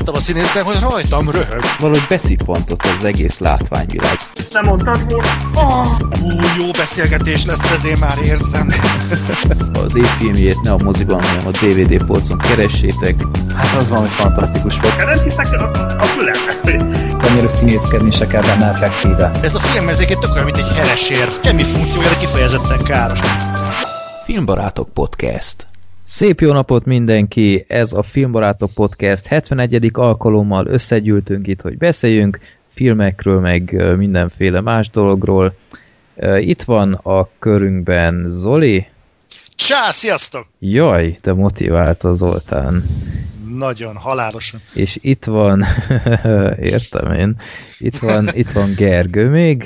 láttam a színészen, hogy rajtam röhög. Valahogy beszippantott az egész látványvilág. Ezt nem mondtad volna? Oh, ú, jó beszélgetés lesz, ezért már érzem. az évfilmjét ne a moziban, hanem a DVD polcon keressétek. Hát az valami fantasztikus volt. Nem hiszek a, a fülemnek. Annyira színészkedni se kell benne effektíve. Ez a film ezeket tök olyan, mint egy heresér. Semmi funkciója, de kifejezetten káros. Filmbarátok Podcast. Szép jó napot mindenki! Ez a Filmbarátok Podcast 71. alkalommal összegyűltünk itt, hogy beszéljünk filmekről, meg mindenféle más dologról. Itt van a körünkben Zoli. Csá, sziasztok! Jaj, te motivált az Zoltán. Nagyon, halálosan. És itt van, értem én, itt van, itt van Gergő még.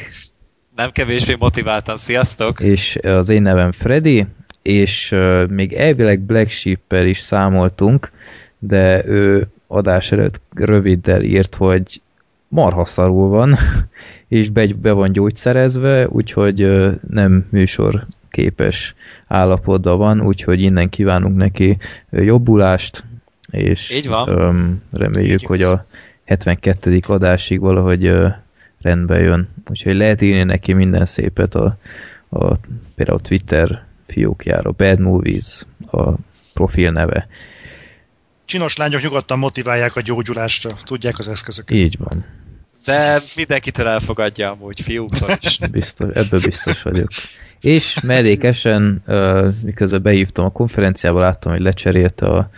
Nem kevésbé motiváltan, sziasztok! És az én nevem Freddy, és uh, még elvileg Black sheep is számoltunk, de ő adás előtt röviddel írt, hogy marha szarul van, és be, be van gyógyszerezve, úgyhogy uh, nem műsor képes állapotban van, úgyhogy innen kívánunk neki jobbulást, és Így van. Um, reméljük, Így hogy a 72. adásig valahogy uh, rendbe jön. Úgyhogy lehet írni neki minden szépet a, a például Twitter fiókjára. Bad Movies a profil neve. Csinos lányok nyugodtan motiválják a gyógyulásra, tudják az eszközöket. Így van. De mindenkitől elfogadja amúgy, fiúktól is. Biztos, ebből biztos vagyok. És mellékesen, miközben behívtam a konferenciába, láttam, hogy lecserélte a,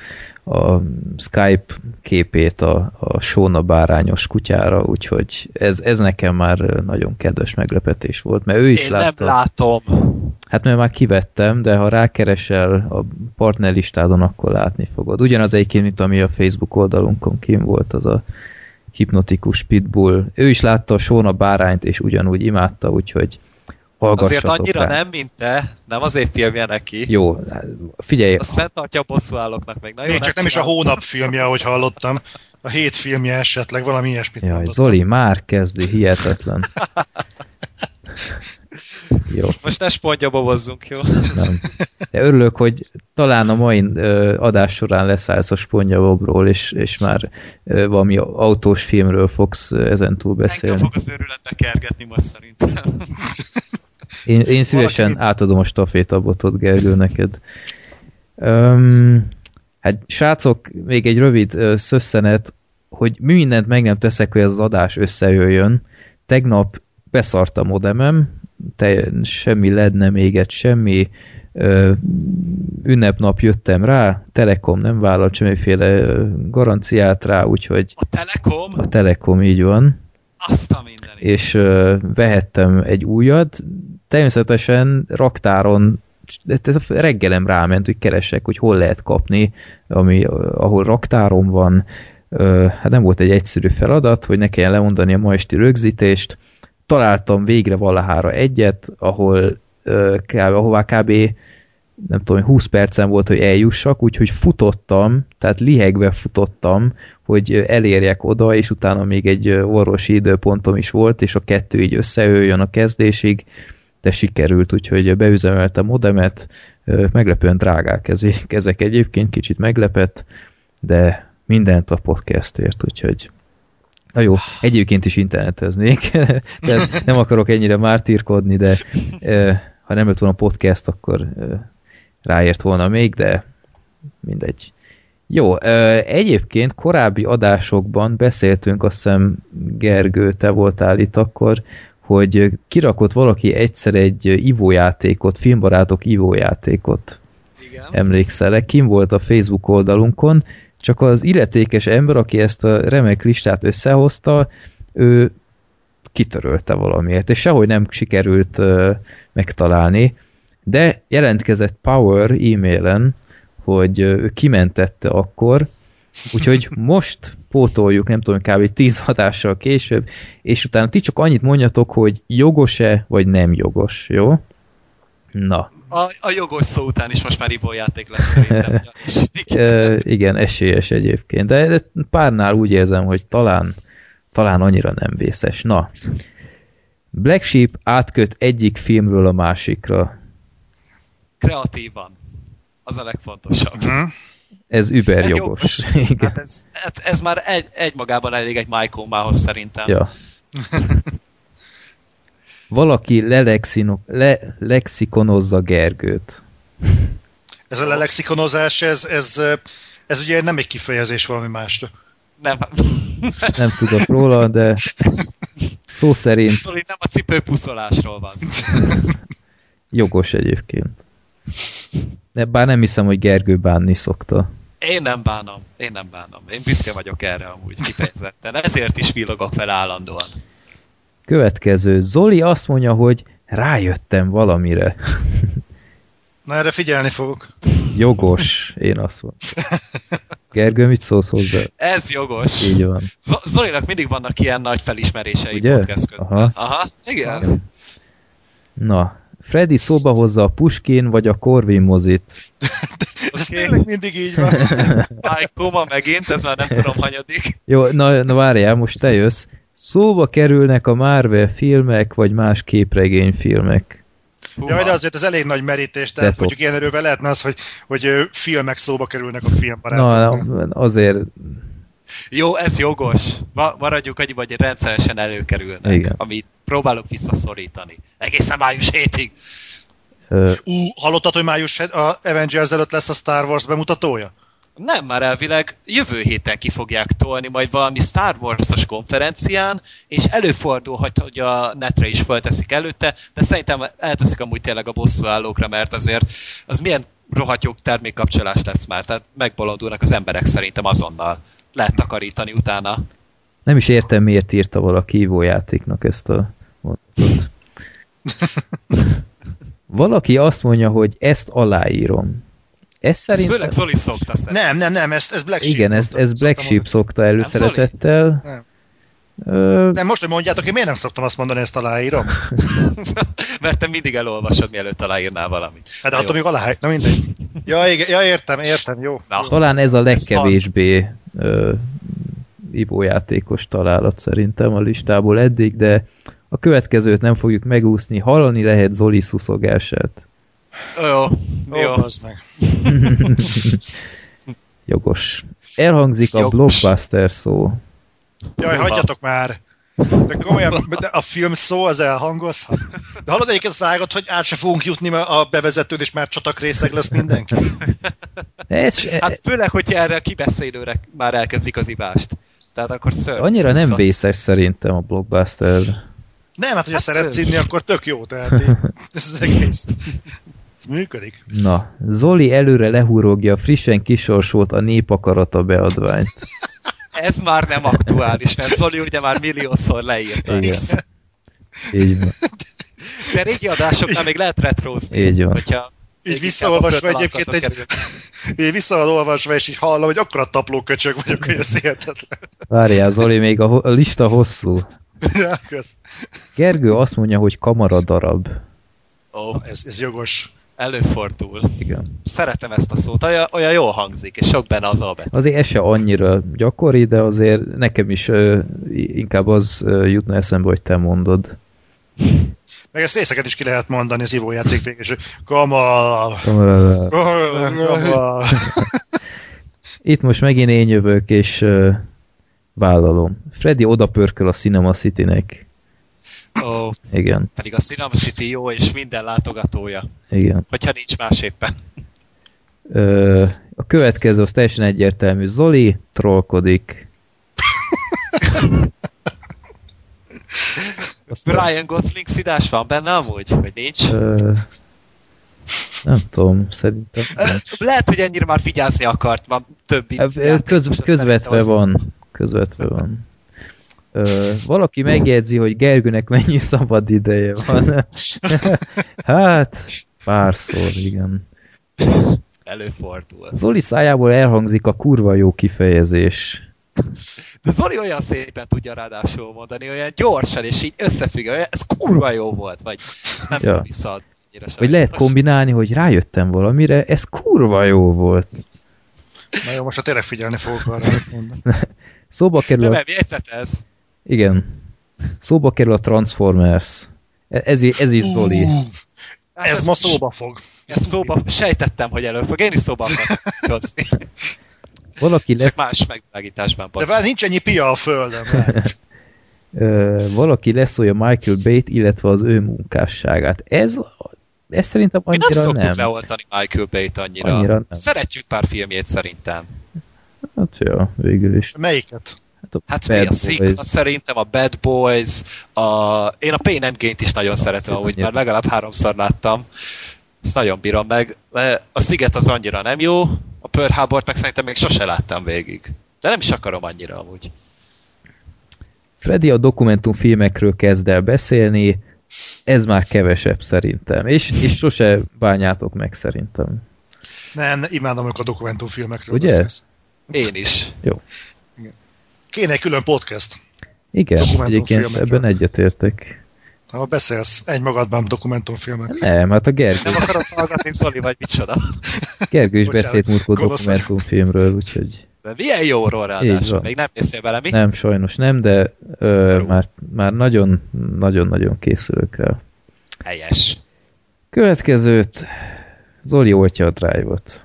a Skype képét a, a Sóna bárányos kutyára, úgyhogy ez, ez nekem már nagyon kedves meglepetés volt, mert ő is Én látta. nem látom. Hát mert már kivettem, de ha rákeresel a partnerlistádon, akkor látni fogod. Ugyanaz egyébként, mint ami a Facebook oldalunkon kim volt, az a hipnotikus pitbull. Ő is látta a Sóna bárányt, és ugyanúgy imádta, úgyhogy Azért annyira rá. nem, mint te, nem azért filmje neki. Jó, figyelj. Azt fenntartja a bosszúállóknak meg. Na jó, Még csak nem is a hónap filmje, ahogy hallottam. A hét filmje esetleg, valami ilyesmit Jaj, mondottam. Zoli, már kezdi, hihetetlen. jó. Most ne spongyabobozzunk, jó? Nem. De örülök, hogy talán a mai ö, adás során leszállsz a spongybobról, és, és már ö, valami autós filmről fogsz ezentúl beszélni. Engem fog az őrületbe kergetni most szerintem. Én, én szívesen Valaki... átadom a stafétabotot Gergő neked. Um, hát srácok, még egy rövid uh, szösszenet, hogy mi mindent meg nem teszek, hogy ez az adás összejöjjön. Tegnap beszart a modemem, te, semmi led nem égett, semmi ünnepnap jöttem rá, Telekom nem vállalt semmiféle garanciát rá, úgyhogy... A Telekom? A Telekom, így van. Azt a mindenit. És uh, vehettem egy újat, természetesen raktáron reggelem ráment, hogy keresek, hogy hol lehet kapni, ami, ahol raktáron van. Hát nem volt egy egyszerű feladat, hogy ne kelljen lemondani a ma esti rögzítést. Találtam végre valahára egyet, ahol kb, ahová kb nem tudom, 20 percen volt, hogy eljussak, úgyhogy futottam, tehát lihegve futottam, hogy elérjek oda, és utána még egy orvosi időpontom is volt, és a kettő így összejöjjön a kezdésig, de sikerült, úgyhogy beüzemeltem modemet, meglepően drágák ezek, ezek egyébként, kicsit meglepett, de mindent a podcastért, úgyhogy Na jó, egyébként is interneteznék, tehát nem akarok ennyire mártírkodni, de ha nem lett volna podcast, akkor ráért volna még, de mindegy. Jó, egyébként korábbi adásokban beszéltünk, azt hiszem Gergő, te voltál itt akkor, hogy kirakott valaki egyszer egy ivójátékot, filmbarátok ivójátékot. Igen. Emlékszel, kim volt a Facebook oldalunkon, csak az illetékes ember, aki ezt a remek listát összehozta, ő kitörölte valamiért, és sehogy nem sikerült uh, megtalálni, de jelentkezett Power e-mailen, hogy ő kimentette akkor, úgyhogy most pótoljuk, nem tudom, kb. 10 hatással később, és utána ti csak annyit mondjatok, hogy jogos-e, vagy nem jogos, jó? Na. A, a jogos szó után is most már ivójáték lesz szerintem. e, igen, esélyes egyébként, de, de párnál úgy érzem, hogy talán, talán annyira nem vészes. Na, Black Sheep átköt egyik filmről a másikra. Kreatívan. Az a legfontosabb. Uh-huh. Ez über Ez jogos. Igen. Hát ez, hát ez már egy, egymagában elég egy Michael szerintem. Ja. Valaki lelexino, le, lexikonozza Gergőt. Ez a lexikonozás, ez, ez, ez ugye nem egy kifejezés valami másra. Nem, Nem tudok róla, de szó szerint szóval nem a cipőpuszolásról van szó. jogos egyébként. De bár nem hiszem, hogy Gergő bánni szokta. Én nem bánom, én nem bánom. Én büszke vagyok erre amúgy kifejezetten. Ezért is villogok fel állandóan. Következő. Zoli azt mondja, hogy rájöttem valamire. Na erre figyelni fogok. Jogos, én azt mondom. Gergő, mit szólsz hozzá? Ez jogos. Így van. Z- Zolinak mindig vannak ilyen nagy felismerései Ugye? podcast közben. Aha. Aha. Igen. Na, Freddy szóba hozza a Puskin vagy a Corvin mozit. Ez tényleg mindig így van. Michael ma megint, ez már nem tudom hanyadik. Jó, na, na várjál, most te jössz. Szóba kerülnek a Marvel filmek, vagy más képregényfilmek. Húha. Jaj, de azért ez elég nagy merítés, tehát Detox. mondjuk ilyen erővel lehetne az, hogy, hogy filmek szóba kerülnek a Na, filmbarátoknál. azért Jó, ez jogos. Ma, maradjuk annyi, hogy rendszeresen előkerülnek. Igen. Amit próbálok visszaszorítani. Egészen május hétig. ö, Ú, hallottad, hogy május a Avengers előtt lesz a Star Wars bemutatója? Nem, már elvileg jövő héten ki fogják tolni majd valami Star Wars-os konferencián, és előfordulhat, hogy a netre is fölteszik előtte, de szerintem elteszik amúgy tényleg a bosszúállókra, mert azért az milyen rohadt jó termékkapcsolás lesz már, tehát megbolondulnak az emberek szerintem azonnal. Lehet takarítani utána. nem is értem, miért írta valaki hívójátéknak ezt a mondatot. Valaki azt mondja, hogy ezt aláírom. Ez Ez szerintem... főleg Zoli szokta szerintem. Nem, nem, nem, ezt, ez Black Sheep. Igen, ez, ez Black Sheep szokta előszeretettel. Nem. Ö, Nem, most, hogy mondjátok, én miért nem szoktam azt mondani, ezt aláírom? Mert te mindig elolvasod, mielőtt aláírnál valamit. Hát de attól még alá... Na mindegy. Ja, igen, ja, értem, értem, jó. Na. talán ez a legkevésbé ö, ivójátékos találat szerintem a listából eddig, de a következőt nem fogjuk megúszni. Hallani lehet Zoli szuszogását. Jó, Ó, jó. bazd meg. Jogos. Elhangzik a Jogos. blockbuster szó. Jaj, hagyjatok már! De komolyan, de a film szó az elhangozhat. De hallod egyébként azt vágod, hogy át se fogunk jutni a bevezetőn, és már csatakrészeg lesz mindenki. Ez, Hát főleg, hogyha erre a kibeszélőre már elkezdik az ivást. Tehát akkor szörny. annyira nem Szasz. vészes szerintem a blockbuster. Nem, hát hogyha Hát szeretsz inni, akkor tök jó, tehát így, ez az egész. Ez működik. Na, Zoli előre lehúrogja a frissen kisorsolt a népakarata beadványt. Ez már nem aktuális, mert Zoli ugye már milliószor leírta. Igen. Így van. De régi adásoknál még lehet retrózni. Így van. Hogyha Így visszaolvasva egyébként egy, fiatalokra így visszaolvasva, és így hallom, hogy akkora tapló köcsög vagyok, hogy ez hihetetlen. Várjál, Zoli, még a, ho- a lista hosszú. Ja, kösz. Gergő azt mondja, hogy kamaradarab. Ó, Ez, ez jogos. Előfordul. Igen. Szeretem ezt a szót, olyan, olyan jól hangzik, és sok benne az albet. Azért ez se annyira gyakori, de azért nekem is ö, inkább az ö, jutna eszembe, hogy te mondod. Meg ezt részeket is ki lehet mondani az ivójáték végén, és hogy kamal, kamal. Itt most megint én jövök, és ö, vállalom. Freddy odapörköl a Cinema City-nek. Ó, Igen, pedig a Cinema City jó, és minden látogatója. igen. Hogyha nincs más éppen. Ö, a következő az teljesen egyértelmű. Zoli trollkodik. Brian Gosling szidás van benne amúgy? Vagy nincs? Ö, nem tudom, szerintem nem. Lehet, hogy ennyire már vigyázni akart, van többi. Köz, közvetve van. Közvetve van. Ö, valaki megjegyzi, hogy Gergőnek mennyi szabad ideje van. hát, párszor, igen. Előfordul. Zoli szájából elhangzik a kurva jó kifejezés. De Zoli olyan szépen tudja ráadásul mondani, olyan gyorsan, és így összefügg, olyan, ez kurva jó volt, vagy ezt nem Ja. sem. Vagy lehet kombinálni, hogy rájöttem valamire, ez kurva jó volt. Na jó, most ha tényleg figyelni fogok arra, amit mondom. Szóba kerül Nem, a... nem, jegyzet ez. Igen. Szóba kerül a Transformers. E- Ez, ez is Zoli. Hát Ez ma szóba fog. Ez szóba, sejtettem, hogy elő fog. Én is szóba hozni. Valaki Csak lesz, más megvilágításban. De vár, nincs ennyi pia a földön. Mert. valaki leszólja Michael Bay-t, illetve az ő munkásságát. Ez, ez szerintem Mi nem annyira szoktuk nem. leoltani Michael Bay-t annyira. Annyira nem. Szeretjük pár filmjét szerintem. Hát ja, végül is. Melyiket? A Hát Bad mi a Sigma Boys. szerintem, a Bad Boys, a... én a Pain and Gain-t is nagyon szeretem, Azt ahogy már legalább háromszor láttam. Ezt nagyon bírom meg. A Sziget az annyira nem jó, a Pearl Harbor-t meg szerintem még sose láttam végig. De nem is akarom annyira amúgy. Freddy a dokumentumfilmekről kezd el beszélni, ez már kevesebb szerintem, és, és sose bányátok meg szerintem. Nem, ne, imádom, amikor a dokumentumfilmekről Ugye? beszélsz. Én is. Kéne egy külön podcast, Igen, egyébként ebben egyetértek. ha beszélsz egymagadban dokumentumfilmek. Nem, hát a Gergő, Nem akarod hallgatni, Zoli, vagy micsoda. Gergő is Bocsánat, beszélt múltkor dokumentumfilmről, úgyhogy De milyen jóról ráadásul. Még nem néztél vele, mi? nem, sajnos nem, de ö, már, már nagyon, nagyon-nagyon készülök rá. Helyes. Következőt, Zoli oltja a drive-ot.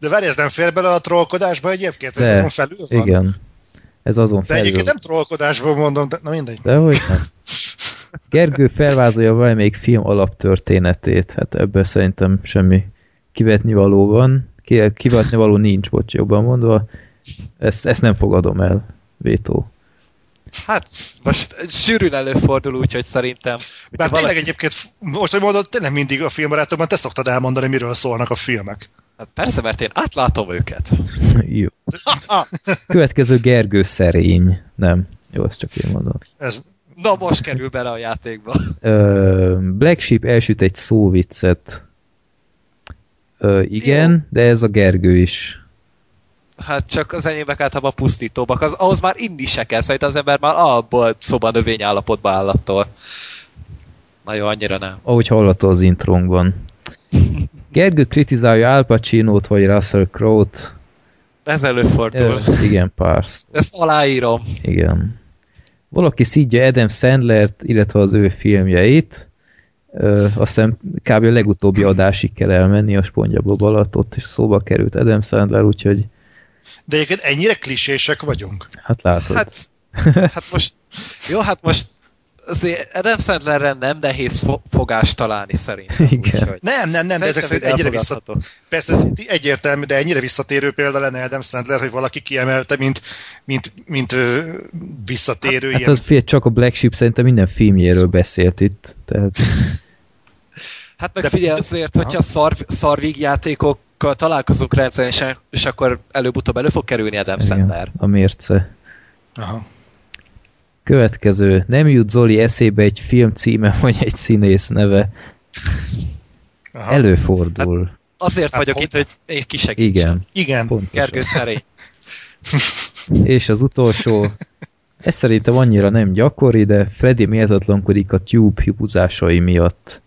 De várj, ez nem fér bele a trollkodásba egyébként? Ez De, azon felül van? Igen, ez azon De felül. egyébként nem trollkodásból mondom, de na mindegy. De hogy nem. Gergő felvázolja valamelyik film alaptörténetét. Hát ebből szerintem semmi kivetni való van. Ki- Kivetni való nincs, bocs, jobban mondva. Ezt, ezt nem fogadom el, Vétó. Hát, most sűrűn előfordul, úgyhogy szerintem... Bár hogyha tényleg egyébként, most, hogy mondod, tényleg mindig a filmbarátokban te szoktad elmondani, miről szólnak a filmek. Hát persze, mert én átlátom őket. Jó. Következő Gergő szerény. Nem. Jó, ezt csak én mondom. Ez, Na most kerül bele a játékba. Black Sheep elsüt egy szóviccet. Ö, igen, de ez a Gergő is. Hát csak az enyémek általában pusztítóbbak. Az, ahhoz már inni se kell, szerintem az ember már abból szoba növény állapotba állattól. Na jó, annyira nem. ahogy hallható az intrónkban. Gergő kritizálja Al Pacino-t vagy Russell Crowe-t. Ez előfordul. Ö, igen, pársz. Ezt aláírom. Igen. Valaki szídja Adam Sandlert, illetve az ő filmjeit. Ö, azt hiszem kb. a legutóbbi adásig kell elmenni a Spongyabob alatt, ott is szóba került Adam Sandler, úgyhogy de egyébként ennyire klisések vagyunk. hát látod. Hát, hát most... Jó, hát most azért Adam Sandlerre nem nehéz fo- fogást találni szerintem. Igen. Úgyhogy. Nem, nem, nem, de ezek szerint ennyire vissza, elfogadható. persze ez egyértelmű, de ennyire visszatérő példa lenne Adam Sandler, hogy valaki kiemelte, mint, mint, mint ö, visszatérő Hát ilyen. az fél, csak a Black Sheep szerintem minden filmjéről beszélt itt. Tehát, Hát meg De- figyelj azért, hogyha szar, szarvígjátékokkal találkozunk rendszeresen, és akkor előbb-utóbb elő fog kerülni Adam Sandler. a mérce. Aha. Következő. Nem jut Zoli eszébe egy film címe, vagy egy színész neve. Aha. Előfordul. Azért Hát vagyok hogy- itt, hogy én kisegítsem. Igen, Igen. pontosan. Gergő szerény. És az utolsó, ez szerintem annyira nem gyakori, de Freddy méltatlankodik a tube húzásai miatt.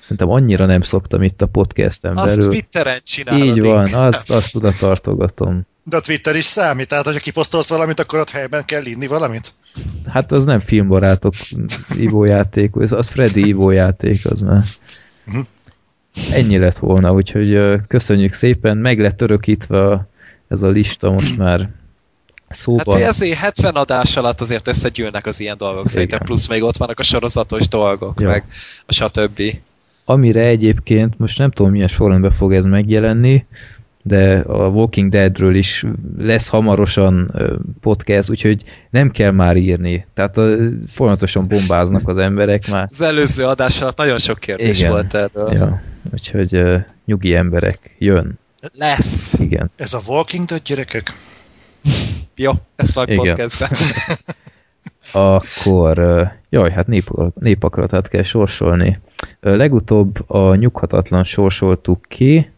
Szerintem annyira nem szoktam itt a podcasten Azt belül. Twitteren csinálod. Így van, azt, azt oda tartogatom. De a Twitter is számít, tehát hogyha kiposztolsz valamit, akkor ott helyben kell inni valamit? Hát az nem filmbarátok ivójáték, az, az Freddy ivójáték, az már. Mhm. Ennyi lett volna, úgyhogy köszönjük szépen, meg lett örökítve ez a lista most már Hát szóban. hogy ezért 70 adás alatt azért összegyűlnek az ilyen dolgok, szerintem Igen. plusz még ott vannak a sorozatos dolgok, Ja. meg a stb. Amire egyébként, most nem tudom milyen sorrendben fog ez megjelenni, de a Walking Deadről is lesz hamarosan podcast, úgyhogy nem kell már írni. Tehát ö, folyamatosan bombáznak az emberek már. Az előző adás alatt nagyon sok kérdés Igen. volt erről. Ja, úgyhogy ö, nyugi emberek, jön. Lesz. Igen. Ez a Walking Dead gyerekek? Jó, ezt majd Igen. podcastben. Akkor, ö, jaj, hát nép, népakaratát kell sorsolni. Legutóbb a nyughatatlan sorsoltuk ki,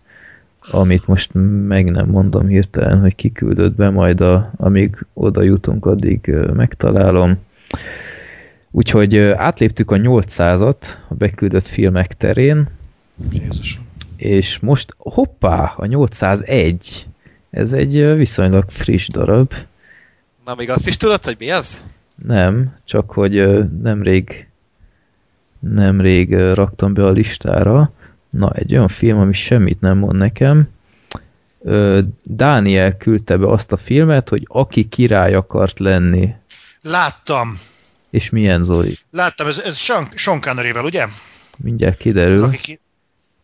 amit most meg nem mondom hirtelen, hogy kiküldött be, majd a, amíg oda jutunk, addig megtalálom. Úgyhogy átléptük a 800-at a beküldött filmek terén, Jézusom. és most hoppá, a 801. Ez egy viszonylag friss darab. Na, még azt is tudod, hogy mi az? Nem, csak hogy nemrég nemrég raktam be a listára. Na, egy olyan film, ami semmit nem mond nekem. Dániel küldte be azt a filmet, hogy aki király akart lenni. Láttam. És milyen Zoli? Láttam, ez, ez Sean, Sean Connery-vel, ugye? Mindjárt kiderül. aki ki...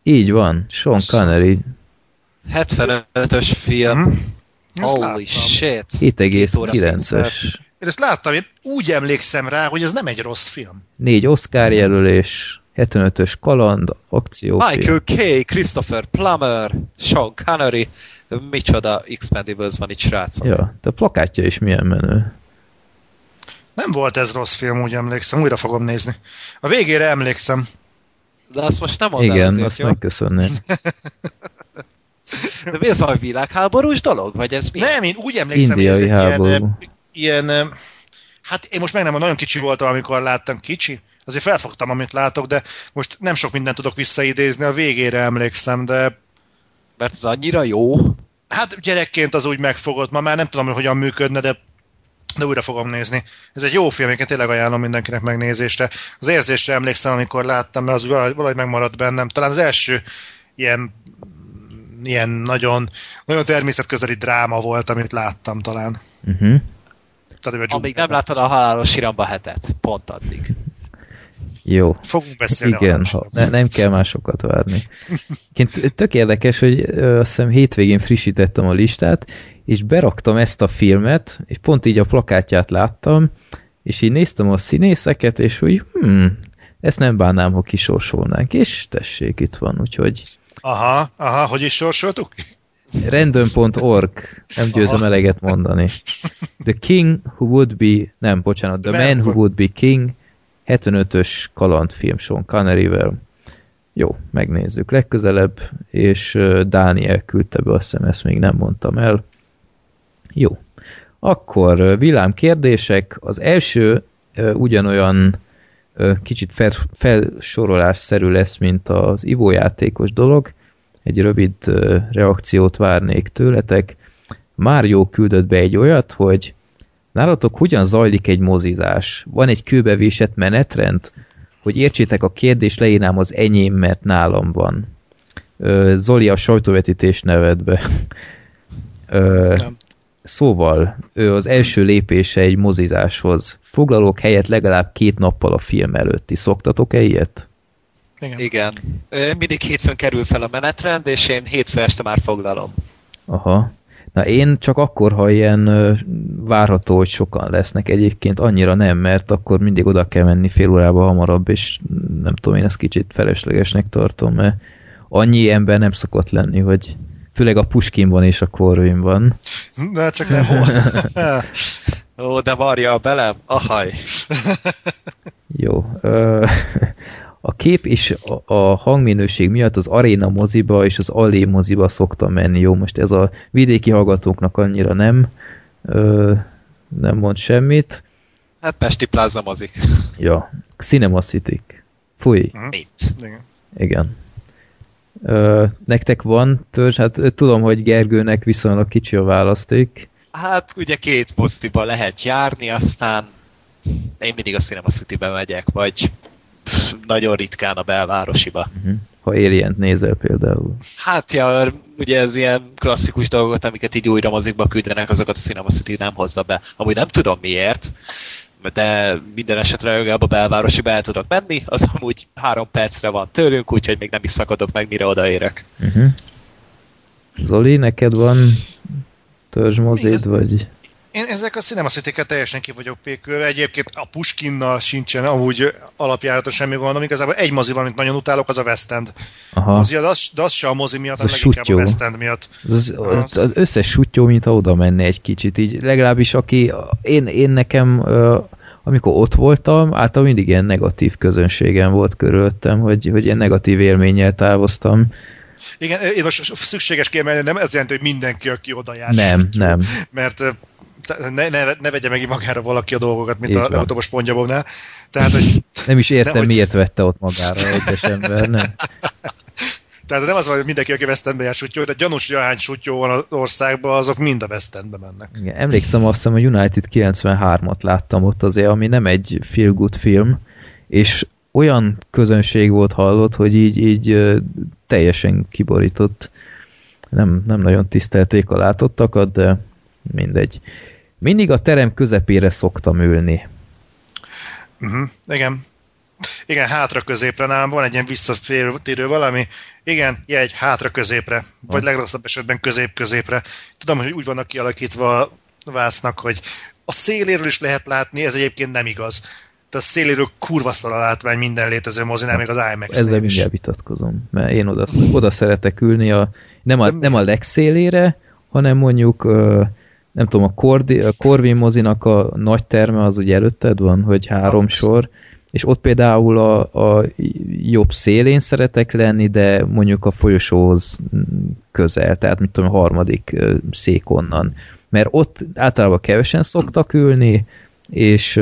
Így van, Sean Azt- Connery. 75-ös film. Ezt Holy láttam. shit. Két óra 7,9-es. Én ezt láttam, én úgy emlékszem rá, hogy ez nem egy rossz film. Négy Oscar jelölés, 75-ös kaland, akciófilm. Michael K. Christopher Plummer, Sean Connery, micsoda Expendables van itt, srácok. Ja, de a plakátja is milyen menő. Nem volt ez rossz film, úgy emlékszem, újra fogom nézni. A végére emlékszem. De azt most nem mondd Igen, azért, azt jó? megköszönném. De mi az, valami világháborús dolog? Vagy ez mi? Nem, én úgy emlékszem, hogy ez Indiai egy ilyen, háború. ö, ilyen, hát én most meg nem, nagyon kicsi voltam, amikor láttam kicsi, azért felfogtam, amit látok, de most nem sok mindent tudok visszaidézni, a végére emlékszem, de Mert ez annyira jó. hát gyerekként az úgy megfogott, ma már nem tudom, hogy hogyan működne, de de újra fogom nézni. Ez egy jó film, egyébként tényleg ajánlom mindenkinek megnézésre. Az érzésre emlékszem, amikor láttam, mert az valahogy megmaradt bennem. Talán az első ilyen, ilyen nagyon, nagyon természetközeli dráma volt, amit láttam talán. Uh-huh. Tehát, Amíg nem láttad a halálos siramba hetet. Pont addig. Jó. Fogunk beszélni. Igen, ha, ne, nem kell másokat várni. Ként tök érdekes, hogy ö, azt hiszem hétvégén frissítettem a listát, és beraktam ezt a filmet, és pont így a plakátját láttam, és így néztem a színészeket, és úgy, hmm, ezt nem bánnám, ha kisorsolnánk, és tessék, itt van, úgyhogy Aha, aha, hogy is sorsoltuk? random.org, nem győzöm eleget mondani. The King Who Would Be, nem, bocsánat, The Man Who Would- Be King, 75-ös kalandfilm Sean Connery-vel. Jó, megnézzük legközelebb, és Dániel küldte be, azt hiszem, ezt még nem mondtam el. Jó. Akkor villám kérdések. Az első ugyanolyan kicsit fel, felsorolásszerű lesz, mint az ivójátékos dolog. Egy rövid reakciót várnék tőletek. Mário küldött be egy olyat, hogy nálatok hogyan zajlik egy mozizás? Van egy kőbevésett menetrend? Hogy értsétek a kérdést, leírnám az enyém, mert nálam van. Zoli a sajtóvetítés nevedbe. Nem. Szóval, ő az első lépése egy mozizáshoz. Foglalók helyett legalább két nappal a film előtti. Szoktatok-e ilyet? Igen. Igen. Mindig hétfőn kerül fel a menetrend, és én hétfő este már foglalom. Aha. Na én csak akkor, ha ilyen várható, hogy sokan lesznek. Egyébként annyira nem, mert akkor mindig oda kell menni fél órába hamarabb, és nem tudom, én ezt kicsit feleslegesnek tartom, mert annyi ember nem szokott lenni, hogy főleg a Puskinban és a Corvinban. De csak nem hol. Ó, de varja a belem? Ahaj. Jó. Ö, a kép és a, a hangminőség miatt az aréna moziba és az allé moziba szoktam menni. Jó, most ez a vidéki hallgatóknak annyira nem ö, nem mond semmit. Hát Pesti Plaza mozik. Ja, Cinema City. Fúj, Mint. Igen. igen. Ö, nektek van törzs? Hát tudom, hogy Gergőnek viszonylag kicsi a választék. Hát ugye két moziba lehet járni, aztán én mindig a Cinema City-be megyek, vagy nagyon ritkán a belvárosiba. Uh-huh. Ha Alien nézel például. Hát ja, ugye ez ilyen klasszikus dolgokat, amiket így újra mozikba küldenek, azokat a Cinema City nem hozza be. Amúgy nem tudom miért, de minden esetre legalább a belvárosiba el tudok menni, az amúgy három percre van tőlünk, úgyhogy még nem is szakadok meg, mire odaérek. Uh-huh. Zoli, neked van törzsmozid, vagy... Én ezek a Cinema city teljesen ki vagyok pékülve. Egyébként a Puskinnal sincsen amúgy alapjáraton semmi gondom. Igazából egy mozi van, amit nagyon utálok, az a West End Aha, mozi, de az, de az se a mozi miatt, Az a hanem leginkább a. West End miatt. az, az, az összes sutyó, mint oda menne egy kicsit, így legalábbis aki, én, én nekem, amikor ott voltam, általában mindig ilyen negatív közönségem volt körülöttem, hogy, hogy ilyen negatív élménnyel távoztam. Igen, én most szükséges kiemelni, nem ez jelenti, hogy mindenki, aki oda jár. Nem, nem. Mert ne, ne, ne vegye meg magára valaki a dolgokat, mint Így a van. legutóbb a Spongyabobnál. Tehát, hogy Nem is értem, De hogy- miért vette ott magára egyes ember, nem? Tehát nem az van, hogy mindenki, aki West Endbe jár sutyó, de gyanús, hogy ahány sutyó van az országban, azok mind a West Endbe mennek. Igen, emlékszem azt hiszem, a United 93-at láttam ott azért, ami nem egy feel good film, és olyan közönség volt hallott, hogy így, így teljesen kiborított. Nem, nem nagyon tisztelték a látottakat, de mindegy. Mindig a terem közepére szoktam ülni. Uh-huh. Igen. Igen, hátra középre nálam van egy ilyen visszatérő valami. Igen, jegy hátra középre, vagy legrosszabb esetben közép-középre. Tudom, hogy úgy vannak kialakítva a vásznak, hogy a széléről is lehet látni, ez egyébként nem igaz. Tehát a széléről kurva szar a látvány minden létező mozinál, még az imax Ezzel is. mindjárt vitatkozom, mert én oda, oda szeretek ülni, a, nem, a, De nem a legszélére, hanem mondjuk nem tudom, a, Cordi, a Corvin mozinak a nagy terme az ugye előtted van, hogy három sor, és ott például a, a jobb szélén szeretek lenni, de mondjuk a folyosóhoz közel, tehát mit tudom, a harmadik szék onnan. Mert ott általában kevesen szoktak ülni, és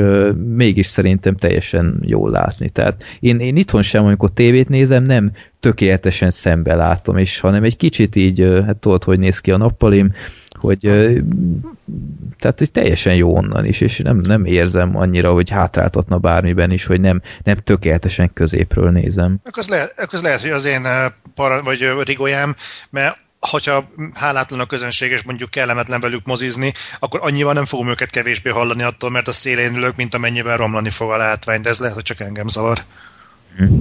mégis szerintem teljesen jól látni. Tehát én, én itthon sem, amikor tévét nézem, nem tökéletesen szembe látom, és hanem egy kicsit így, hát tudod, hogy néz ki a nappalim, hogy tehát hogy teljesen jó onnan is, és nem, nem érzem annyira, hogy hátráltatna bármiben is, hogy nem, nem tökéletesen középről nézem. Akkor az, lehet, akkor az lehet, hogy az én para, vagy rigolyám, mert hogyha hálátlan a közönség, és mondjuk kellemetlen velük mozizni, akkor annyival nem fogom őket kevésbé hallani attól, mert a szélén ülök, mint amennyivel romlani fog a látvány, de ez lehet, hogy csak engem zavar.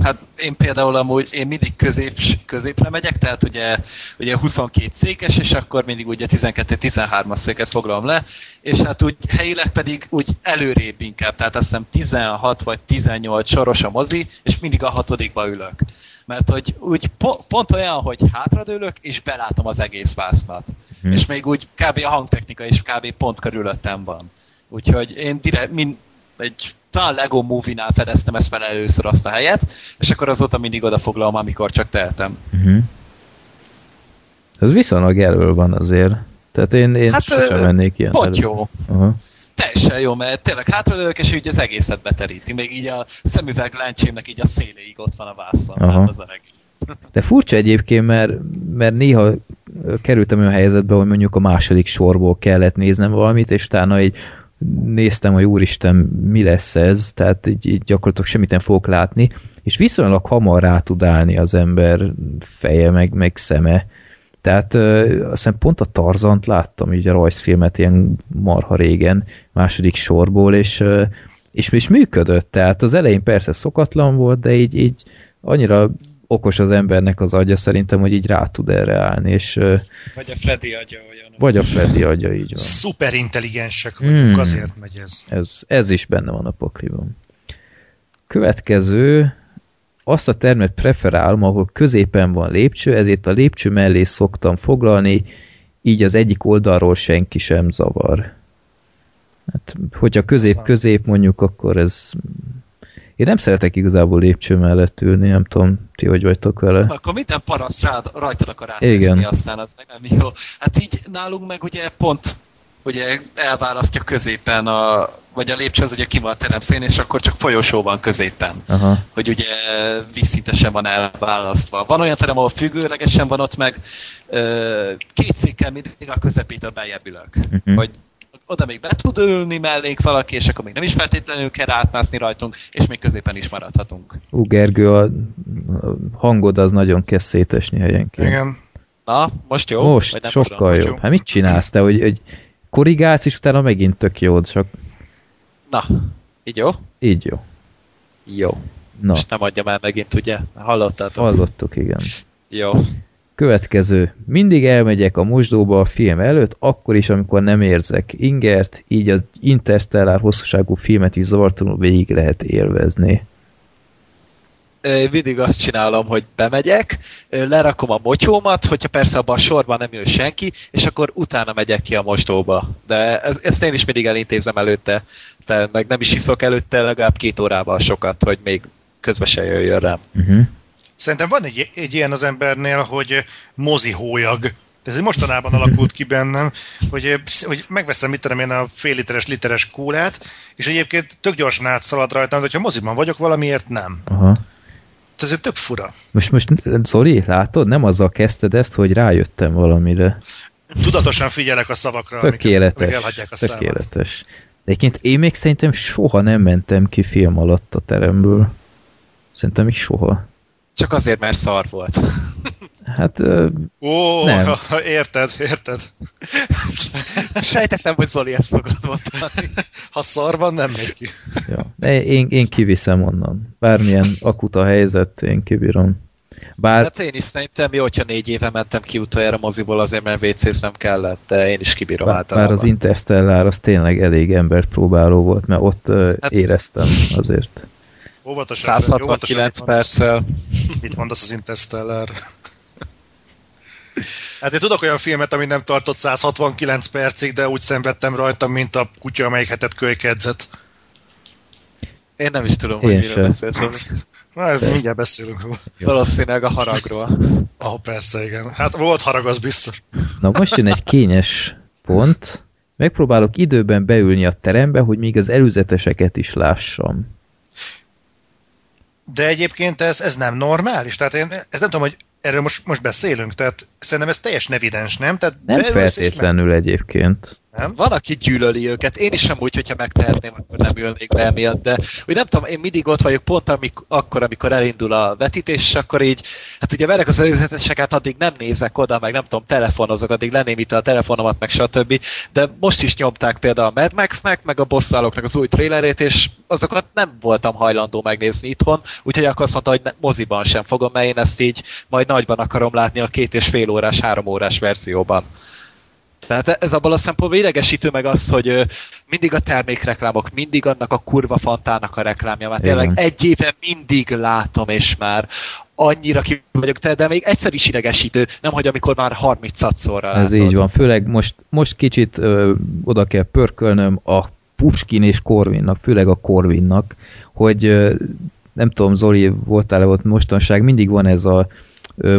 Hát én például amúgy, én mindig közép, középre megyek, tehát ugye, ugye 22 székes, és akkor mindig ugye 12-13-as széket foglalom le, és hát úgy helyileg pedig úgy előrébb inkább, tehát azt hiszem 16 vagy 18 soros a mozi, és mindig a hatodikba ülök. Mert hogy úgy po- pont olyan, hogy hátradőlök, és belátom az egész vásznat. Hmm. És még úgy kb. a hangtechnika is kb. pont körülöttem van. Úgyhogy én direkt, min, egy talán Lego Movie-nál fedeztem ezt fel először azt a helyet, és akkor azóta mindig odafoglalom, amikor csak tehetem. Uh-huh. Ez viszonylag elől van azért. Tehát én, én hát, sosem ö, mennék ilyen Pont terület. jó. Aha. Teljesen jó, mert tényleg hátralők, és úgy az egészet beteríti. Még így a szemüveg lencsémnek így a széléig ott van a vászon. Aha. Hát az a legjobb. De furcsa egyébként, mert, mert néha kerültem olyan helyzetbe, hogy mondjuk a második sorból kellett néznem valamit, és utána így néztem, hogy úristen, mi lesz ez, tehát így, így gyakorlatilag semmit nem fogok látni, és viszonylag hamar rá tud állni az ember feje, meg, meg szeme. Tehát ö, azt hiszem pont a Tarzant láttam, így a rajzfilmet ilyen marha régen, második sorból, és, ö, és, és működött, tehát az elején persze szokatlan volt, de így, így annyira okos az embernek az agya szerintem, hogy így rá tud erre állni, és Vagy a Freddy agya olyan. vagy a Freddy agya, így van. Szuper intelligensek vagyunk, Hmm. azért megy ez. Ez, ez is benne van a pakliban. Következő, azt a termet preferálom, ahol középen van lépcső, ezért a lépcső mellé szoktam foglalni, így az egyik oldalról senki sem zavar. Hát, hogyha közép-közép mondjuk, akkor ez... Én nem szeretek igazából lépcső mellett ülni, nem tudom, ti hogy vagytok vele. Akkor minden paraszt rád, rajtad akar átesni, aztán az meg nem jó. Hát így nálunk meg ugye pont ugye elválasztja középen a, vagy a lépcső az ugye ki van a teremszén, és akkor csak folyosó van középen. Aha. hogy ugye vízszintesen van elválasztva. Van olyan terem, ahol függőlegesen van ott meg, ö, két székkel mindig a közepétől beljebb ülök. Mhm. Hogy oda még be tud ülni mellénk valaki, és akkor még nem is feltétlenül kell átmászni rajtunk, és még középen is maradhatunk. Ú, Gergő, a, a hangod az nagyon kezd szétesni helyenként. Igen. Na, most jó? Most Vagy nem sokkal jobb. Hát mit csinálsz te, hogy, hogy korrigálsz, és utána megint tök jó, csak Na, így jó? így jó. Jó. Na, Most nem adja már megint, ugye? Hallottátok? hallottuk, igen. Jó. Következő. Mindig elmegyek a mosdóba a film előtt, akkor is, amikor nem érzek ingert, így az interstellár hosszúságú filmet is zavartalanul végig lehet élvezni. Mindig azt csinálom, hogy bemegyek, lerakom a mocsómat, hogyha persze abban a sorban nem jön senki, és akkor utána megyek ki a mosdóba. De ez, ezt én is mindig elintézem előtte, de meg nem is iszok előtte legalább két órával sokat, hogy még közbe se jöjjön rám. Uh-huh. Szerintem van egy, egy ilyen az embernél, hogy mozi hólyag. Ez mostanában alakult ki bennem, hogy, hogy megveszem, mit tudom én, a fél literes, literes kólát, és egyébként tök gyorsan átszalad rajtam, de hogyha moziban vagyok, valamiért nem. Aha. Ez egy tök fura. Most, most, Zoli, látod? Nem azzal kezdted ezt, hogy rájöttem valamire. Tudatosan figyelek a szavakra, amiket, Tökéletes. amik elhagyják a. Tökéletes. De egyébként én még szerintem soha nem mentem ki film alatt a teremből. Szerintem még soha. Csak azért, mert szar volt. Hát ö, Ó, Nem. érted, érted. Sejtettem, hogy Zoli ezt fogod mondani. Ha szar van, nem megy ki. ja. Én, én kiviszem onnan. Bármilyen akut a helyzet, én kibírom. Bár Hát én is szerintem jó, hogyha négy éve mentem ki utoljára moziból azért, mert wc nem kellett, de én is kibírom Bár, általában. bár az Interstellar az tényleg elég embert próbáló volt, mert ott Hát- éreztem azért. Óvatosan. 169 óvatosan, perccel. Mit mondasz az Interstellar? Hát én tudok olyan filmet, ami nem tartott 169 percig, de úgy szenvedtem rajta, mint a kutya, amelyik hetet kölykedzett. Én nem is tudom, Én hogy sem. miről beszélsz. Zoli. Na, ez mindjárt beszélünk róla. Valószínűleg a haragról. Ah, persze, igen. Hát volt harag, az biztos. Na most jön egy kényes pont. Megpróbálok időben beülni a terembe, hogy még az előzeteseket is lássam. De egyébként ez, ez nem normális. Tehát én ez nem tudom, hogy erről most, most beszélünk. Tehát szerintem ez teljes nevidens, nem? Tehát Nem feltétlenül egyébként. Meg, nem? Van, aki gyűlöli őket. Én is sem úgy, hogyha megtehetném, akkor nem ülnék be emiatt, de úgy nem tudom, én mindig ott vagyok pont amik, akkor, amikor elindul a vetítés, és akkor így, hát ugye verek az előzeteseket, addig nem nézek oda, meg nem tudom, telefonozok, addig lenémítem a telefonomat, meg stb. De most is nyomták például a Mad Max-nek, meg a bosszálóknak az új trailerét, és azokat nem voltam hajlandó megnézni itthon, úgyhogy akkor azt mondta, hogy ne, moziban sem fogom, mert én ezt így majd nagyban akarom látni a két és fél órás, három órás verzióban. Tehát ez abban a szempontból idegesítő meg az, hogy mindig a termékreklámok, mindig annak a kurva fantának a reklámja. Mert tényleg egy éve mindig látom, és már annyira ki vagyok te, de még egyszer is idegesítő, nem hogy amikor már 30 szorra Ez így van. Főleg most, most kicsit ö, oda kell pörkölnöm a Puskin és Korvinnak, főleg a Korvinnak, hogy ö, nem tudom, Zoli, voltál-e ott mostanság, mindig van ez a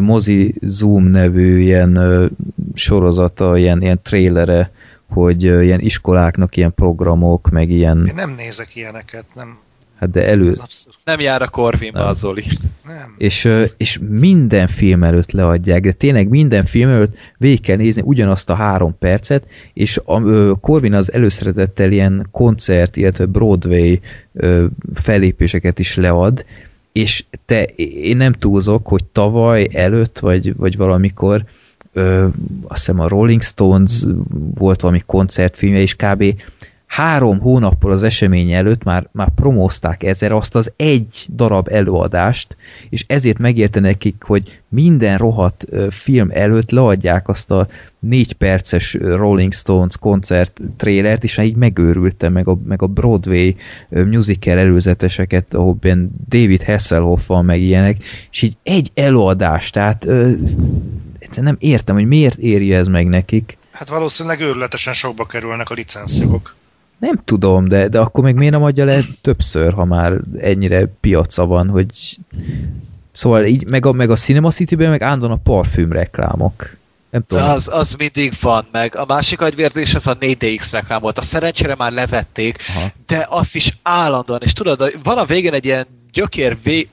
Mozi Zoom nevű ilyen sorozata, ilyen, ilyen trailere, hogy ilyen iskoláknak ilyen programok, meg ilyen, Én nem nézek ilyeneket, nem. hát de elő. Nem jár a Corvinba az Zoli. Nem. és, és minden film előtt leadják, de tényleg minden film előtt végig kell nézni ugyanazt a három percet, és a Corvin az előszeretettel ilyen koncert, illetve Broadway ö, fellépéseket is lead, és te, én nem túlzok, hogy tavaly előtt, vagy, vagy valamikor ö, azt hiszem a Rolling Stones volt valami koncertfilmje, és kb. Három hónappal az esemény előtt már, már promózták ezzel azt az egy darab előadást, és ezért megérte nekik, hogy minden rohadt film előtt leadják azt a négy perces Rolling Stones koncert trélert, és így megőrültem, meg a, meg a Broadway musical előzeteseket, ahol David Hasselhoff van, meg ilyenek, és így egy előadás, tehát ö, nem értem, hogy miért éri ez meg nekik. Hát valószínűleg őrületesen sokba kerülnek a licenszjogok. Nem tudom, de, de akkor még miért nem adja le többször, ha már ennyire piaca van, hogy szóval így, meg a, meg a Cinema City-ben meg állandóan a parfüm reklámok. Nem De tudom. az, az mindig van, meg a másik agyvérzés az a 4DX reklám volt. A szerencsére már levették, Aha. de azt is állandóan, és tudod, van a végén egy ilyen gyökér vé,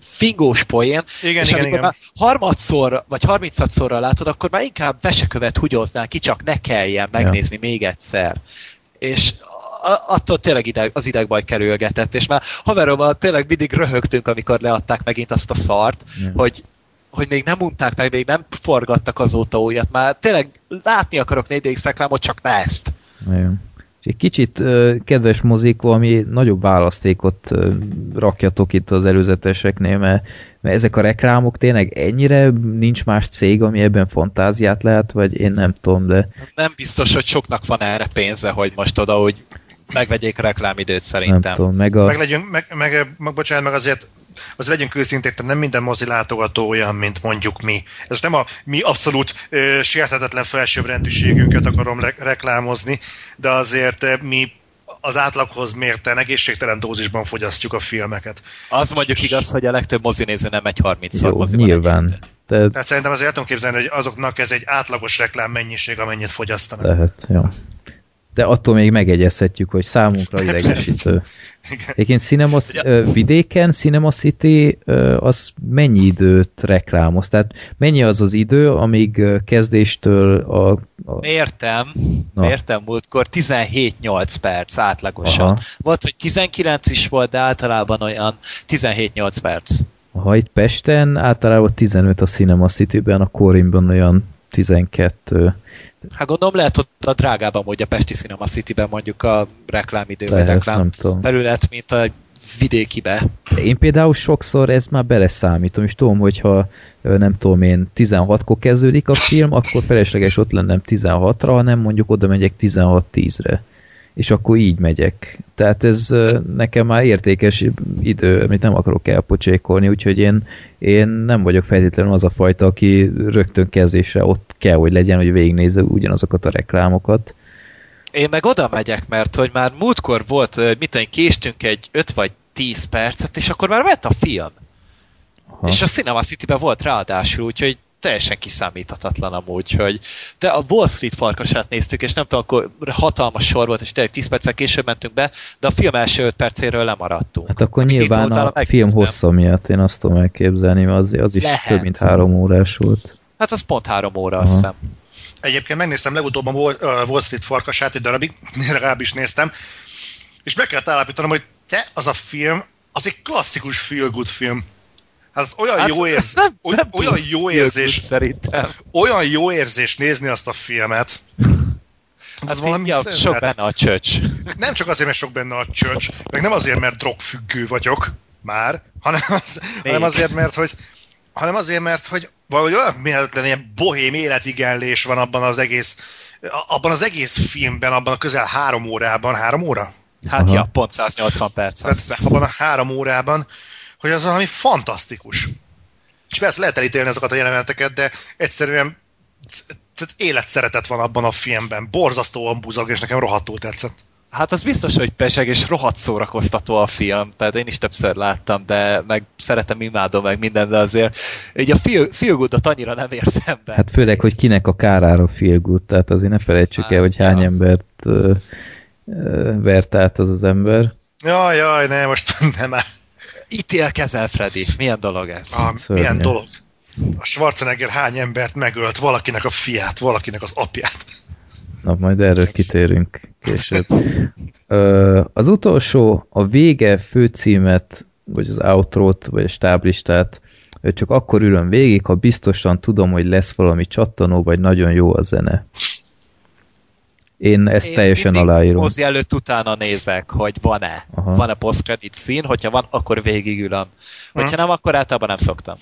fingós poén, Igen, és igen, amikor igen. már harmadszor, vagy harmincadszorra látod, akkor már inkább vesekövet hugyoznál ki, csak ne kelljen megnézni még egyszer. És attól tényleg ideg, az idegbaj kerülgetett, és már haverommal tényleg mindig röhögtünk, amikor leadták megint azt a szart, Ja. hogy hogy még nem unták meg, még nem forgattak azóta újat, már tényleg látni akarok 4DX reklámot, csak ne ezt. Igen. És egy kicsit kedves mozik, valami nagyobb választékot rakjatok itt az előzeteseknél, mert, mert ezek a reklámok tényleg ennyire nincs más cég, ami ebben fantáziát lehet, vagy én nem tudom, de Nem biztos, hogy soknak van erre pénze, hogy most oda, hogy megvegyék a reklámidőt nem szerintem. tudom, meg a... Meg legyünk, meg, meg, meg bocsánat, meg azért, azért legyünk őszinték, tehát nem minden mozi látogató olyan, mint mondjuk mi. Ez nem a mi abszolút ö, sérthetetlen felsőbbrendűségünket akarom re- reklámozni, de azért ö, mi az átlaghoz mérten egészségtelen dózisban fogyasztjuk a filmeket. Az mondjuk igaz, hogy a legtöbb mozinéző nem egy 30 szor moziban nyilván. De Tehát szerintem azért el tudom képzelni, hogy azoknak ez egy átlagos reklám mennyiség, amennyit fogyasztanak. lehet, jó. De attól még megegyezhetjük, hogy számunkra idegesítő. Igen. Egyébként Cinema, vidéken Cinema City az mennyi időt reklámoz? Tehát mennyi az az idő, amíg kezdéstől a... a Értem, Na. értem múltkor 17-8 perc átlagosan. Aha. Volt, hogy 19 is volt, de általában olyan 17-8 perc. ha itt Pesten általában 15 a Cinema City-ben, a Corimban olyan 12. Hát gondolom lehet hogy a drágább amúgy a Pesti Cinema City-ben mondjuk a reklámidő, vagy Lehet, reklám nem tudom. felület, mint a vidékibe. Én például sokszor ez már beleszámítom, és tudom, hogyha nem tudom én 16-kor kezdődik a film, akkor felesleges ott lennem 16-ra, hanem mondjuk oda megyek 16-10-re. És akkor így megyek. Tehát ez nekem már értékes idő, amit nem akarok elpocsékolni, úgyhogy én, én nem vagyok feltétlenül az a fajta, aki rögtön kezdésre ott kell, hogy legyen, hogy végignézze ugyanazokat a reklámokat. Én meg oda megyek, mert hogy már múltkor volt, mit késtünk egy 5 vagy 10 percet, és akkor már ment a film. Aha. És a Cinema City-ben volt ráadásul, úgyhogy teljesen kiszámíthatatlan amúgy, hogy de a Wall Street farkasát néztük, és nem tudom, akkor hatalmas sor volt, és tényleg 10 perccel később mentünk be, de a film első 5 percéről lemaradtunk. Hát akkor Amit nyilván a film megnéztem. hossza miatt én azt tudom elképzelni, mert az, az is Lehet. több mint három órás volt. Hát az pont három óra, Aha. azt hiszem. Egyébként megnéztem legutóbb a Wall Street farkasát, egy darabig, legalábbis néztem, és meg kellett állapítanom, hogy te, az a film, az egy klasszikus feel-good film. Hát az olyan Hát jó érzés, nem- oly- nem olyan jó érzés, Szerintem. olyan jó érzés nézni azt a filmet. Hát Ez valami ja, sok szenzát. benne a csöcs. Nem csak azért, mert sok benne a csöcs, meg nem azért, mert drogfüggő vagyok már, hanem, az, hanem azért, mert hogy hanem azért, mert hogy valahogy olyan méltatlan ilyen bohém életigenlés van abban az egész abban az egész filmben, abban a közel három órában, három óra? Hát Aha. ja, pont 180 perc. Tehát abban a három órában, hogy az valami fantasztikus. És persze lehet elítélni azokat a jeleneteket, de egyszerűen tehát életszeretet van abban a filmben. Borzasztóan buzog, és nekem rohadtul tetszett. Hát az biztos, hogy peseg és rohadt szórakoztató a film, tehát én is többször láttam, de meg szeretem, imádom meg minden, de azért így a feel, feel good-ot annyira nem érzem be. Hát főleg, hogy kinek a kárára feel good, tehát azért ne felejtsük el, hogy hány Ja. embert ö, ö, vert át az az ember. Jaj, jaj, ne, most nem áll. Ítélkezel, Freddy. Milyen dolog ez? Ah, Szörnyű. milyen dolog. A Schwarzenegger hány embert megölt, valakinek a fiát, valakinek az apját. Na, majd erről kitérünk később. Ö, az utolsó, a vége főcímet, vagy az outrót, vagy a stáblistát csak akkor ülöm végig, ha biztosan tudom, hogy lesz valami csattanó, vagy nagyon jó a zene. Én ezt Én teljesen aláírom. mozi előtt utána nézek, hogy van-e. Aha. Van-e post-credit szín, hogyha van, akkor végigülöm. Hogyha nem, akkor általában nem szoktam.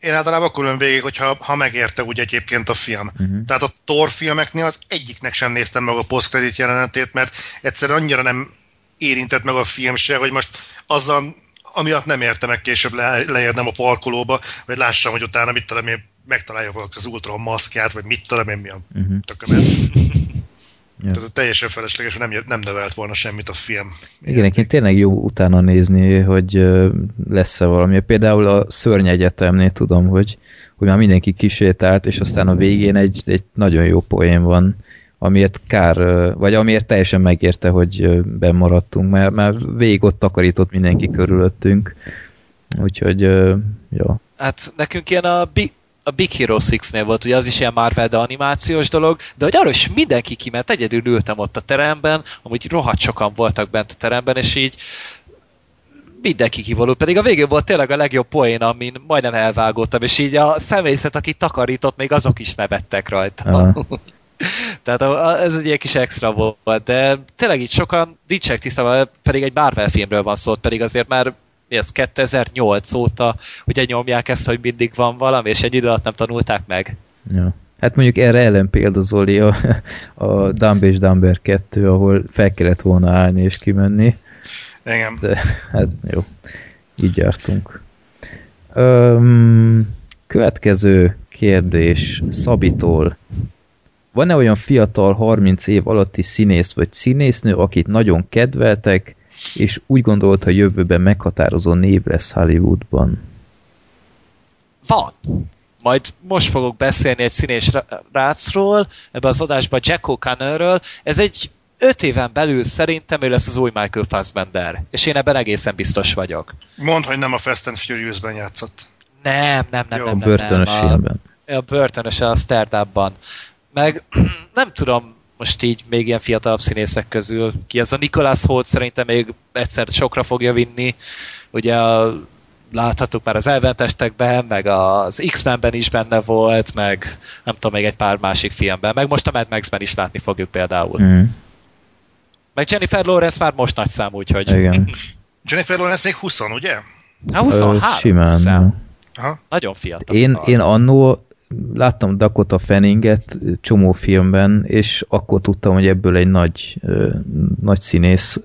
Én általában akkor ülöm végig, hogyha ha megérte úgy egyébként a film. Mhm. Tehát a Thor filmeknél az egyiknek sem néztem meg a post jelenetét, mert egyszerűen annyira nem érintett meg a film se, hogy most azzal, amiatt nem érte meg később le, leérnem a parkolóba, vagy lássam, hogy utána mit tudom én, megtalálja valaki az Ultron maszkját, vagy mit tudom én, mi a tökömet. Ja. Tehát teljesen felesleges, nem, nem növelt volna semmit a film. Igen, egyébként tényleg jó utána nézni, hogy lesz-e valami. Például a Szörny Egyetemnél tudom, hogy, hogy már mindenki kisétált, és aztán a végén egy, egy nagyon jó poén van, amiért kár, vagy amiért teljesen megérte, hogy bemaradtunk, mert már végig ott takarított mindenki körülöttünk. Úgyhogy, jó. Hát nekünk ilyen a a Big Hero 6-nél volt, ugye az is ilyen Marvel, de animációs dolog, de hogy arról is mindenki kiment, egyedül ültem ott a teremben, amúgy rohadt sokan voltak bent a teremben, és így mindenki kivaló, pedig a végén volt tényleg a legjobb poén, amin majdnem elvágottam, és így a személyzet, aki takarított, még azok is nevettek rajta. Aha. Tehát ez egy ilyen kis extra volt, de tényleg így sokan nincsenek tisztában, pedig egy Marvel filmről van szó, pedig azért már mi ez 2008 óta ugye nyomják ezt, hogy mindig van valami, és egy idő alatt nem tanulták meg. Ja. Hát mondjuk erre ellen példa Zoli a, a Dumb és Dumber 2, ahol fel kellett volna állni és kimenni. Igen. De hát jó, így jártunk. Öm, következő kérdés Szabitól. Van-e olyan fiatal 30 év alatti színész vagy színésznő, akit nagyon kedveltek, és úgy gondolt, hogy jövőben meghatározó név lesz Hollywoodban? Van. Majd most fogok beszélni egy színés rácról, ebbe az adásban Jack O'Connorről. Ez egy öt éven belül szerintem ő lesz az új Michael Fassbender. És én ebben egészen biztos vagyok. Mondd, hogy nem a Fast and Furious-ben játszott. Nem, nem, nem, Jó, nem, nem, Börtönös nem. A- filmben. a börtönös a Amsterdamban. Meg nem tudom, most így még ilyen fiatalabb színészek közül ki az a Nicholas Holt szerintem még egyszer sokra fogja vinni. Ugye a, láthattuk már az elventestekben, meg az X-Menben is benne volt, meg nem tudom, még egy pár másik filmben, meg most a Mad Max-ben is látni fogjuk például. Mm, Meg Jennifer Lawrence már most nagy szám, úgyhogy igen. Jennifer Lawrence még 20, ugye? hát Ö, 23 Simán. szám. Aha. Nagyon fiatal. Én, én annó láttam Dakota Fanninget csomó filmben, és akkor tudtam, hogy ebből egy nagy, nagy színész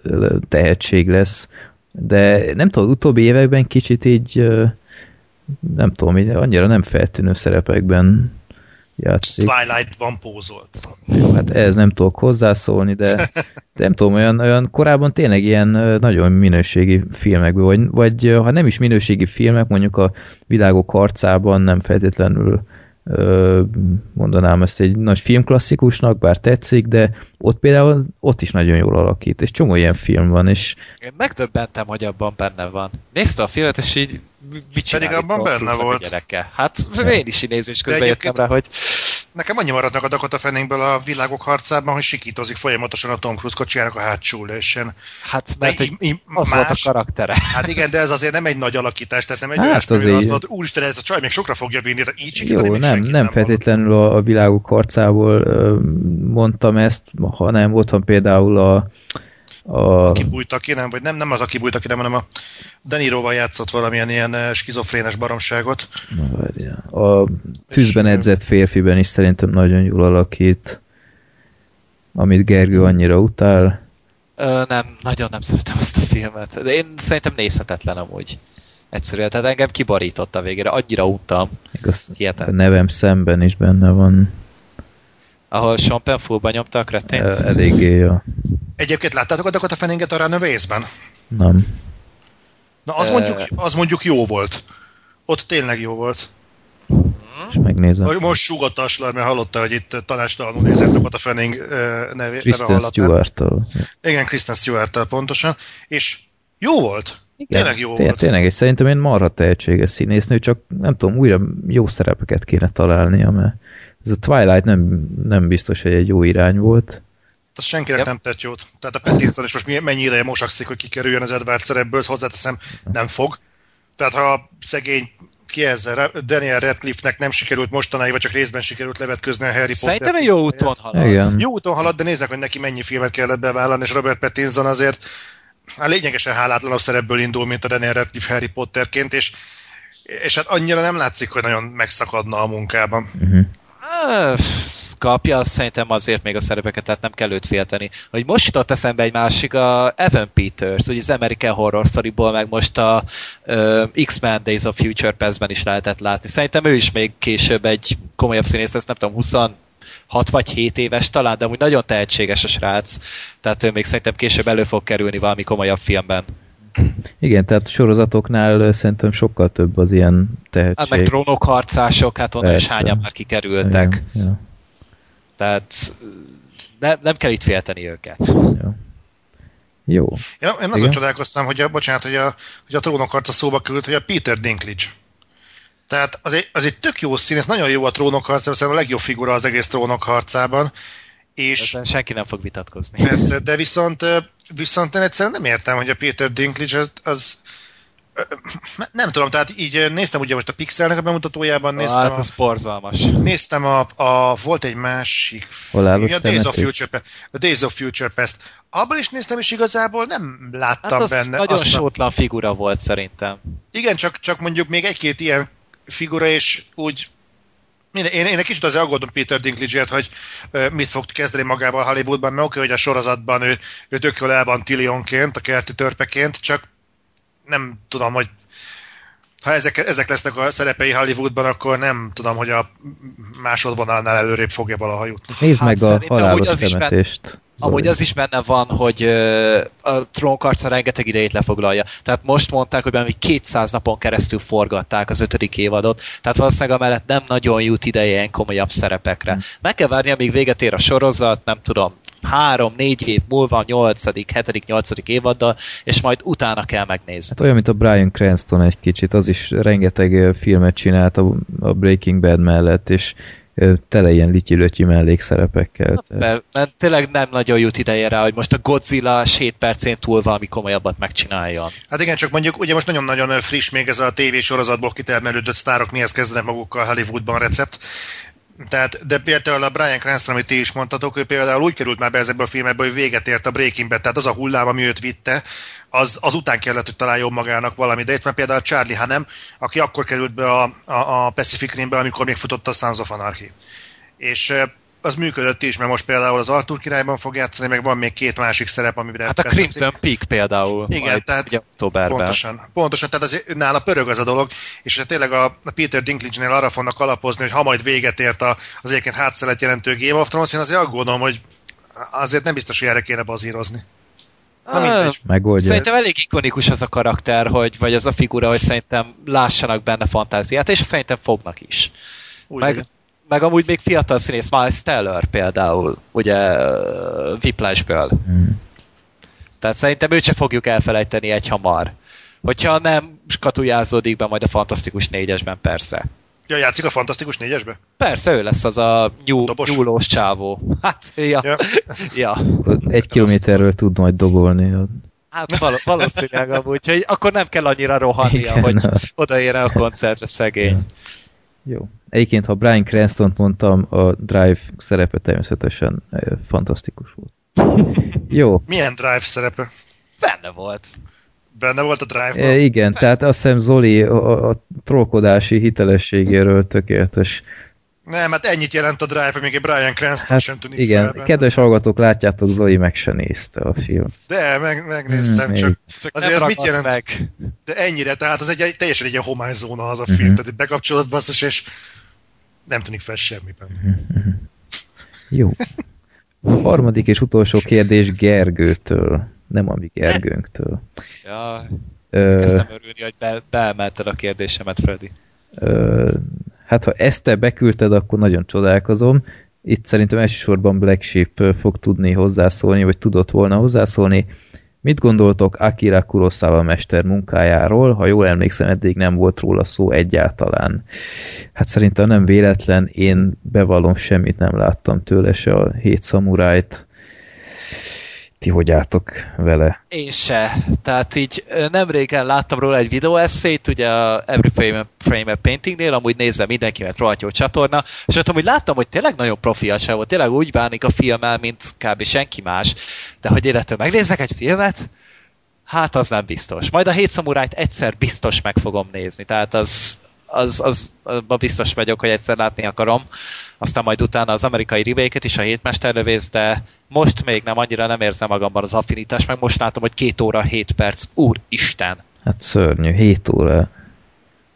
tehetség lesz. De nem tudom, utóbbi években kicsit így nem tudom, így annyira nem feltűnő szerepekben játszik. Twilight-ban pózolt. Jó, hát ehhez nem tudok hozzászólni, de, de nem tudom, olyan, olyan korábban tényleg ilyen nagyon minőségi filmekben, vagy, vagy ha nem is minőségi filmek, mondjuk a világok harcában nem feltétlenül ö, mondanám ezt egy nagy filmklasszikusnak, bár tetszik, de ott például ott is nagyon jól alakít, és csomó ilyen film van, és Én megdöbbentem, hogy abban benne van. Nézte a filmet, és így mit Pedig abban benne Cruise-nak a volt. Gyereke? Hát én is így nézés közben jöttem rá, hogy Nekem annyi maradt meg a Dakota Fanningből a világok harcában, hogy sikítozik folyamatosan a Tom Cruise kocsijának a hátsó ülésén. hát mert egy, Í- az volt a karaktere. Hát igen, de ez azért nem egy nagy alakítás, tehát nem egy Hát hogy azért- azt mondod, úristen, ez a csaj még sokra fogja vinni, de így sikítani jó, nem, nem van. feltétlenül a, a világok harcából mondtam ezt, hanem ott van például a, a Aki bújta ki, nem, vagy nem, nem az, aki bújta ki, nem, hanem a Deniroval játszott valamilyen ilyen eh, skizofrénes baromságot. Na, várjál. A tűzben És, edzett férfiben is szerintem nagyon jól alakít, amit Gergő annyira utál. Ö, nem, nagyon nem szeretem ezt a filmet. De én szerintem nézhetetlen amúgy. Egyszerűen, tehát engem kibarított a végére, annyira untam, Igaz, a nevem szemben is benne van. Ahol Sean Penn fullba nyomta a kretént. Ö, Eléggé, ja. Egyébként láttátok a Dakota Fanninget a Runaways-ben? Nem. Na, az, Eh. mondjuk, az mondjuk jó volt. Ott tényleg jó volt. És megnézem. Most- súgott a Slar, mert hallotta, hogy itt tanástalanul nézett Dakota Fanning neve, neve Kristen hallatán. Stewart-tal. Igen, Kristen stewart pontosan. És jó volt. Igen, Tényleg jó té- volt. Tényleg, és szerintem én marha tehetséges színésznő, csak nem tudom, újra jó szerepeket kéne találnia, mert ez a Twilight nem, nem biztos, hogy egy jó irány volt. Az senkinek Yep. nem tett jót. Tehát a Pattinson is most mennyi ideje mosakszik, hogy kikerüljön az Edward szerepből, ezt hozzáteszem, nem fog. Tehát ha a szegény ki ezzel, Daniel Radcliffe-nek nem sikerült mostanáig, vagy csak részben sikerült levetközni a Harry Potter. Szerintem jó úton halad. Igen. Jó úton halad, de néznek, hogy neki mennyi filmet kellett bevállalni, és Robert Pattinson azért hát lényegesen hálátlanabb szerepből indul, mint a Daniel Radcliffe Harry Potterként, és, és hát annyira nem látszik, hogy nagyon megszakadna a munkában. Uh-huh. Kapja, szerintem azért még a szerepeket, tehát nem kell őt félteni. Hogy most jutott eszembe egy másik, a Evan Peters, ugye az American Horror Story-ból, meg most a uh, X-Men Days of Future Past-ben is lehetett látni. Szerintem ő is még később egy komolyabb színész lesz, nem tudom, 26 vagy 7 éves talán, de amúgy nagyon tehetséges a srác, tehát ő még szerintem később elő fog kerülni valami komolyabb filmben. Igen, tehát a sorozatoknál szerintem sokkal több az ilyen tehetség. Hát meg trónok harcások, hát onnan is hányan már kikerültek. Igen, ja, Tehát ne, nem kell itt félteni őket. ja. Jó. Én, én azon Igen. csodálkoztam, hogy a, bocsánat, hogy a, hogy a trónok harca szóba került, hogy a Peter Dinklage. Tehát az egy, az egy tök jó színész, nagyon jó a trónok harca, szerintem a legjobb figura az egész trónok harcában. És Ezzel senki nem fog vitatkozni. persze, de viszont, viszont én egyszerűen nem értem, hogy a Peter Dinklage az, az nem tudom, tehát így néztem ugye most a Pixelnek a bemutatójában, néztem, Hát a, ez borzalmas. néztem a, a, volt egy másik Halálos a Days of? Future Past. A Days of Future Past. Abban is néztem, és igazából nem Hát láttam az benne. nagyon azt a- sótlan figura volt szerintem. Igen, csak, csak mondjuk még egy-két ilyen figura, és úgy minden, én, én egy kicsit azért aggódom Peter Dinklage-ért, hogy mit fog kezdeni magával Hollywoodban, mert oké, hogy a sorozatban ő, ő tök jól el van Tillionként, a kerti törpeként, csak nem tudom, hogy ha ezek, ezek lesznek a szerepei Hollywoodban, akkor nem tudom, hogy a másodvonalnál előrébb fogja valaha jutni. Nézd Hát meg a halálos az is temetést. Amúgy az is benne van, hogy a trónkarca rengeteg idejét lefoglalja. Tehát most mondták, hogy valami 200 napon keresztül forgatták az ötödik évadot, tehát valószínűleg amellett nem nagyon jut ideje ilyen komolyabb szerepekre. Meg kell várni, amíg véget ér a sorozat, nem tudom, három, négy év múlva, nyolcadik, hetedik, nyolcadik évaddal, és majd utána kell megnézni. Hát olyan, mint a Brian Cranston egy kicsit, az is rengeteg filmet csinált a, Breaking Bad mellett, és tele ilyen lityi mellékszerepekkel. tehát- Mert, mert tényleg nem nagyon jut ideje rá, hogy most a Godzilla 7 percén túl valami komolyabbat megcsináljon. Hát igen, csak mondjuk ugye most nagyon-nagyon friss még ez a tévésorozatból kitermelődött sztárok mihez kezdenek magukkal Hollywoodban recept. Tehát, de például a Brian Cranston, amit ti is mondtatok, ő például úgy került már be ezekbe a filmekbe, hogy véget ért a Breaking Bad, tehát az a hullám, ami őt vitte, az, az után kellett, hogy találjon magának valami. De itt már például Charlie Hanem, aki akkor került be a, a, a Pacific Rimbe, amikor még futott a Sons of Anarchy. És az működött is, mert most például az Arthur királyban fog játszani, meg van még két másik szerep, amiben Hát a Crimson Peak például. Igen, majd tehát ugye októberben. Pontosan, pontosan, tehát az, nála pörög az a dolog, és hogyha tényleg a, a Peter Dinklage-nél arra fognak alapozni, hogy ha majd véget ért a, az egyébként hátszelet jelentő Game of Thrones, én azért aggódom, hogy azért nem biztos, hogy erre kéne bazírozni. Na mindegy. Megoldja. Szerintem elég ikonikus az a karakter, hogy, vagy az a figura, hogy szerintem lássanak benne fantáziát, és szerintem fognak is. Úgy Meg, legyen. Meg amúgy még fiatal színész, Miles Teller például, ugye Whiplashből. Hmm. Tehát szerintem őt se fogjuk elfelejteni egy hamar. Hogyha nem skatujázódik be majd a Fantasztikus négyesben, persze. Ja, játszik a Fantasztikus négyesbe? Persze, ő lesz az a nyú, Dobos? nyúlós csávó. Hát, ja. Ja. ja. ja. Egy kilométerről tud majd dobolni. Hát val- valószínűleg amúgy, hogy akkor nem kell annyira rohannia, Igen. hogy odaérne a koncertre szegény. Jó. Egyébként, ha Brian cranston mondtam, a Drive szerepe természetesen eh, fantasztikus volt. Jó. Milyen Drive szerepe? Benne volt. Benne volt a E, Drive-ban? igen, Persze. tehát azt hiszem Zoli a, a trollkodási hitelességéről tökéletes. Nem, hát ennyit jelent a Drive, még egy Brian Cranston Hát sem tűnik igen, fel kedves hallgatók, látjátok, Zoli meg se nézte a film. De, meg, megnéztem, Hmm, csak, Csak Azért az mit jelent? Meg. de ennyire, tehát az egy, egy teljesen egy ilyen homályzóna az a Mhm. film, tehát egy bekapcsolod basszus, és nem tűnik fel semmiben. Jó. A harmadik és utolsó kérdés Gergőtől, nem a mi Gergőnktől. Ja, Ö, kezdtem örülni, hogy be, beemelted a kérdésemet, Freddy. Ö, hát ha ezt te beküldted, akkor nagyon csodálkozom. Itt szerintem elsősorban Black Sheep fog tudni hozzászólni, vagy tudott volna hozzászólni. Mit gondoltok Akira Kurosawa mester munkájáról? Ha jól emlékszem, eddig nem volt róla szó egyáltalán. Hát szerintem nem véletlen, én bevallom, semmit nem láttam tőle, se a hét szamurájt. Ti hogy álltok vele? Én se. Tehát így nem láttam róla egy videóesszét, ugye a Every Frame, Frame a Paintingnél, amúgy nézve mindenki, mert rohadt jó csatorna, és ott amúgy láttam, hogy tényleg nagyon profi a csávó, tényleg úgy bánik a filmmel, mint kb. senki más, de hogy életől megnéznek egy filmet, hát az nem biztos. Majd a hét szamurájt egyszer biztos meg fogom nézni, tehát az, az, az abban biztos vagyok, hogy egyszer látni akarom. Aztán majd utána az amerikai rivéket is, a hétmesterlövész, de most még nem annyira nem érzem magamban az affinitást, meg most látom, hogy két óra, hét perc. Úristen! Hát szörnyű, 7 óra.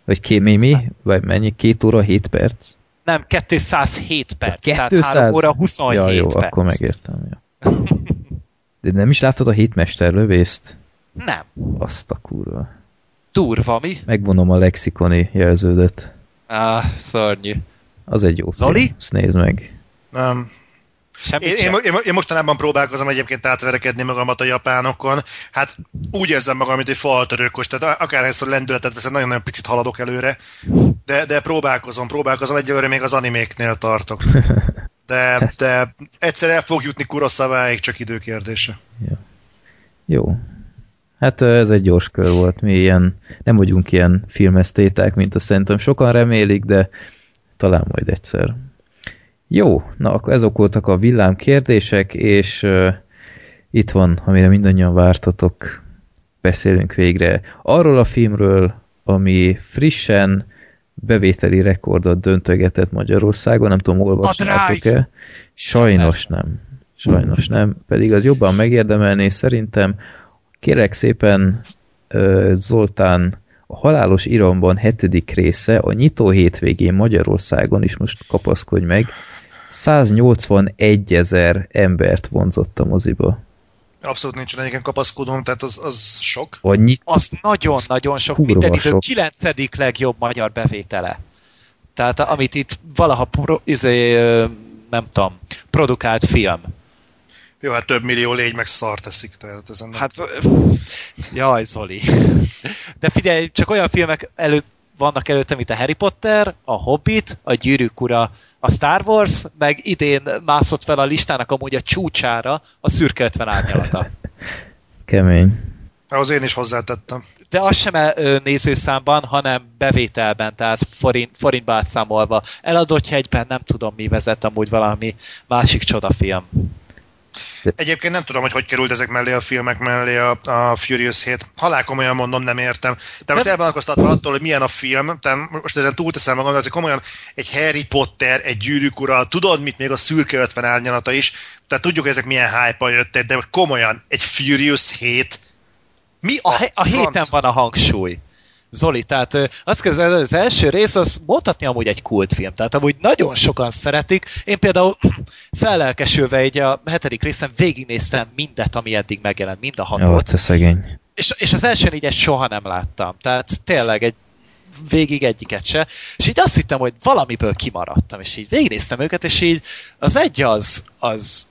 Vagy ké, mi, mi? Vagy mennyi? 2 óra, 7 perc? Nem, 207 perc, 200? tehát 3 óra 27 ja, jó, perc. akkor megértem. Ja. De nem is láttad a hétmester lövészt? Nem. Azt a kurva. Durva, mi? Megvonom a lexikoni jelződet. Ah, szörnyű. Az egy jó Zoli? film. Azt nézd meg. Nem. Semmit Én, sem. én, én, én mostanában próbálkozom egyébként átverekedni magamat a japánokon. Hát úgy érzem magam, mint egy faltörőkos, tehát akárhányszor lendületet veszem, nagyon-nagyon picit haladok előre, de, de próbálkozom, próbálkozom, egyelőre még az animéknél tartok. De, de egyszer el fog jutni Kuroszaváig, csak időkérdése. Jó. Hát ez egy gyors kör volt. Mi ilyen, nem vagyunk ilyen filmesztéták, mint azt szerintem sokan remélik, de talán majd egyszer. Jó, na akkor ezok voltak a villám kérdések, és uh, itt van, amire mindannyian vártatok, beszélünk végre arról a filmről, ami frissen bevételi rekordot döntögetett Magyarországon, nem tudom, olvassátok-e? Sajnos nem. Sajnos nem, pedig az jobban megérdemelné szerintem. Kérek szépen Zoltán, a Halálos Iramban hetedik része a nyitó hétvégén Magyarországon is most kapaszkodj meg, 181 ezer embert vonzott a moziba. Abszolút nincsen egyébként kapaszkodom, tehát az, az sok. Annyit Az nagyon-nagyon sok, minden idő sok. 9. legjobb magyar bevétele. Tehát amit itt valaha pro, izé, nem tudom, produkált film. Jó, hát több millió légy meg szar teszik, tehát ezen nem... Hát, jaj, Zoli. De figyelj, csak olyan filmek előtt vannak előtte, mint a Harry Potter, a Hobbit, a Gyűrűk ura, a Star Wars, meg idén mászott fel a listának amúgy a csúcsára a szürke 50 árnyalata. kemény. Ahhoz én is hozzátettem. De az sem nézőszámban, hanem bevételben, tehát forint, forintba átszámolva. Eladott hegyben nem tudom mi vezet, amúgy valami másik csodafilm. Egyébként nem tudom, hogy hogy került ezek mellé a filmek mellé a, a Furious 7. Halál komolyan mondom, nem értem. Te most el van attól, hogy milyen a film, te most ezen túlteszem magam, de azért komolyan egy Harry Potter, egy gyűrűk ura, tudod mit, még a szürke 50 árnyalata is, tehát tudjuk, ezek milyen hype jöttek, de komolyan, egy Furious 7, mi a, A, he- a héten van a hangsúly. Zoli, tehát azt kell, az első rész, az mondhatni amúgy egy kultfilm, tehát amúgy nagyon sokan szeretik. Én például fellelkesülve így a hetedik részen végignéztem mindet, ami eddig megjelent, mind a Jó, hatot. te szegény. És, és az első négyet soha nem láttam. Tehát tényleg egy végig egyiket se. És így azt hittem, hogy valamiből kimaradtam, és így végignéztem őket, és így az egy az, az,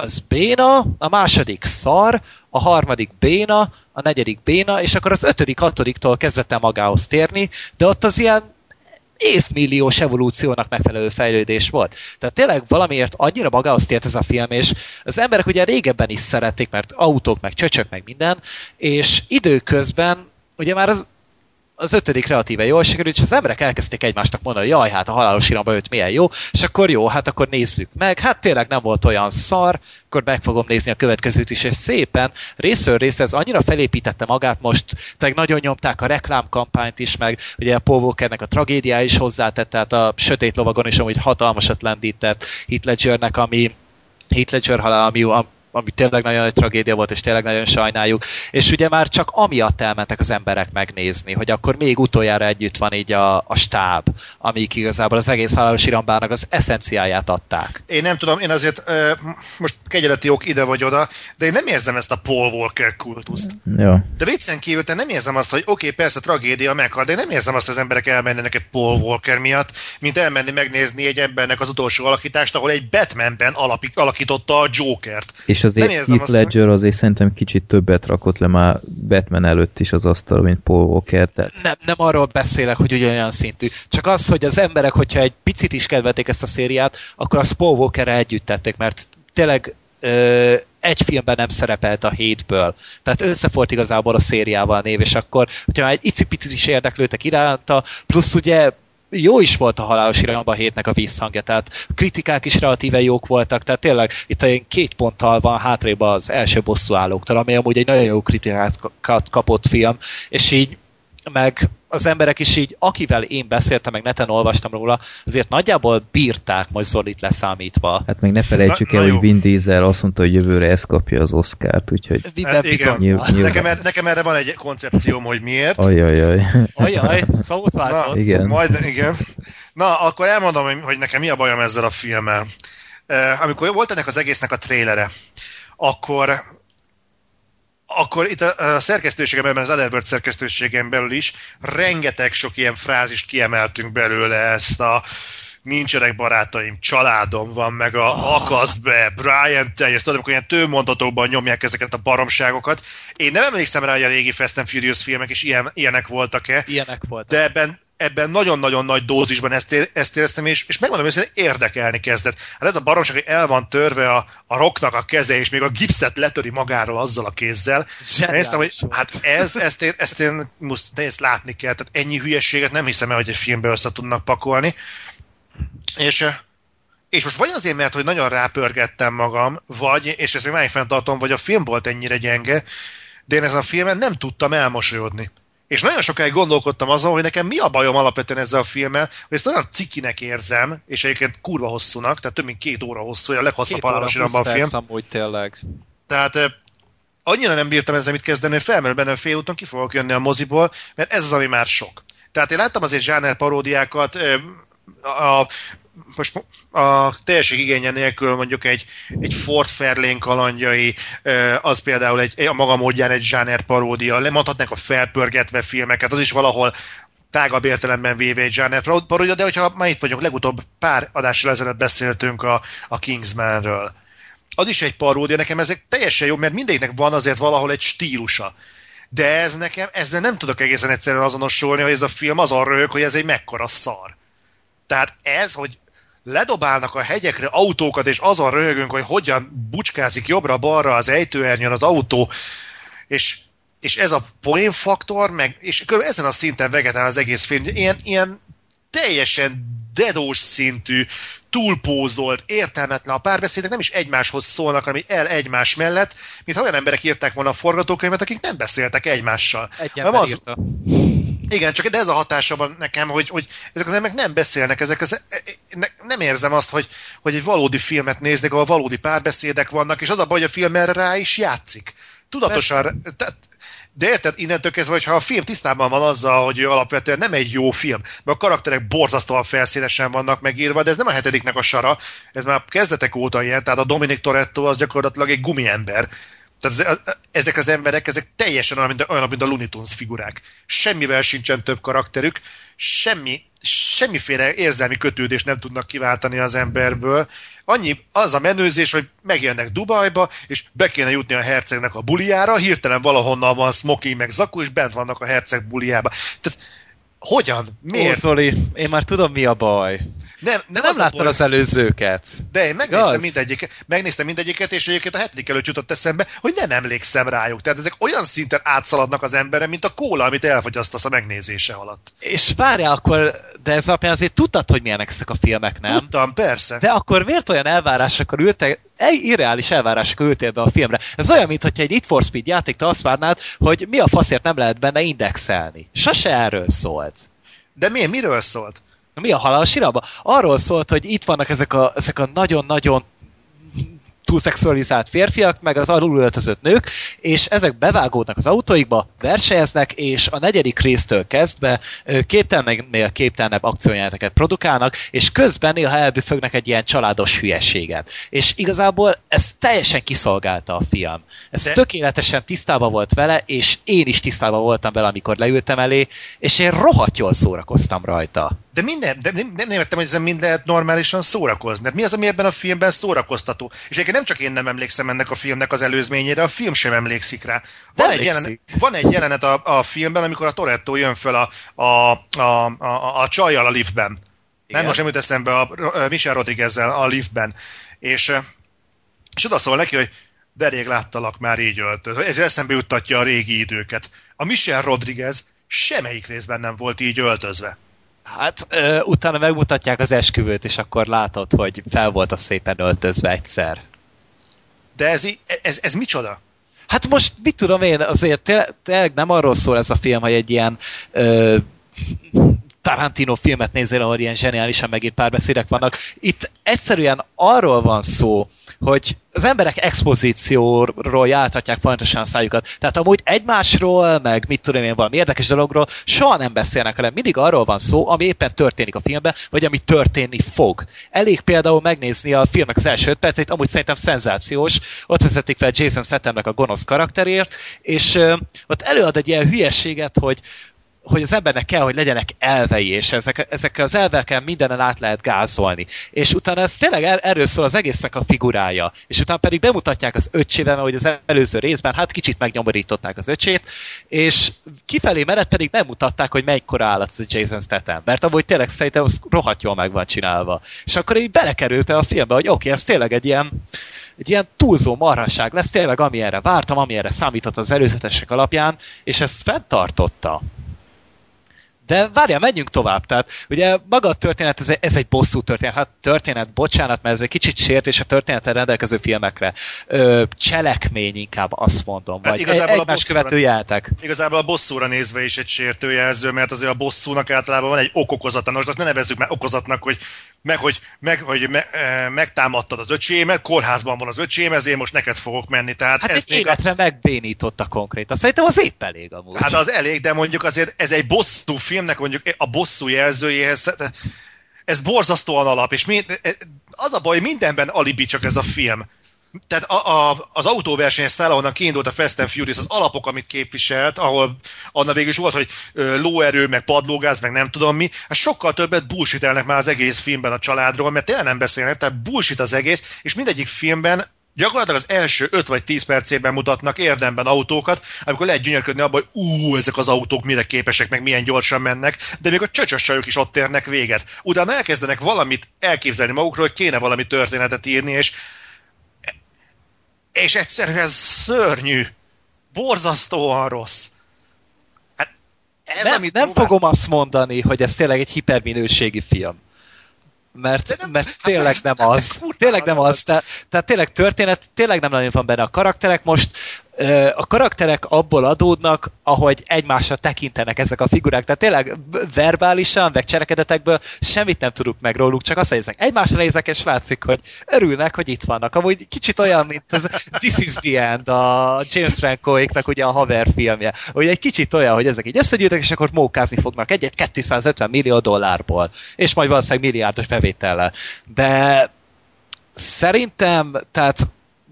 az béna, a második szar, a harmadik béna, a negyedik béna, és akkor az ötödik, hatodiktól kezdett el magához térni, de ott az ilyen évmilliós evolúciónak megfelelő fejlődés volt. Tehát tényleg valamiért annyira magához tért ez a film, és az emberek ugye régebben is szerették, mert autók, meg csöcsök, meg minden, és időközben ugye már az, az ötödik relatíve jól sikerült, és az emberek elkezdték egymásnak mondani, hogy jaj, hát a halálos iramba öt milyen jó, és akkor jó, hát akkor nézzük meg. Hát tényleg nem volt olyan szar, akkor meg fogom nézni a következőt is, és szépen részről részre ez annyira felépítette magát most, tehát nagyon nyomták a reklámkampányt is, meg ugye a Paul Walkernek a tragédiája is hozzátett, tehát a Sötét Lovagon is amúgy hatalmasat lendített Heath Ledgernek, ami Heath Ledger halál, ami, ami tényleg nagyon nagy tragédia volt, és tényleg nagyon sajnáljuk. És ugye már csak amiatt elmentek az emberek megnézni, hogy akkor még utoljára együtt van így a, a stáb, amik igazából az egész halálos irambának az eszenciáját adták. Én nem tudom, én azért uh, most kegyeleti ok ide vagy oda, de én nem érzem ezt a Paul Walker kultuszt. Jó. De viccen kívül te nem érzem azt, hogy oké, okay, persze tragédia meghal, de én nem érzem azt, hogy az emberek elmennének egy Paul Walker miatt, mint elmenni megnézni egy embernek az utolsó alakítást, ahol egy Batmanben alapik, alakította a Jokert. És Nem azért Heath azt, Ledger azért szerintem kicsit többet rakott le már Batman előtt is az asztal, mint Paul Walker. Tehát Nem, nem arról beszélek, hogy ugyanolyan szintű. Csak az, hogy az emberek, hogyha egy picit is kedvelték ezt a szériát, akkor azt Paul walker együtt tették, mert tényleg ö, egy filmben nem szerepelt a hétből. Tehát összefort igazából a szériával a név, és akkor, hogyha már egy icipicit is érdeklődtek iránta, plusz ugye jó is volt a halálos irányba a hétnek a visszhangja, tehát kritikák is relatíve jók voltak, tehát tényleg itt ilyen két ponttal van hátrébb az első bosszúállóktól, ami amúgy egy nagyon jó kritikát kapott film, és így meg az emberek is így, akivel én beszéltem, meg neten olvastam róla, azért nagyjából bírták majd Zolit leszámítva. hát meg ne felejtsük Na- el, na hogy. Vin Diesel azt mondta, hogy jövőre ez kapja az Oscárt, úgyhogy Minden Hát igen. bizony. nyilv, nyilván. Nekem, er, nekem erre van egy koncepcióm, hogy miért. Ajajaj. Ajaj, szót Na, váltott. igen. Majd, igen. Na, akkor elmondom, hogy- nekem mi a bajom ezzel a filmmel. Uh, amikor volt ennek az egésznek a trélere, akkor akkor itt a, a szerkesztőségemben, az Otherworld szerkesztőségem belül is rengeteg sok ilyen frázist kiemeltünk belőle ezt a nincsenek barátaim, családom van, meg a akaszt be, Brian teljes, tudom, amikor ilyen tőmondatokban nyomják ezeket a baromságokat. Én nem emlékszem rá, hogy a régi Fast and Furious filmek is ilyen, ilyenek voltak-e, Ilyenek voltak. de ebben, ebben nagyon-nagyon nagy dózisban ezt, ér- ezt éreztem, és, és megmondom őszintén, érdekelni kezdett. Hát ez a baromság, hogy el van törve a, a rocknak a keze, és még a gipszet letöri magáról azzal a kézzel. Néztem, hogy hát ez, ezt én, ezt én musz, ezt látni kell, tehát ennyi hülyességet nem hiszem el, hogy egy filmbe össze tudnak pakolni. És, és most vagy azért, mert hogy nagyon rápörgettem magam, vagy, és ezt még máig fenntartom, vagy a film volt ennyire gyenge, de én ezen a filmen nem tudtam elmosolyodni. És nagyon sokáig gondolkodtam azon, hogy nekem mi a bajom alapvetően ezzel a filmmel, hogy ezt olyan cikinek érzem, és egyébként kurva hosszúnak, tehát több mint két óra hosszú, a leghosszabb halálos 20 iramba a film. amúgy tényleg. Tehát annyira nem bírtam ezzel mit kezdeni, hogy felmerül bennem félúton, ki fogok jönni a moziból, mert ez az, ami már sok. Tehát én láttam azért zsáner paródiákat, a, most a teljesség igénye nélkül mondjuk egy, egy Ford Fairlane kalandjai, az például egy, a maga módján egy zsáner paródia, lemondhatnánk a felpörgetve filmeket, az is valahol tágabb értelemben véve egy zsáner paródia, de hogyha már itt vagyunk, legutóbb pár adással ezelőtt beszéltünk a, a Kingsmanről. Az is egy paródia, nekem ezek teljesen jó, mert mindegyiknek van azért valahol egy stílusa. De ez nekem, ezzel nem tudok egészen egyszerűen azonosulni, hogy ez a film azon röhög, hogy ez egy mekkora szar. Tehát ez, hogy ledobálnak a hegyekre autókat, és azon röhögünk, hogy hogyan bucskázik jobbra-balra az ejtőernyőn az autó, és, és ez a poénfaktor, meg, és ezen a szinten vegetál az egész film. Ilyen, ilyen teljesen dedós szintű, túlpózolt, értelmetlen a párbeszédek nem is egymáshoz szólnak, hanem el egymás mellett, mint olyan emberek írták volna a forgatókönyvet, akik nem beszéltek egymással. Egy az- írta. igen, csak de ez a hatása van nekem, hogy, hogy ezek az emberek nem beszélnek, ezek az, ne, nem érzem azt, hogy, hogy egy valódi filmet néznek, ahol valódi párbeszédek vannak, és az a baj, hogy a film erre rá is játszik. Tudatosan, tehát, de érted, innentől kezdve, hogyha a film tisztában van azzal, hogy ő alapvetően nem egy jó film, mert a karakterek borzasztóan felszínesen vannak megírva, de ez nem a hetediknek a sara, ez már a kezdetek óta ilyen, tehát a Dominic Toretto az gyakorlatilag egy gumiember. Tehát ez- ezek az emberek, ezek teljesen olyan, mint a, olyan, mint a Looney Tunes figurák. Semmivel sincsen több karakterük, semmi, semmiféle érzelmi kötődést nem tudnak kiváltani az emberből. Annyi az a menőzés, hogy megjönnek Dubajba, és be kéne jutni a hercegnek a buliára, hirtelen valahonnan van smoking meg zakó, és bent vannak a herceg buliába. Tehát hogyan? Ó, Miért? Zoli, én már tudom mi a baj. Nem, nem, Nem, az láttad az előzőket. de én megnéztem Igaz? mindegyiket, megnéztem mindegyiket, és egyébként a hetedik előtt jutott eszembe, hogy nem emlékszem rájuk. Tehát ezek olyan szinten átszaladnak az emberen, mint a kóla, amit elfogyasztasz a megnézése alatt. És várjál akkor, de ez alapján azért tudtad, hogy milyenek ezek a filmek, nem? Tudtam, persze. De akkor miért olyan elvárásokkal ültek, irreális elvárásokkal ültél be a filmre? Ez olyan, mintha egy It for Speed játékt azt várnád, hogy mi a faszért nem lehet benne indexelni. Sose erről szólt. De mi, miről szólt? Mi a halál síraba? Arról szólt, hogy itt vannak ezek a, ezek a nagyon-nagyon túlszexualizált férfiak, meg az alulöltözött nők, és ezek bevágódnak az autóikba, versenyeznek, és a negyedik résztől kezdve képtelennél képtelenebb akciójáteket produkálnak, és közben néha elbüfögnek egy ilyen családos hülyeséget. És igazából ez teljesen kiszolgálta a film. Ez De- De... tökéletesen tisztában volt vele, és én is tisztában voltam vele, amikor leültem elé, és én rohadt jól szórakoztam rajta. De minden, de nem, nem, nem értem, hogy ezen mind lehet normálisan szórakozni. Hát mi az, ami ebben a filmben szórakoztató? És egyébként nem csak én nem emlékszem ennek a filmnek az előzményére, a film sem emlékszik rá. Van, egy Emlékszik. jelenet, van egy jelenet a, a filmben, amikor a Toretto jön fel a, a, a, a, a csajjal a liftben. Nem Igen. most nem jut eszembe a, a Michel Rodriguezzel a liftben. És, és oda szól neki, hogy de rég láttalak már így öltöz. Ez eszembe juttatja a régi időket. A Michel Rodriguez semmelyik részben nem volt így öltözve. Hát ö, utána megmutatják az esküvőt, és akkor látod, hogy fel volt a szépen öltözve egyszer. De ez, ez, ez micsoda? Hát most mit tudom én, azért té- tényleg nem arról szól ez a film, hogy egy ilyen ö, Tarantino filmet nézél, ahol ilyen zseniálisan megírt párbeszédek vannak. Itt egyszerűen arról van szó, hogy az emberek expozícióról járhatják fontosan a szájukat. Tehát amúgy egymásról, meg mit tudom én, valami érdekes dologról soha nem beszélnek, hanem mindig arról van szó, ami éppen történik a filmben, vagy ami történni fog. Elég például megnézni a filmnek az első öt percét, amúgy szerintem szenzációs. Ott vezetik fel Jason Stathamnek a gonosz karakterért, és ö, ott előad egy ilyen hülyeséget, hogy hogy az embernek kell, hogy legyenek elvei, és ezek, ezekkel az elvekkel mindenen át lehet gázolni. És utána ez tényleg er, erről szól az egésznek a figurája. És utána pedig bemutatják az öcsével, hogy az előző részben, hát kicsit megnyomorították az öcsét, és kifelé menet pedig bemutatták, hogy melyik állat az a Jason Statham. Mert amúgy tényleg szerintem az rohadt jól meg van csinálva. És akkor így belekerült a filmbe, hogy oké, okay, ez tényleg egy ilyen, egy ilyen túlzó marhaság lesz, tényleg amilyenre vártam, amilyenre számított az előzetesek alapján, és ezt fenntartotta. De várjál, menjünk tovább. Tehát ugye maga a történet, ez egy, ez egy bosszú történet. Hát történet, bocsánat, mert ez egy kicsit sért, és a történeten rendelkező filmekre. Ö, cselekmény inkább azt mondom. Hát vagy igazából a egymás bosszúra- követő jeltek. Igazából a bosszúra nézve is egy sértőjelző, mert azért a bosszúnak általában van egy okokozata. Most azt ne nevezzük már okozatnak, hogy meg, hogy, meg, hogy me, e, megtámadtad az öcsémet, kórházban van az öcsém, ezért most neked fogok menni. Tehát Hát ez egy még a, életre megbénította konkrétan. Szerintem az épp elég amúgy. Hát az elég, de mondjuk azért ez egy bosszú filmnek mondjuk a bosszú jelzőjéhez, ez borzasztóan alap, és mi, az a baj, mindenben alibi csak ez a film. Tehát a, a, az autóversenyes száll, ahonnan kiindult a Fast and Furious, az alapok, amit képviselt, ahol annak végül is volt, hogy ö, lóerő, meg padlógáz, meg nem tudom mi, hát sokkal többet bullshitelnek már az egész filmben a családról, mert tényleg nem beszélnek, tehát bullshit az egész, és mindegyik filmben gyakorlatilag az első 5 vagy 10 percében mutatnak érdemben autókat, amikor lehet gyönyörködni abban, hogy ú, ezek az autók mire képesek, meg milyen gyorsan mennek, de még a csöcsös csajok is ott érnek véget. Utána elkezdenek valamit elképzelni magukról, hogy kéne valami történetet írni, és és egyszerűen szörnyű, borzasztóan rossz. Hát ez, nem, amit nem próbál- fogom azt mondani, hogy ez tényleg egy hiperminőségi film. Mert, De nem- mert tényleg nem hát az. Tényleg nem az. az. Te, tehát tényleg történet, tényleg nem nagyon van benne. A karakterek most a karakterek abból adódnak, ahogy egymásra tekintenek ezek a figurák. Tehát tényleg verbálisan, meg cselekedetekből semmit nem tudunk meg róluk, csak azt néznek. Egymásra nézek, és látszik, hogy örülnek, hogy itt vannak. Amúgy kicsit olyan, mint az This is the End, a James Franco-éknak ugye a haver filmje. Hogy egy kicsit olyan, hogy ezek így összegyűjtek, és akkor mókázni fognak egyet 250 millió dollárból. És majd valószínűleg milliárdos bevétellel. De szerintem, tehát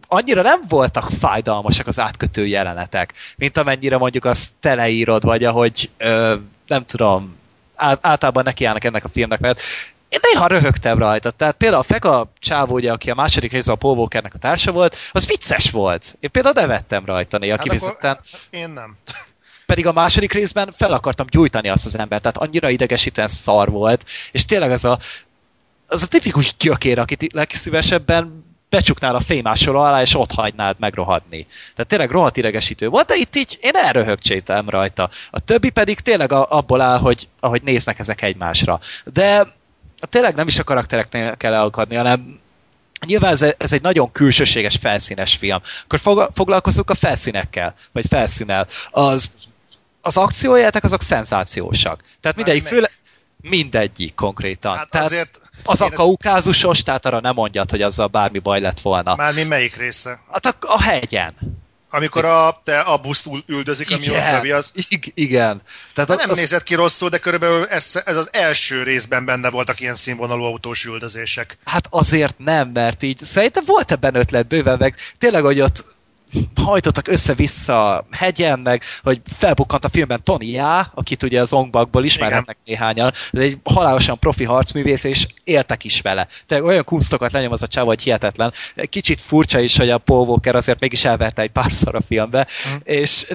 annyira nem voltak fájdalmasak az átkötő jelenetek, mint amennyire mondjuk azt teleírod, vagy ahogy ö, nem tudom, át, általában nekiállnak ennek a filmnek, mert én néha röhögtem rajta. Tehát például a Feka csávó, ugye, aki a második részben a Paul Walkernek a társa volt, az vicces volt. Én például nevettem rajta néha Hát kifizetten. akkor, én nem. Pedig a második részben fel akartam gyújtani azt az embert, tehát annyira idegesítően szar volt, és tényleg ez a, az a tipikus gyökér, akit legszívesebben becsuknál a fémásoló alá, és ott hagynád megrohadni. Tehát tényleg rohadt idegesítő volt, de itt így én elröhögcsétem rajta. A többi pedig tényleg abból áll, hogy ahogy néznek ezek egymásra. De tényleg nem is a karaktereknél kell elakadni, hanem Nyilván ez, ez egy nagyon külsőséges, felszínes film. Akkor fog, foglalkozunk a felszínekkel, vagy felszínel. Az, az akciójátok azok szenzációsak. Tehát mindegyik, melyik? főle, mindegyik konkrétan. Hát Tehát azért... az a ezt- kaukázusos, tehát arra nem mondjad, hogy azzal bármi baj lett volna. Már mi melyik része? Hát a, a hegyen. Amikor a, te a buszt ül- üldözik, ami ott lövi, az... ig- igen. Tehát Hát nem az, nézett ki rosszul, de körülbelül ez, ez az első részben benne voltak ilyen színvonalú autós üldözések. Hát azért nem, mert így szerintem volt ebben ötlet bőven, meg tényleg, hogy ott hajtottak össze-vissza a hegyen, meg hogy felbukkant a filmben Tony Jaa, akit ugye az Ongbakból ismerhetnek néhányan, de egy halálosan profi harcművész, és éltek is vele. Tehát olyan kunstokat lenyom az a csáva, hogy hihetetlen. Kicsit furcsa is, hogy a Paul Walker azért mégis elverte egy párszor a filmbe, Mm. és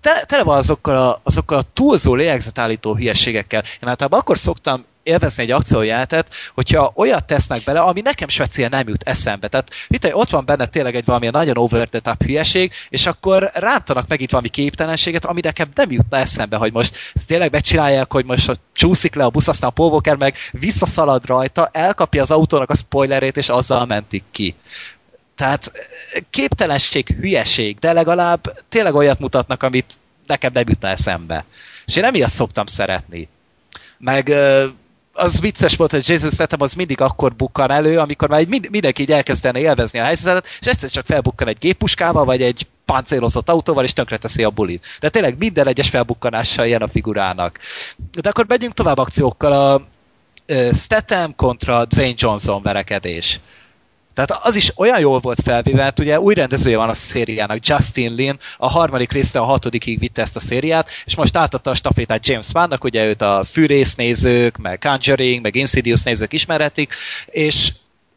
tele, tele van azokkal a, azokkal a túlzó lélegzetállító hülyeségekkel. Én általában akkor szoktam élvezni egy akciójátet, hogyha olyat tesznek bele, ami nekem speciál nem jut eszembe. Tehát itt ott van benne tényleg egy valami nagyon over the top hülyeség, és akkor rántanak meg itt valami képtelenséget, ami nekem nem jutna eszembe, hogy most tényleg megcsinálják, hogy most hogy csúszik le a busz, aztán a Paul Walker meg visszaszalad rajta, elkapja az autónak a spoilerét, és azzal mentik ki. Tehát képtelenség, hülyeség, de legalább tényleg olyat mutatnak, amit nekem nem jutna eszembe. És én emiatt szoktam szeretni. Meg az vicces volt, hogy Jason Statham az mindig akkor bukkan elő, amikor már mind, mindenki így elkezdene élvezni a helyzetet, és egyszer csak felbukkan egy géppuskával, vagy egy páncélozott autóval, és tönkreteszi a bulit. De tényleg minden egyes felbukkanással ilyen a figurának. De akkor megyünk tovább akciókkal. A Statham kontra Dwayne Johnson verekedés. Tehát az is olyan jól volt felvéve, mert ugye új rendezője van a szériának, Justin Lin, a harmadik részre a hatodikig vitte ezt a szériát, és most átadta a stafétát James Wannak, ugye őt a fűrész nézők, meg Conjuring, meg Insidious nézők ismerhetik, és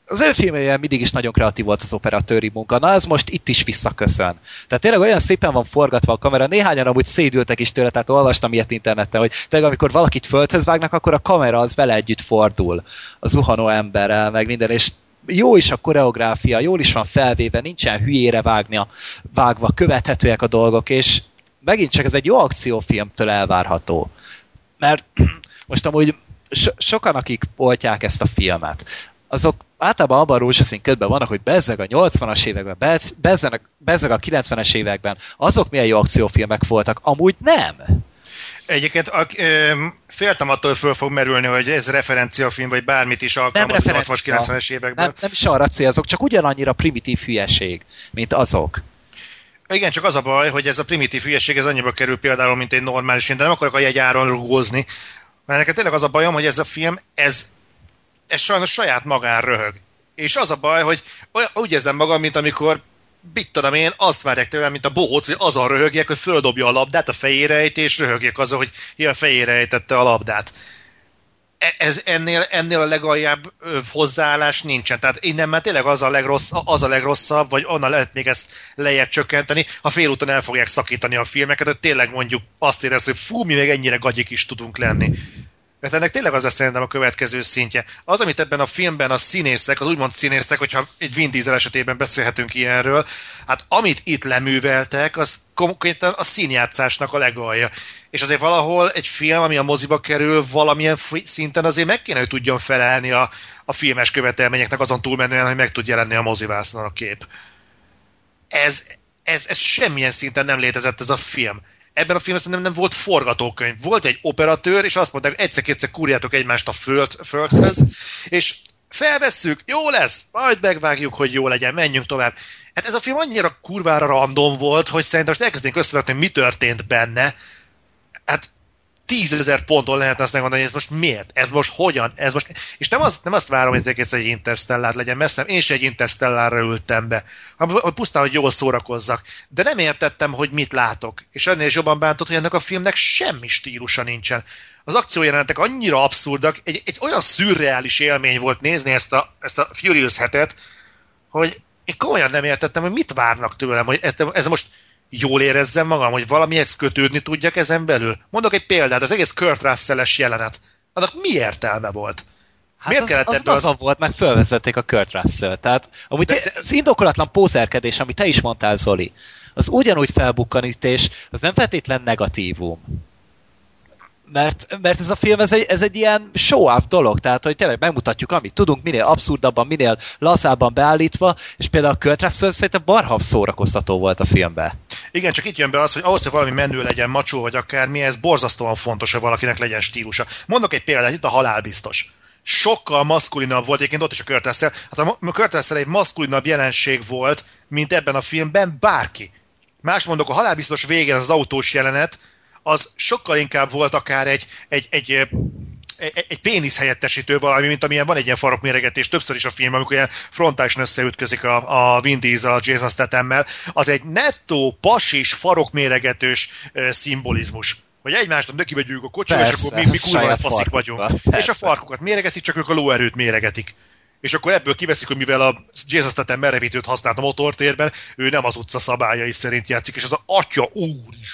az ő filmjében mindig is nagyon kreatív volt az operatőri munka. Na, ez most itt is visszaköszön. Tehát tényleg olyan szépen van forgatva a kamera, néhányan amúgy szédültek is tőle, tehát olvastam ilyet interneten, hogy tényleg amikor valakit földhöz vágnak, akkor a kamera az vele együtt fordul a zuhanó emberrel, meg minden, és jó is a koreográfia, jól is van felvéve, nincsen hülyére vágnia, vágva, követhetőek a dolgok, és megint csak ez egy jó akciófilmtől elvárható. Mert most amúgy so- sokan, akik oltják ezt a filmet, azok általában abban rózsaszín ködben vannak, hogy bezzeg a 80-as években, bezz- bezzeg, bezzeg a 90-es években, azok milyen jó akciófilmek voltak, amúgy nem. Egyébként a, ö, féltem attól, föl fog merülni, hogy ez referenciafilm, vagy bármit is alkalmaz referencia. 80-as, 90-es évekből. Nem, nem is arra célzok, csak ugyanannyira primitív hülyeség, mint azok. Igen, csak az a baj, hogy ez a primitív hülyeség, ez annyiba kerül például, mint egy normális film, de nem akarok a jegyáron rugózni. Mert nekem tényleg az a bajom, hogy ez a film, ez ez sajnos saját magán röhög. És az a baj, hogy olyan, úgy érzem magam, mint amikor mit tudom én, azt várják tőlem, mint a bohóc, hogy azon röhögjek, hogy földobja a labdát a fejére ejti, és röhögjek azon, hogy ilyen a fejére ejtette a labdát. E- Ez, ennél, ennél a legaljább hozzáállás nincsen. Tehát innen már tényleg az a, legrossz, az a legrosszabb, vagy onnan lehet még ezt lejjebb csökkenteni, ha félúton el fogják szakítani a filmeket, hogy tényleg mondjuk azt érez, hogy fú, mi még ennyire gagyik is tudunk lenni. Mert ennek tényleg az lesz szerintem a következő szintje. Az, amit ebben a filmben a színészek, az úgymond színészek, hogyha egy Vin Diesel esetében beszélhetünk ilyenről, hát amit itt leműveltek, az konkrétan a színjátszásnak a legalja. És azért valahol egy film, ami a moziba kerül, valamilyen szinten azért meg kéne, hogy tudjon felelni a, a filmes követelményeknek azon túlmenően, hogy meg tud jelenni a mozivásznon a kép. Ez, ez, ez semmilyen szinten nem létezett ez a film ebben a filmben nem, nem volt forgatókönyv. Volt egy operatőr, és azt mondták, egyszer-kétszer kurjátok egymást a föld, földhöz, és felvesszük, jó lesz, majd megvágjuk, hogy jó legyen, menjünk tovább. Hát ez a film annyira kurvára random volt, hogy szerintem most elkezdenénk összevetni, hogy mi történt benne. Hát tízezer ponton lehet azt megmondani, hogy ez most miért, ez most hogyan, ez most... És nem, az, nem azt várom, hogy ez egy interstellár legyen, messze nem, én se egy interstellárra ültem be, hogy pusztán, hogy jól szórakozzak. De nem értettem, hogy mit látok. És ennél is jobban bántott, hogy ennek a filmnek semmi stílusa nincsen. Az akciójelenetek annyira abszurdak, egy, egy olyan szürreális élmény volt nézni ezt a, ezt a Furious hetet, hogy én komolyan nem értettem, hogy mit várnak tőlem, hogy ez, ez most jól érezzem magam, hogy valamihez kötődni tudjak ezen belül. Mondok egy példát, az egész Kurt Russell-es jelenet. Annak mi értelme volt? Hát Miért az, kellett az, az, az- az volt, meg fölvezették a Kurt Russell. Tehát amúgy De- de, az indokolatlan pózerkedés, amit te is mondtál, Zoli, az ugyanúgy felbukkanítés, az nem feltétlen negatívum. Mert, mert ez a film, ez egy, ez egy ilyen show-off dolog, tehát hogy tényleg megmutatjuk, amit tudunk, minél abszurdabban, minél lazábban beállítva, és például a Kurt Russell szerintem barhav szórakoztató volt a filmbe. Igen, csak itt jön be az, hogy ahhoz, hogy valami menő legyen, macsó vagy akármi, ez borzasztóan fontos, hogy valakinek legyen stílusa. Mondok egy példát, itt a halálbiztos. Sokkal maszkulinabb volt, egyébként ott is a Kurt Russell. Hát a Russell egy maszkulinabb jelenség volt, mint ebben a filmben bárki. Más mondok, a halálbiztos végén az autós jelenet, az sokkal inkább volt akár egy, egy, egy, egy, pénisz helyettesítő valami, mint amilyen van egy ilyen farokméregetés többször is a film, amikor ilyen frontálisan összeütközik a, a Vin Diesel, a Jason Statham-mel, az egy nettó, pasis, farokméregetős szimbolizmus. Hogy egymást neki megyünk a kocsiba, és akkor mi, mi kurva faszik vagyunk. Persze. És a farkukat méregetik, csak ők a lóerőt méregetik. És akkor ebből kiveszik, hogy mivel a Jason Statham merevítőt használt a motortérben, ő nem az utca szabályai szerint játszik, és az a atya úr is.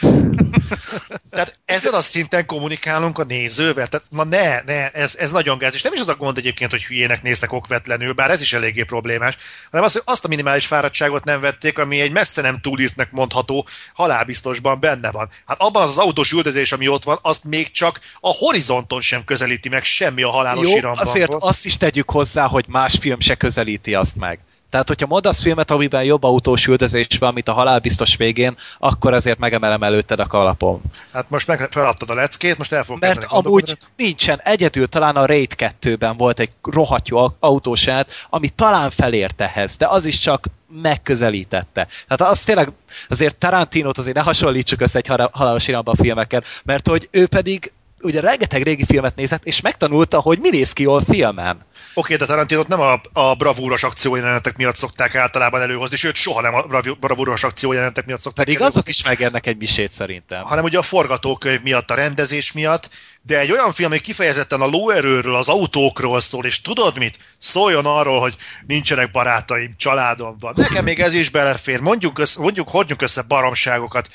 Tehát ezen a szinten kommunikálunk a nézővel. Tehát na ne, ne, ez, ez nagyon gáz. És nem is az a gond egyébként, hogy hülyének néztek okvetlenül, bár ez is eléggé problémás, hanem az, hogy azt a minimális fáradtságot nem vették, ami egy messze nem túlírtnek mondható halálbiztosban benne van. Hát abban az, az autós üldözés, ami ott van, azt még csak a horizonton sem közelíti meg semmi a halálos Jó, iramban. azért azt is tegyük hozzá, hogy más film se közelíti azt meg. Tehát, hogyha mondasz filmet, amiben jobb autós üldözés van, mint a halálbiztos végén, akkor azért megemelem előtted a kalapom. Hát most meg feladtad a leckét, most el fogok Mert amúgy nincsen, egyedül talán a Raid 2-ben volt egy rohadt jó autósát, ami talán felért ehhez, de az is csak megközelítette. Tehát az tényleg, azért Tarantinot azért ne hasonlítsuk össze egy hal- halálos iramba filmekkel, mert hogy ő pedig ugye rengeteg régi filmet nézett, és megtanulta, hogy mi néz ki jól filmen. Oké, de Tarantinot nem a, a bravúros akciójelenetek miatt szokták általában előhozni, sőt, soha nem a bravúros akciójelenetek miatt szokták Pedig előhozni, azok is megérnek egy misét szerintem. hanem ugye a forgatókönyv miatt, a rendezés miatt, de egy olyan film, ami kifejezetten a lóerőről, az autókról szól, és tudod mit? Szóljon arról, hogy nincsenek barátaim, családom van. Nekem még ez is belefér, mondjuk, össze, mondjuk hordjunk össze baromságokat,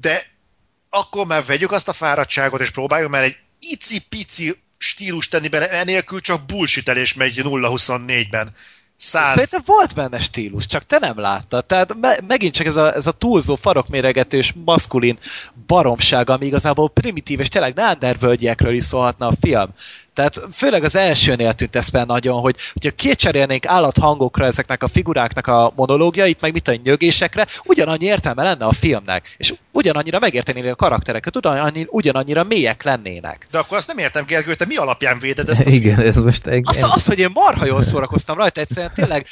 de akkor már vegyük azt a fáradtságot, és próbáljuk már egy icipici stílus tenni bele, enélkül csak bullshitelés megy 0-24-ben. 100. Szerintem volt benne stílus, csak te nem láttad. Tehát me- megint csak ez a, ez a túlzó farokméregetős maszkulin baromság, ami igazából primitív, és tényleg neandervölgyekről is szólhatna a film. Tehát főleg az elsőnél tűnt ez fel nagyon, hogy hogyha kétcserélnénk állathangokra ezeknek a figuráknak a monológiait, meg mit a nyögésekre, ugyanannyi értelme lenne a filmnek, és ugyanannyira megértenél a karaktereket, ugyanannyi, ugyanannyira mélyek lennének. De akkor azt nem értem, Gergő, te mi alapján véded ezt a Igen, ez most engem... Azt, azt, hogy én marha jól szórakoztam rajta, egyszerűen tényleg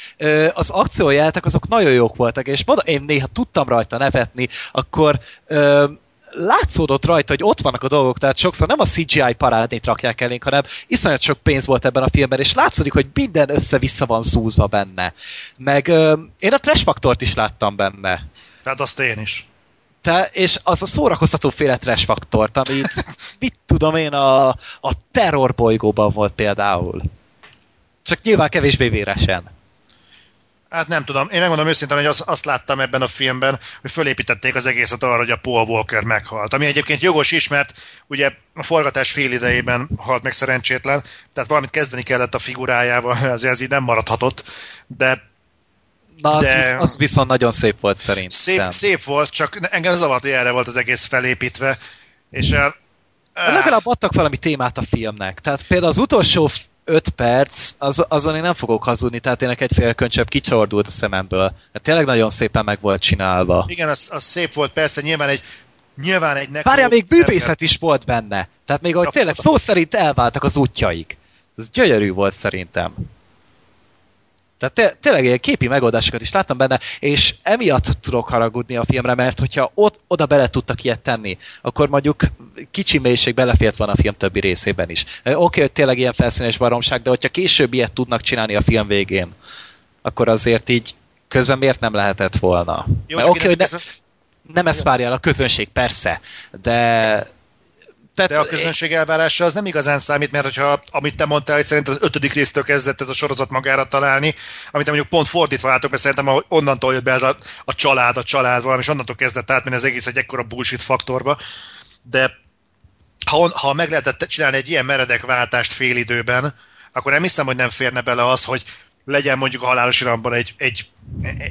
az akciójeltek azok nagyon jók voltak, és mondom, én néha tudtam rajta nevetni, akkor látszódott rajta, hogy ott vannak a dolgok, tehát sokszor nem a CGI parádét rakják elénk, hanem iszonyat sok pénz volt ebben a filmben, és látszik, hogy minden össze-vissza van szúzva benne. Meg ö, én a trash faktort is láttam benne. Hát azt én is. Te, és az a szórakoztató féle trash faktort, amit, mit tudom én, a, a terror bolygóban volt például. Csak nyilván kevésbé véresen. Hát nem tudom, én megmondom őszintén, hogy az, azt láttam ebben a filmben, hogy fölépítették az egészet arra, hogy a Paul Walker meghalt. Ami egyébként jogos is, mert ugye a forgatás fél idejében halt meg szerencsétlen, tehát valamit kezdeni kellett a figurájával, azért ez így nem maradhatott, de Na, az, De- visz, az viszont nagyon szép volt szerintem. szép, szép volt, csak engem zavart, hogy erre volt az egész felépítve, és el, De legalább adtak valami témát a filmnek. Tehát például az utolsó öt perc, az, azon én nem fogok hazudni, tehát én egy fél könycsebb kicsordult a szememből. Mert tényleg nagyon szépen meg volt csinálva. igen, az, az szép volt, persze, nyilván egy nyilván egy nekro... Várjál, még bűvészet is volt benne. Tehát még ahogy tényleg szó szerint elváltak az útjaik. Ez gyönyörű volt szerintem. Tehát té- tényleg ilyen képi megoldásokat is láttam benne, és emiatt tudok haragudni a filmre, mert hogyha ott, oda bele tudtak ilyet tenni, akkor mondjuk kicsi mélység belefért van a film többi részében is. Oké, okay, hogy tényleg ilyen felszínes baromság, de hogyha később ilyet tudnak csinálni a film végén, akkor azért így közben miért nem lehetett volna? Jó, Mert oké, hogy ne, nem ezt várja el a közönség, persze, de... Tehát, De a közönség elvárása az nem igazán számít, mert hogyha, amit te mondtál, hogy szerint az ötödik résztől kezdett ez a sorozat magára találni, amit mondjuk pont fordítva látok, mert szerintem onnantól jött be ez a, a család, a család valami, és onnantól kezdett átmenni az egész egy ekkora bullshit faktorba. De ha, ha meg lehetett csinálni egy ilyen meredek váltást fél időben, akkor nem hiszem, hogy nem férne bele az, hogy legyen mondjuk a halálos iramban egy, egy,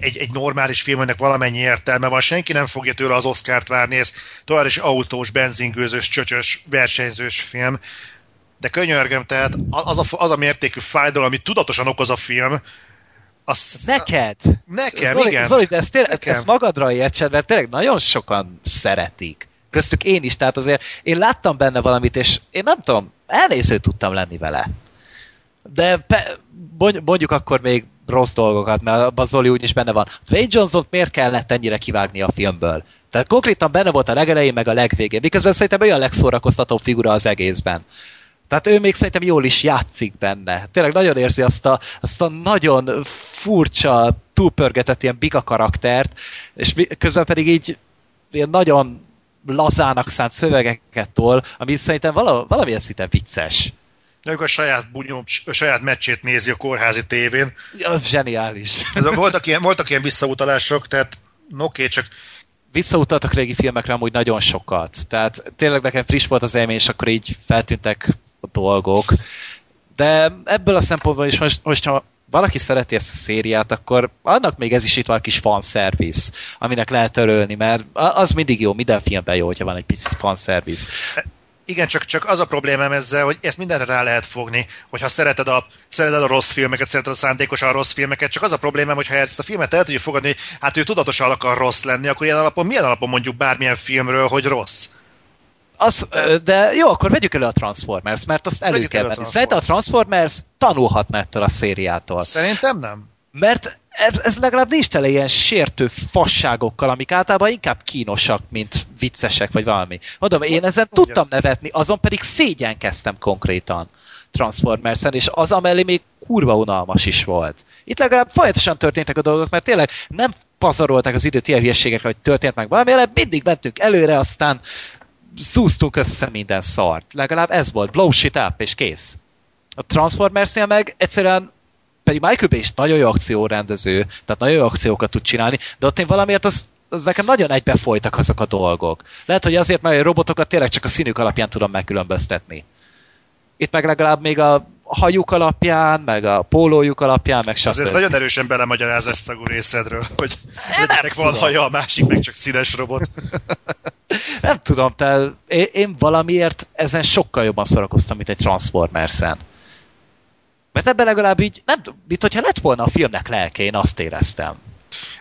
egy, egy normális film, aminek valamennyi értelme van. Senki nem fogja tőle az Oscárt várni, ez tovább is autós, benzingőzős, csöcsös, versenyzős film. De könyörgöm, tehát az a, az a mértékű fájdalom, amit tudatosan okoz a film, az... Neked? Nekem, Zoli, igen. Zoli, de ezt, tényleg, Nekem. ezt magadra értsed, mert tényleg nagyon sokan szeretik. Köztük én is, tehát azért én láttam benne valamit, és én nem tudom, elnéző tudtam lenni vele. De pe, mondj- mondjuk akkor még rossz dolgokat, mert abban Zoli úgyis benne van. Dwayne Johnson miért kellett ennyire kivágni a filmből? Tehát konkrétan benne volt a legelején, meg a legvégén. Miközben szerintem a legszórakoztatóbb figura az egészben. Tehát ő még szerintem jól is játszik benne. Tényleg nagyon érzi azt a, azt a nagyon furcsa, túlpörgetett ilyen bika karaktert, és közben pedig így ilyen nagyon lazának szánt szövegeket tol, ami szerintem vala, valamilyen szinten vicces. Ők a saját, bunyó, a saját meccsét nézi a kórházi tévén. Az zseniális. Voltak ilyen, voltak ilyen visszautalások, tehát no, oké, csak Visszautaltak régi filmekre amúgy nagyon sokat. Tehát tényleg nekem friss volt az élmény, és akkor így feltűntek a dolgok. De ebből a szempontból is most, most ha valaki szereti ezt a szériát, akkor annak még ez is itt van kis fanservice, aminek lehet örülni, mert az mindig jó, minden filmben jó, hogyha van egy pici fanservice. Igen, csak, csak az a problémám ezzel, hogy ezt mindenre rá lehet fogni, hogyha szereted a, szereted a rossz filmeket, szereted a szándékosan rossz filmeket, csak az a problémám, hogy ha ezt a filmet el tudjuk fogadni, hogy hát ő tudatosan akar rossz lenni, akkor ilyen alapon milyen alapon mondjuk bármilyen filmről, hogy rossz? Az, de jó, akkor vegyük elő a Transformers, mert azt elő Vegyük kell venni. Szerintem a Transformers tanulhatna ettől a szériától. Szerintem nem. Mert ez, ez legalább nincs tele ilyen sértő fasságokkal, amik általában inkább kínosak, mint viccesek, vagy valami. Mondom, én ezen tudtam nevetni, azon pedig szégyenkeztem konkrétan Transformers-en, és az amellé még kurva unalmas is volt. Itt legalább folyamatosan történtek a dolgok, mert tényleg nem pazarolták az időt ilyen hülyeségekre, hogy történt meg valami, hanem mindig mentünk előre, aztán szúztunk össze minden szart. Legalább ez volt, blow shit up, és kész. A Transformersnél meg egyszerűen pedig Michael Bay is nagyon jó akciórendező, tehát nagyon jó akciókat tud csinálni, de ott én valamiért az, az nekem nagyon egybefolytak azok a dolgok. Lehet, hogy azért, mert a robotokat tényleg csak a színük alapján tudom megkülönböztetni. Itt meg legalább még a hajuk alapján, meg a pólójuk alapján, meg stb. Azért nagyon erősen belemagyarázás szagú részedről, hogy egyiknek van haja, a másik meg csak színes robot. Nem tudom, te, én, én valamiért ezen sokkal jobban szórakoztam, mint egy Transformers-en. Mert ebben legalább így, nem mint hogyha lett volna a filmnek lelke, én azt éreztem.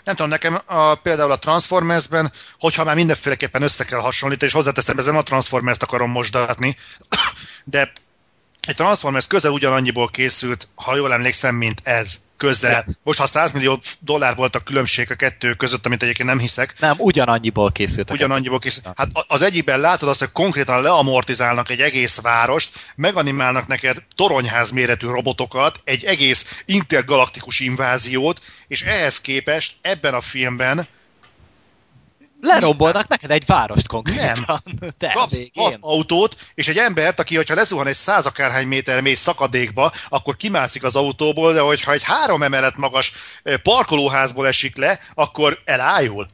Nem tudom, nekem a, például a Transformersben, hogyha már mindenféleképpen össze kell hasonlítani, és hozzáteszem, ezen a Transformers-t akarom mosdatni, de egy Transformers közel ugyanannyiból készült, ha jól emlékszem, mint ez. Közel. Most, ha 100 millió dollár volt a különbség a kettő között, amit egyébként nem hiszek, Nem, ugyanannyiból készült ugyanannyiból készült. Hát az egyikben látod azt, hogy konkrétan leamortizálnak egy egész várost, meganimálnak neked toronyház méretű robotokat, egy egész intergalaktikus inváziót, és ehhez képest ebben a filmben Lerombolnak neked egy várost konkrétan. De kapsz végén. hat autót, és egy embert, aki, hogyha lezuhan egy száz akárhány méter mély szakadékba, akkor kimászik az autóból, de hogyha egy három emelet magas eh, parkolóházból esik le, akkor elájul.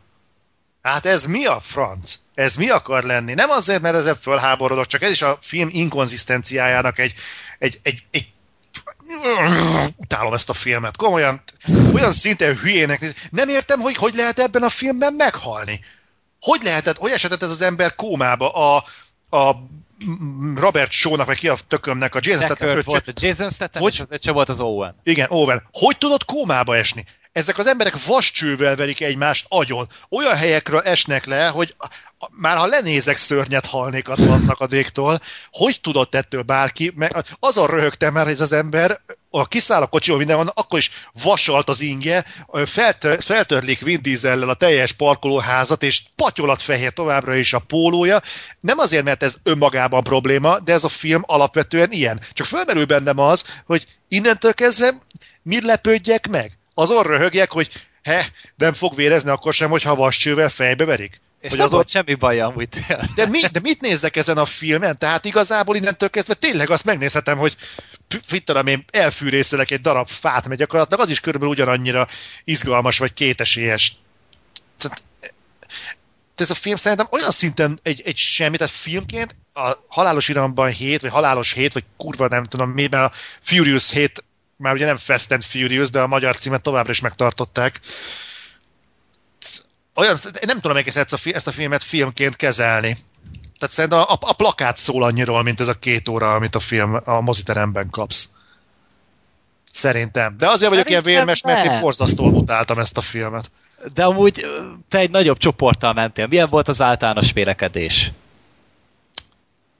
Hát ez mi a franc? Ez mi akar lenni? Nem azért, mert ezzel fölháborodok, csak ez is a film inkonzisztenciájának egy, egy, egy, egy utálom ezt a filmet. Komolyan, olyan szinten hülyének néz. Nem értem, hogy hogy lehet ebben a filmben meghalni. Hogy lehetett, hogy esetett ez az ember kómába a, a Robert Shaw-nak, vagy ki a tökömnek, a Jason Statham öccse, Jason Statham, Hogy? és az öccse volt az Owen. igen, Owen. Hogy tudott kómába esni? Ezek az emberek vascsővel verik egymást agyon. Olyan helyekről esnek le, hogy a- a- már ha lenézek, szörnyet halnék attól a szakadéktól. Hogy tudott ettől bárki? Mert azon röhögtem már, hogy ez az ember, ha kiszáll a kocsiból minden van, akkor is vasalt az inge, feltör, feltörlik Vin Diesellel a teljes parkolóházat, és patyolat fehér továbbra is a pólója. Nem azért, mert ez önmagában probléma, de ez a film alapvetően ilyen. Csak fölmerül bennem az, hogy innentől kezdve mit lepődjek meg? Azon röhögjek, hogy he, nem fog vérezni akkor sem, hogyha vascsővel fejbe verik? És hogy nem azon, volt semmi baj amúgy. de, mi, de mit nézek ezen a filmen? Tehát igazából innentől kezdve tényleg azt megnézhetem, hogy mit tudom én, elfűrészelek egy darab fát, mert gyakorlatilag az is körülbelül ugyanannyira izgalmas vagy kétesélyes. Tehát, ez a film szerintem olyan szinten egy, egy semmi, tehát filmként a Halálos Iramban 7, vagy Halálos 7, vagy kurva nem tudom miben a Furious 7, már ugye nem Fast and Furious, de a magyar címet továbbra is megtartották. Olyan, nem tudom egész ezt a, ezt a filmet filmként kezelni. Tehát szerintem a, a plakát szól annyiról, mint ez a két óra, amit a film a moziteremben kapsz. Szerintem. De azért vagyok ilyen Szerintem vérmes, mert én borzasztóan utáltam ezt a filmet. De amúgy te egy nagyobb csoporttal mentél. Milyen volt az általános vélekedés?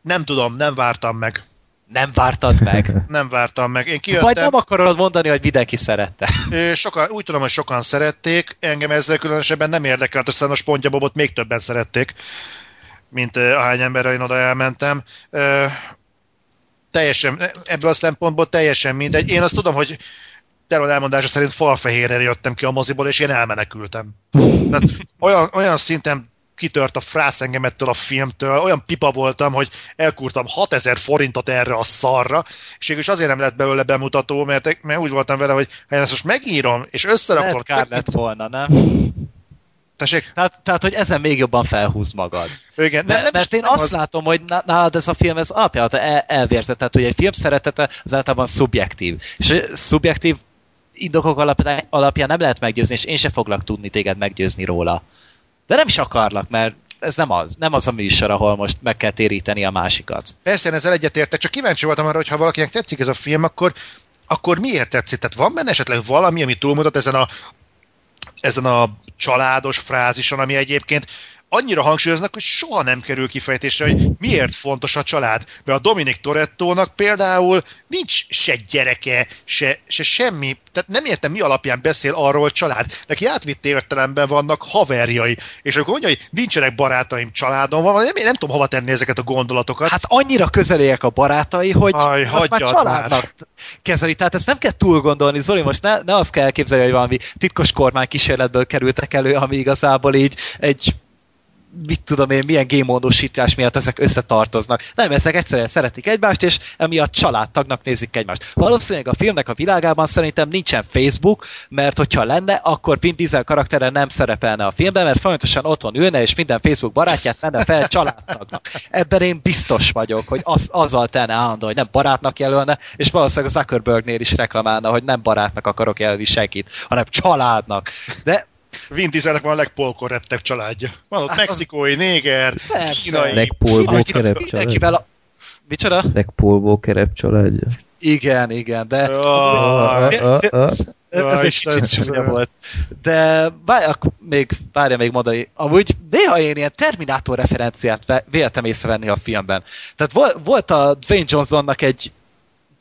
Nem tudom, nem vártam meg. Nem vártad meg? Nem vártam meg. Én Vagy kijöttem, nem akarod mondani, hogy mindenki szerette. Sokan, úgy tudom, hogy sokan szerették, engem ezzel különösebben nem érdekelt, aztán a Spontjabobot még többen szerették, mint ahány emberre én oda elmentem. Teljesen, ebből a szempontból teljesen mindegy. Én azt tudom, hogy Teron elmondása szerint falfehérre jöttem ki a moziból, és én elmenekültem. Tehát olyan, olyan szinten kitört a frász engem ettől a filmtől, olyan pipa voltam, hogy elkurtam 6000 forintot erre a szarra, és is azért nem lett belőle bemutató, mert, mert úgy voltam vele, hogy ha én ezt most megírom, és összerakom... Lehet kár lett volna, nem? Tessék? Tehát, tehát, hogy ezen még jobban felhúz magad. Igen, nem, Nem, mert én nem azt az, látom, hogy ná- nálad ez a film, ez alapján el, elvérzett, tehát hogy egy film szeretete az általában szubjektív. És szubjektív indokok alapján nem lehet meggyőzni, és én se foglak tudni téged meggyőzni róla. De nem is akarlak, mert ez nem az. Nem az a műsor, ahol most meg kell téríteni a másikat. Persze, én ezzel egyetértek, csak kíváncsi voltam arra, hogy ha valakinek tetszik ez a film, akkor, akkor miért tetszik? Tehát van benne esetleg valami, ami túlmutat ezen a, ezen a családos frázison, ami egyébként annyira hangsúlyoznak, hogy soha nem kerül kifejtésre, hogy miért fontos a család. Mert a Dominic Torettónak például nincs se gyereke, se, se semmi. Tehát nem értem, mi alapján beszél arról, hogy család. Neki átvitt értelemben vannak haverjai. És akkor mondja, hogy nincsenek barátaim, családom van, nem, nem tudom hova tenni ezeket a gondolatokat. Hát annyira közeléek a barátai, hogy Aj, azt már családnak már. kezeli. Tehát ezt nem kell túl gondolni. Zoli, most ne, ne azt kell elképzelni, hogy valami titkos kormány kísérletből kerültek elő, ami igazából így egy mit tudom én, milyen gémódosítás miatt ezek összetartoznak. Nem, ezek egyszerűen szeretik egymást, és emiatt családtagnak nézik egymást. Valószínűleg a filmnek a világában szerintem nincsen Facebook, mert hogyha lenne, akkor Vin Diesel karaktere nem szerepelne a filmben, mert folyamatosan otthon ülne, és minden Facebook barátját tenne fel családtagnak. Ebben én biztos vagyok, hogy az, azzal tenne állandó, hogy nem barátnak jelölne, és valószínűleg a Zuckerbergnél is reklamálna, hogy nem barátnak akarok jelölni senkit, hanem családnak. De Vin Dieselnek van a legpolkorrettebb családja. Van ott Hát mexikói, néger, Persze. kínai. Legpolvó kerep mindenkivel család. a... Micsoda? Legpolvó kerep családja. Igen, igen, de ez egy kicsit csúnya volt. De várj, még, várja még mondani. Amúgy néha én ilyen Terminátor referenciát véltem észrevenni a filmben. Tehát vol- volt a Dwayne Johnsonnak egy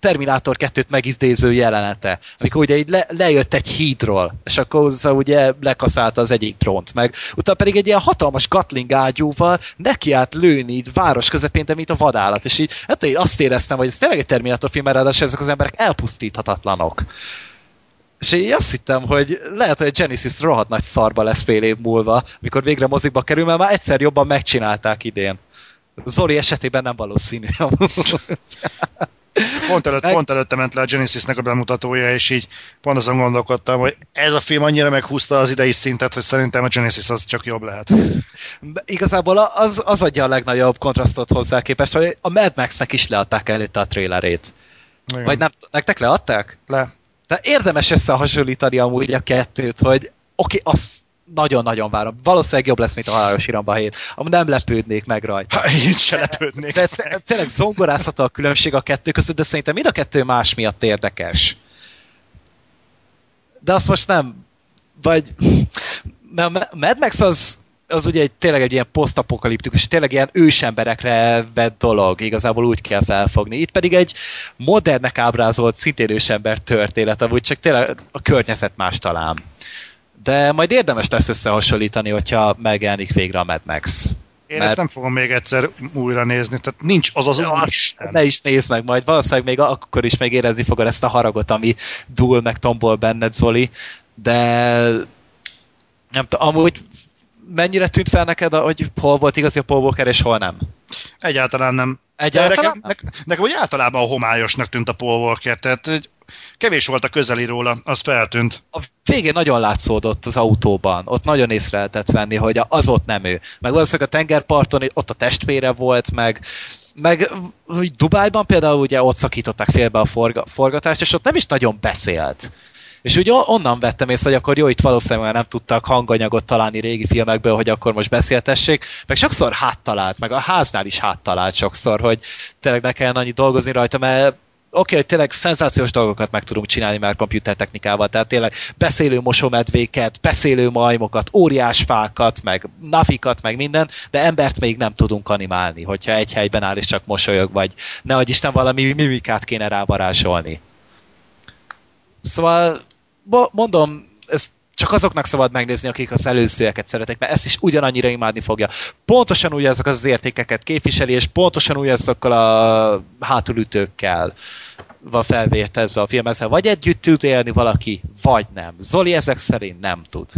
Terminátor 2-t megidéző jelenete, amikor ugye így le, lejött egy hídról, és akkor hozzá ugye lekaszálta az egyik trónt meg. Utána pedig egy ilyen hatalmas Gatling ágyúval nekiállt lőni így város közepén, de mint a vadállat. És így hát én azt éreztem, hogy ez tényleg egy Terminátor film, ráadásul ezek az emberek elpusztíthatatlanok. És én azt hittem, hogy lehet, hogy a Genesis rohadt nagy szarba lesz fél év múlva, mikor végre mozikba kerül, mert már egyszer jobban megcsinálták idén. Zoli esetében nem valószínű. Pont, előtt, Meg- pont előtte ment le a Genesisnek a bemutatója, és így pont azon gondolkodtam, hogy ez a film annyira meghúzta az idei szintet, hogy szerintem a Genesis az csak jobb lehet. De Igazából az, az adja a legnagyobb kontrasztot hozzá képest, hogy a Mad Max-nek is leadták előtte a trailerét. Igen. Vagy nem, nektek leadták? Le. Tehát érdemes összehasonlítani amúgy a kettőt, hogy oké, okay, azt nagyon-nagyon várom. Valószínűleg jobb lesz, mint a halálos iramba hét. Amúgy nem lepődnék meg rajta. Ha, én se lepődnék. De te- tényleg zongorászata a különbség a kettő között, de szerintem mind a kettő más miatt érdekes. De azt most nem, vagy mert a Mad Max az, az ugye egy, tényleg egy ilyen posztapokaliptikus, tényleg ilyen ősemberekre vett dolog, igazából úgy kell felfogni. Itt pedig egy modernnek ábrázolt, szintén ősember történet, amúgy csak tényleg a környezet más talán. De majd érdemes lesz összehasonlítani, hogyha megjelenik végre a Mad Max. Én Mert- ezt nem fogom még egyszer újra nézni, tehát nincs az az Azt Úristen. ne is nézd meg majd, valószínűleg még akkor is még érezni fogod ezt a haragot, ami dúl meg tombol benned, Zoli, de nem tudom, amúgy mennyire tűnt fel neked, hogy hol volt igazi a Paul Walker és hol nem? Egyáltalán nem. Egyáltalán nekem, nem? ne, nekem úgy általában a homályosnak tűnt a Paul Walker, tehát egy, kevés volt a közeli róla, az feltűnt. A végén nagyon látszódott az autóban, ott nagyon észre lehetett venni, hogy az ott nem ő. Meg valószínűleg a tengerparton ott a testvére volt, meg, meg hogy Dubájban például ugye ott szakították félbe a forga, forgatást, és ott nem is nagyon beszélt. És ugye onnan vettem észre, hogy akkor jó, itt valószínűleg nem tudtak hanganyagot találni régi filmekből, hogy akkor most beszéltessék, meg sokszor háttalált, meg a háznál is háttalált sokszor, hogy tényleg ne kelljen annyi dolgozni rajta, mert oké, hogy tényleg szenzációs dolgokat meg tudunk csinálni már komputertechnikával, tehát tényleg beszélő mosómedvéket, beszélő majmokat, óriás fákat, meg nafikat, meg minden, de embert még nem tudunk animálni, hogyha egy helyben áll és csak mosolyog, vagy ne Isten valami mimikát kéne rávarázsolni. Szóval mondom, ez csak azoknak szabad megnézni, akik az előzőeket szeretek, mert ezt is ugyanannyira imádni fogja. Pontosan úgy azok az értékeket képviseli, és pontosan úgy azokkal a hátulütőkkel van felvértezve a film ezzel. Vagy együtt tud élni valaki, vagy nem. Zoli ezek szerint nem tud.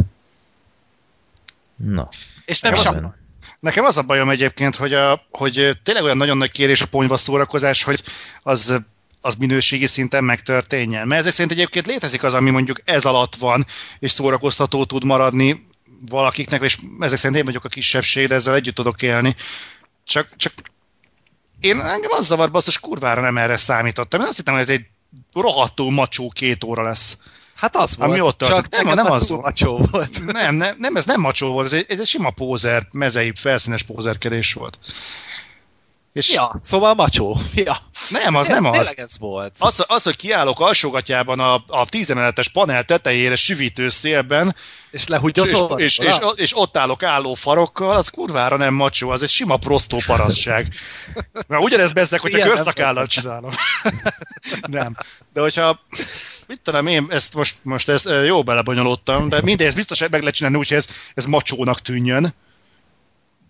Na, És nem Nekem is az- a... Nekem az a bajom egyébként, hogy, a, hogy tényleg olyan nagyon nagy kérés a ponyva szórakozás, hogy az, az minőségi szinten megtörténjen. Mert ezek szerint egyébként létezik az, ami mondjuk ez alatt van, és szórakoztató tud maradni valakiknek, és ezek szerint én vagyok a kisebbség, de ezzel együtt tudok élni. Csak, csak én engem az zavar, basszus, kurvára nem erre számítottam. Én azt hittem, hogy ez egy rohadtó macsó két óra lesz. Hát az volt. Ami ott csak. Nem, nem már az volt. macsó volt. Nem, nem, nem, ez nem macsó volt, ez egy, ez egy sima pózer, mezei, felszínes pózerkedés volt. És Ja, szóval macsó. Ja. nem, az nem az. Ez volt. Az, az, hogy kiállok alsógatjában a, a tízemeletes panel tetejére süvítő szélben, És és, lehúgyozol. és, és, és, ott állok álló farokkal, az kurvára nem macsó, az egy sima prostó parasztság. Na, ugyanez bezzek, hogyha nem körszakállal csinálom. nem. De hogyha, mit tudom én, ezt most, most ezt jó belebonyolódtam, de mindez biztos meg lehet csinálni úgy, hogy ez, ez macsónak tűnjön.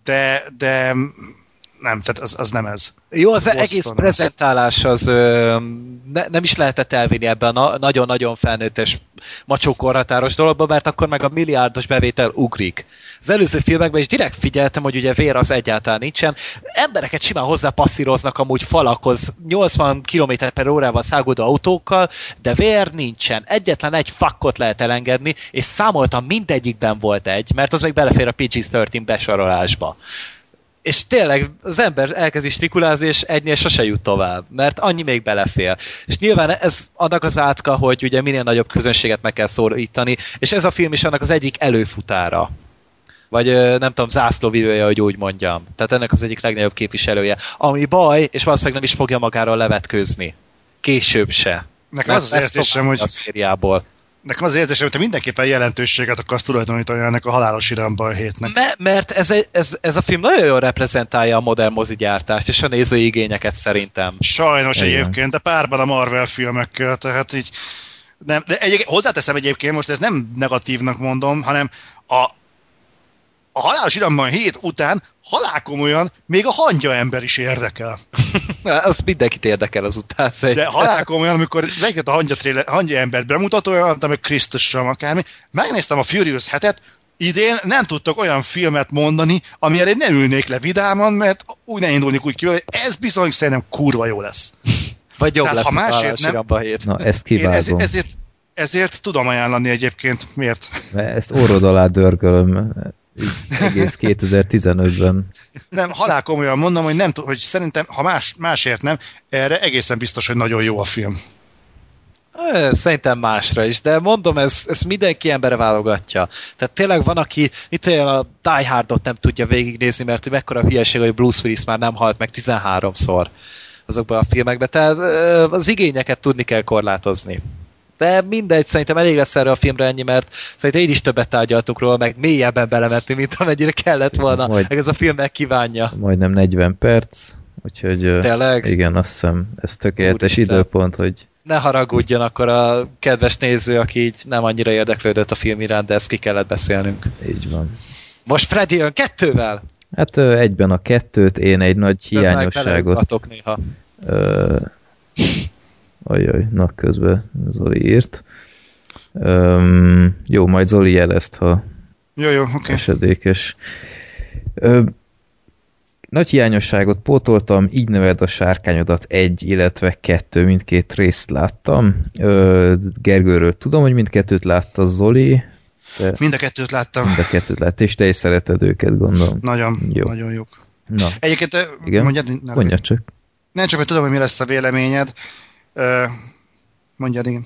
De, de nem, tehát az, az nem ez. Jó, az Boston. egész prezentálás az ö, ne, nem is lehetett elvinni ebben a na- nagyon-nagyon felnőttes macsókorhatáros dologba, mert akkor meg a milliárdos bevétel ugrik. Az előző filmekben is direkt figyeltem, hogy ugye vér az egyáltalán nincsen. Embereket simán hozzá passzíroznak amúgy falakhoz 80 km per órával száguldó autókkal, de vér nincsen. Egyetlen egy fakkot lehet elengedni, és számoltam mindegyikben volt egy, mert az még belefér a PG-13 besorolásba és tényleg az ember elkezdi strikulázni, és egynél sose jut tovább, mert annyi még belefér. És nyilván ez annak az átka, hogy ugye minél nagyobb közönséget meg kell szólítani, és ez a film is annak az egyik előfutára. Vagy nem tudom, zászlóvivője, hogy úgy mondjam. Tehát ennek az egyik legnagyobb képviselője. Ami baj, és valószínűleg nem is fogja magáról levetkőzni. Később se. Nekem az az érzésem, hogy a szériából. Nekem az érzésem, hogy te mindenképpen jelentőséget akarsz tulajdonítani ennek a halálos iramban hétnek. Me- mert ez, egy- ez, ez a film nagyon jól reprezentálja a modern mozigyártást és a nézői igényeket szerintem. Sajnos Igen. egyébként, de párban a Marvel filmekkel, tehát így nem, de egyébként, hozzáteszem egyébként, most ez nem negatívnak mondom, hanem a, a halálos iramban hét után halálkomolyan még a hangya ember is érdekel. Az mindenkit érdekel azután. De szerintem. halálkomolyan, amikor megjött a hangya, tréle, hangya ember bemutatója, meg Krisztus sem akármi, megnéztem a Furious hetet, idén nem tudtok olyan filmet mondani, ami elé nem ülnék le vidáman, mert úgy ne indulnék úgy ki, hogy ez bizony szerintem kurva jó lesz. Vagy jobb Tehát, lesz ha másért nem-. Na, ezt Én ez, kivágom. ezért, ezért tudom ajánlani egyébként. Miért? Mert Ezt orrod alá dörgölöm egész 2015-ben. Nem, halál komolyan mondom, hogy, nem, tud- hogy szerintem, ha más, másért nem, erre egészen biztos, hogy nagyon jó a film. Szerintem másra is, de mondom, ez, ez mindenki embere válogatja. Tehát tényleg van, aki itt olyan a Die Hardot nem tudja végignézni, mert hogy mekkora hülyeség, hogy Bruce Willis már nem halt meg 13-szor azokban a filmekben. Tehát az igényeket tudni kell korlátozni. De mindegy, szerintem elég lesz erre a filmre ennyi, mert szerintem így is többet tárgyaltuk róla, meg mélyebben belementünk, mint amennyire kellett volna, Majd- ez a film megkívánja. Majdnem 40 perc, úgyhogy Tényleg? igen, azt hiszem, ez tökéletes Úristen. időpont, hogy ne haragudjon akkor a kedves néző, aki így nem annyira érdeklődött a film iránt, de ezt ki kellett beszélnünk. így van. Most Freddy jön kettővel! Hát ö, egyben a kettőt, én egy nagy hiányosságot néha. Ö, ajaj, na közben Zoli írt. Öm, jó, majd Zoli jelezt, ha Jó, jó. Okay. esedékes. Ö, nagy hiányosságot pótoltam, így neved a sárkányodat egy, illetve kettő, mindkét részt láttam. Ö, Gergőről tudom, hogy mindkettőt látta Zoli, de Mind a kettőt láttam. mind a kettőt látta, és te is szereted őket, gondolom. Nagyon, Jó. nagyon jók. Na, Egyébként, Igen? Mondjad, ne, mondja csak. nem csak, hogy tudom, hogy mi lesz a véleményed. Mondjad, igen.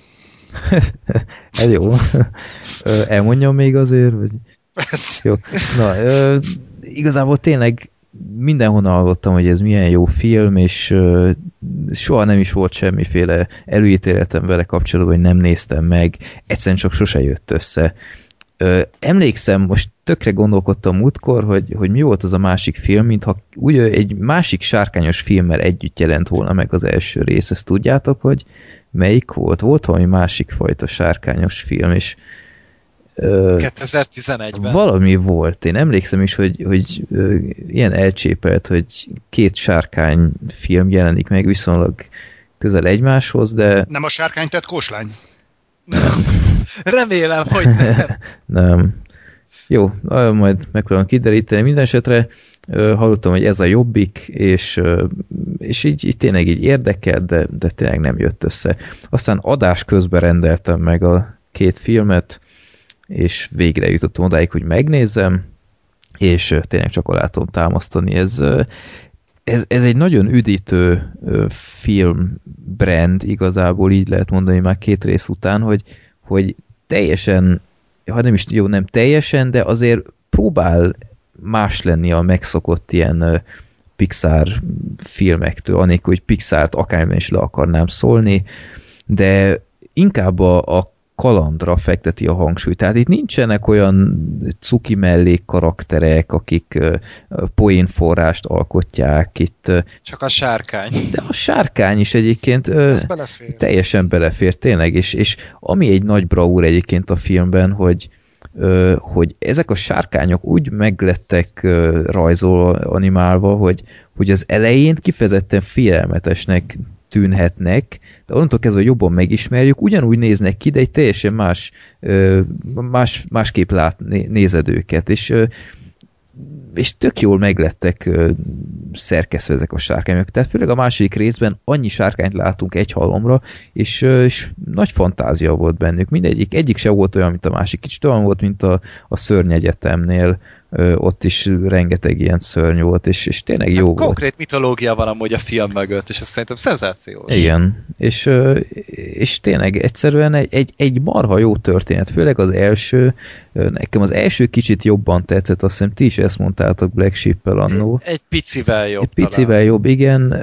Ez jó. Elmondjam még azért, vagy... Jó. Na, igazából tényleg mindenhonnan hallottam, hogy ez milyen jó film, és soha nem is volt semmiféle előítéletem vele kapcsolatban, hogy nem néztem meg, egyszerűen csak sose jött össze. Ö, emlékszem, most tökre gondolkodtam múltkor, hogy, hogy mi volt az a másik film, mintha úgy egy másik sárkányos filmmel együtt jelent volna meg az első rész. Ezt tudjátok, hogy melyik volt? Volt valami másik fajta sárkányos film, és ö, 2011-ben. valami volt. Én emlékszem is, hogy, hogy ö, ilyen elcsépelt, hogy két sárkány film jelenik meg viszonylag közel egymáshoz, de Nem a sárkány tett kóslány? Remélem, hogy nem. nem. Jó, majd megpróbálom kideríteni. Minden esetre hallottam, hogy ez a jobbik, és, és így, így tényleg így érdekelt, de, de tényleg nem jött össze. Aztán adás közben rendeltem meg a két filmet, és végre jutottam odáig, hogy megnézzem, és tényleg csak alá tudom támasztani. Ez, ez, ez egy nagyon üdítő film brand, igazából így lehet mondani már két rész után, hogy, hogy teljesen, ha nem is jó, nem teljesen, de azért próbál más lenni a megszokott ilyen Pixar filmektől, anélkül, hogy Pixart akármilyen is le akarnám szólni, de inkább a, a kalandra fekteti a hangsúlyt. Tehát itt nincsenek olyan cuki mellék karakterek, akik poénforrást alkotják. Itt, Csak a sárkány. de a sárkány is egyébként belefér. teljesen belefér tényleg, és, és ami egy nagy braúr egyébként a filmben, hogy hogy ezek a sárkányok úgy meglettek rajzol animálva, hogy, hogy az elején kifejezetten félelmetesnek tűnhetnek, de onnantól kezdve jobban megismerjük, ugyanúgy néznek ki, de egy teljesen más, más másképp lát, né- nézed őket, és és tök jól meglettek szerkesztve ezek a sárkányok. Tehát főleg a második részben annyi sárkányt látunk egy halomra, és, és nagy fantázia volt bennük. Mindegyik, egyik se volt olyan, mint a másik. Kicsit olyan volt, mint a, a szörnyegyetemnél, ö, ott is rengeteg ilyen szörny volt, és, és tényleg jó Hát volt. konkrét mitológia van amúgy a film mögött, és ez szerintem szenzációs. Igen, és, és tényleg egyszerűen egy, egy, egy marha jó történet, főleg az első, nekem az első kicsit jobban tetszett, azt hiszem ti is ezt mondtátok Black Sheep-el annó. Egy picivel jobb Egy picivel jobb, igen.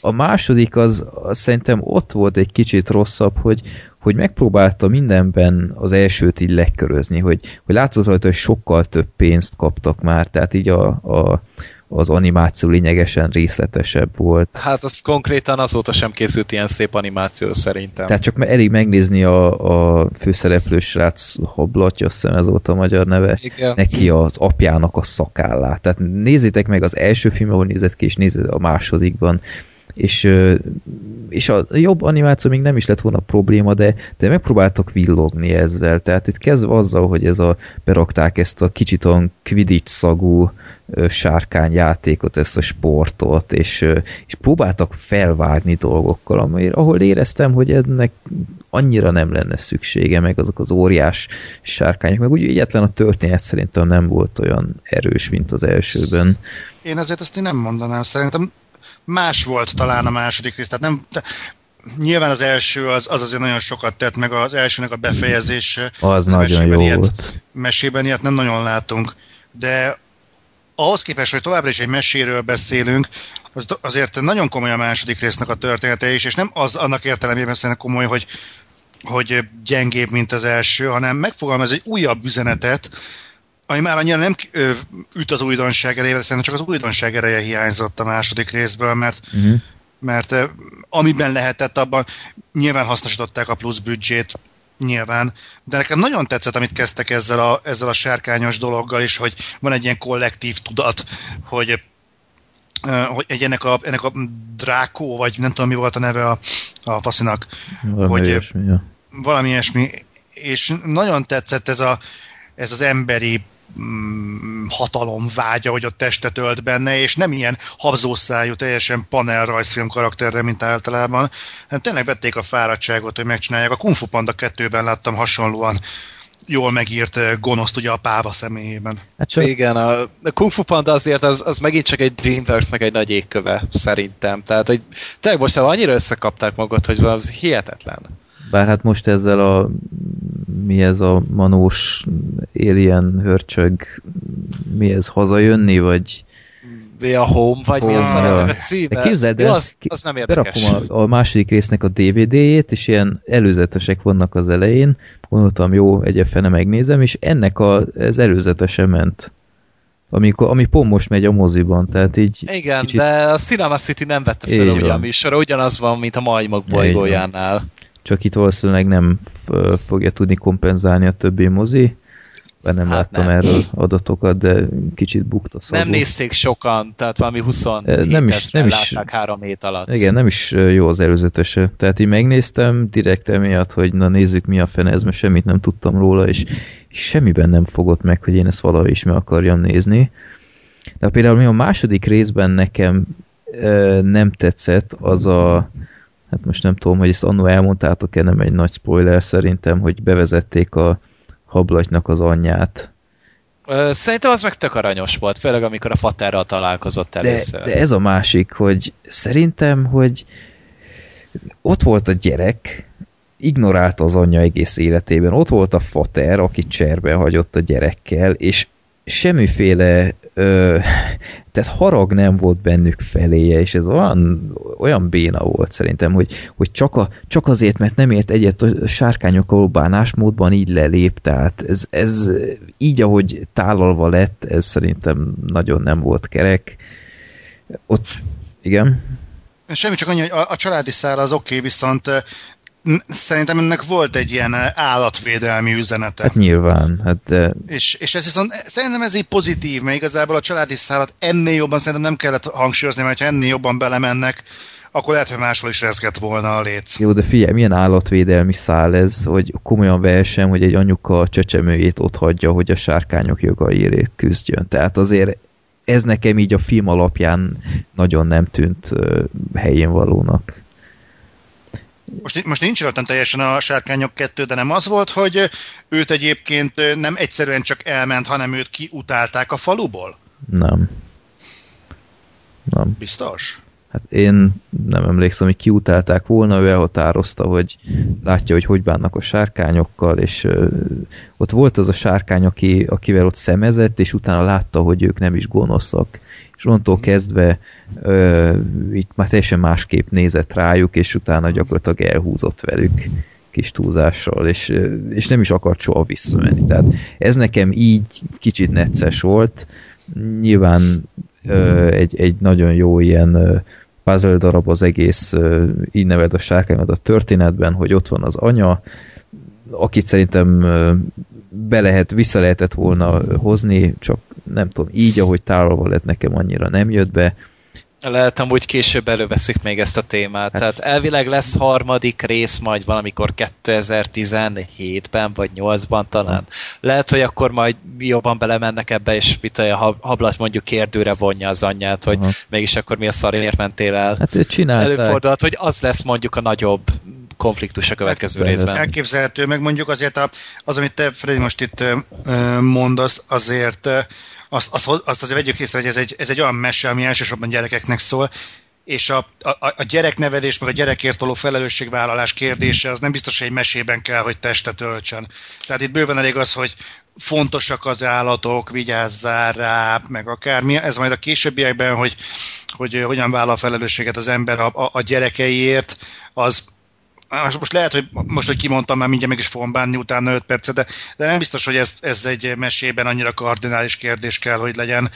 A második az, az szerintem ott volt egy kicsit rosszabb, hogy, hogy megpróbálta mindenben az elsőt így lekörözni, hogy, hogy látszott rajta, hogy sokkal több pénzt kaptak már, tehát így a, a, az animáció lényegesen részletesebb volt. Hát az konkrétan azóta sem készült ilyen szép animáció szerintem. Tehát csak elég megnézni a, a főszereplő srác Hablatja, azt hiszem ez volt a magyar neve, Igen. neki az apjának a szakállát. Tehát nézzétek meg az első film, ahol nézett ki, és nézzétek a másodikban, és, és a jobb animáció még nem is lett volna probléma, de, de megpróbáltak villogni ezzel. Tehát itt kezdve azzal, hogy ez a, berakták ezt a kicsit olyan Quidditch szagú sárkányjátékot, ezt a sportot, és, és próbáltak felvágni dolgokkal, amely, ahol éreztem, hogy ennek annyira nem lenne szüksége, meg azok az óriás sárkányok, meg úgy egyetlen a történet szerintem nem volt olyan erős, mint az elsőben. Én azért ezt én nem mondanám. Szerintem más volt talán a második rész. Tehát nem, te, nyilván az első az, az azért nagyon sokat tett, meg az elsőnek a befejezése. Az nagyon mesében jó ilyet, volt. Mesében ilyet nem nagyon látunk. De ahhoz képest, hogy továbbra is egy meséről beszélünk, az, azért nagyon komoly a második résznek a története is, és nem az annak értelemében szerintem komoly, hogy, hogy gyengébb, mint az első, hanem megfogalmaz egy újabb üzenetet, ami már annyira nem üt az újdonság erejével, szerintem csak az újdonság ereje hiányzott a második részből, mert, Uh-huh. mert amiben lehetett, abban nyilván hasznosították a plusz büdzsét, nyilván, de nekem nagyon tetszett, amit kezdtek ezzel a, ezzel a sárkányos dologgal is, hogy van egy ilyen kollektív tudat, hogy hogy egy ennek a, ennek a drákó, vagy nem tudom mi volt a neve a, a faszinak, Valami hogy- ilyesmi, ja. valami ilyesmi, és nagyon tetszett ez, a, ez az emberi mm, hatalom vágya, hogy ott testet ölt benne, és nem ilyen habzószájú, teljesen panel rajzfilm karakterre, mint általában, hanem tényleg vették a fáradtságot, hogy megcsinálják. A Kung Fu Panda 2-ben láttam hasonlóan jól megírt eh, gonoszt ugye a páva személyében. Hát csak Igen, a, a Kung Fu Panda azért az, az megint csak egy Dreamworks-nek egy nagy égköve, szerintem. Tehát, hogy tényleg most annyira összekapták magukat, hogy valami hihetetlen. Bár hát most ezzel a mi ez a manós alien hörcsög mi ez, hazajönni, vagy Mi a Home, vagy mi az Home, a címe? Képzeld el, az, az nem érdekes. berakom a, a második résznek a DVD-jét, és ilyen előzetesek vannak az elején, gondoltam, jó, egy fene megnézem, és ennek a, ez előzetese ment. Amikor, ami pont most megy a moziban, tehát így Igen, kicsit, de a Cinema City nem vette fel ugye a van. műsora, ugyanaz van, mint a majmok bolygójánál. Csak itt valószínűleg nem fogja tudni kompenzálni a többi mozi, bár nem Hát láttam nem. erről adatokat, de kicsit bukta szagú. Nem nézték sokan, tehát valami 27 Eh, nem is- nem is- látták három hét alatt. Igen, nem is jó az előzetese. Tehát így megnéztem direkt emiatt, hogy na nézzük mi a fene ez, mert semmit nem tudtam róla, és, és semmiben nem fogott meg, hogy én ezt valahogy is meg akarjam nézni. De például mi a második részben nekem ö, nem tetszett, az a hát most nem tudom, hogy ezt annó elmondtátok-e, nem egy nagy spoiler szerintem, hogy bevezették a hablatnak az anyját. Szerintem az meg tök aranyos volt, főleg amikor a Faterral találkozott De, először. de ez a másik, hogy szerintem, hogy ott volt a gyerek, ignorálta az anyja egész életében, ott volt a fater, aki cserbe hagyott a gyerekkel, és semmiféle ö, tehát harag nem volt bennük feléje, és ez olyan, olyan béna volt szerintem, hogy, hogy csak, a, csak azért, mert nem ért egyet a sárkányokkal bánásmódban így lelép, tehát ez, ez így, ahogy tálalva lett, ez szerintem nagyon nem volt kerek. Ott, igen, Semmi, csak annyi, hogy a, a családi szál az oké, okay, viszont szerintem ennek volt egy ilyen eh, állatvédelmi üzenete. hát nyilván, hát de És, és ez viszont, szerintem ez így pozitív, mert igazából a családi szállat ennél jobban szerintem nem kellett hangsúlyozni, mert ha ennél jobban belemennek, akkor lehet, hogy máshol is rezgett volna a léc. Jó, de figyelj, milyen állatvédelmi szál ez, hogy komolyan versem, hogy egy anyuka a csecsemőjét ott hagyja, hogy a sárkányok jogaiért küzdjön. Tehát azért ez nekem így a film alapján nagyon nem tűnt ö, helyén valónak. Most, most nincs rajtam teljesen a sárkányok kettő, de nem az volt, hogy őt egyébként nem egyszerűen csak elment, hanem őt kiutálták a faluból? Nem. Nem. Biztos? Hát én nem emlékszem, hogy kiutálták volna, ő elhatározta, hogy látja, hogy hogy bánnak a sárkányokkal, és ö, ott volt az a sárkány, aki, akivel ott szemezett, és utána látta, hogy ők nem is gonoszak. És onnantól kezdve ö, itt már teljesen másképp nézett rájuk, és utána gyakorlatilag elhúzott velük kis túlzással, és, és nem is akart soha visszamenni. Tehát ez nekem így kicsit necces volt. Nyilván ö, egy, egy nagyon jó ilyen puzzle darab az egész, így neved a sárkányomat a történetben, hogy ott van az anya, akit szerintem be lehet, vissza lehetett volna hozni, csak nem tudom, így, ahogy távol lett nekem annyira nem jött be. Lehet amúgy később előveszik még ezt a témát. Hát. Tehát elvileg lesz harmadik rész majd valamikor 2017-ben vagy 8-ban talán. Lehet, hogy akkor majd jobban belemennek ebbe, és mit a hablat mondjuk kérdőre vonja az anyját, hogy Aha. mégis akkor mi a szarért mentél el. Hát őt csinálták. Előfordulhat, hogy az lesz mondjuk a nagyobb konfliktus a következő Hát, részben. Elképzelhető, meg mondjuk azért a, az, amit te, Freddy, most itt mondasz, azért azt, azt, azt azért vegyük észre, hogy ez egy, ez egy olyan mese, ami elsősorban gyerekeknek szól, és a, a, a gyereknevelés, meg a gyerekért való felelősségvállalás kérdése, az nem biztos, hogy egy mesében kell, hogy testet öltsön. Tehát itt bőven elég az, hogy fontosak az állatok, vigyázzál rá, meg akármi. Ez majd a későbbiekben, hogy, hogy hogyan vállal felelősséget az ember a, a, a gyerekeiért, az, most most lehet, hogy most, hogy kimondtam, már mindjárt meg is fogom bánni utána 5 percet, de, de nem biztos, hogy ez, ez egy mesében annyira kardinális kérdés kell, hogy legyen,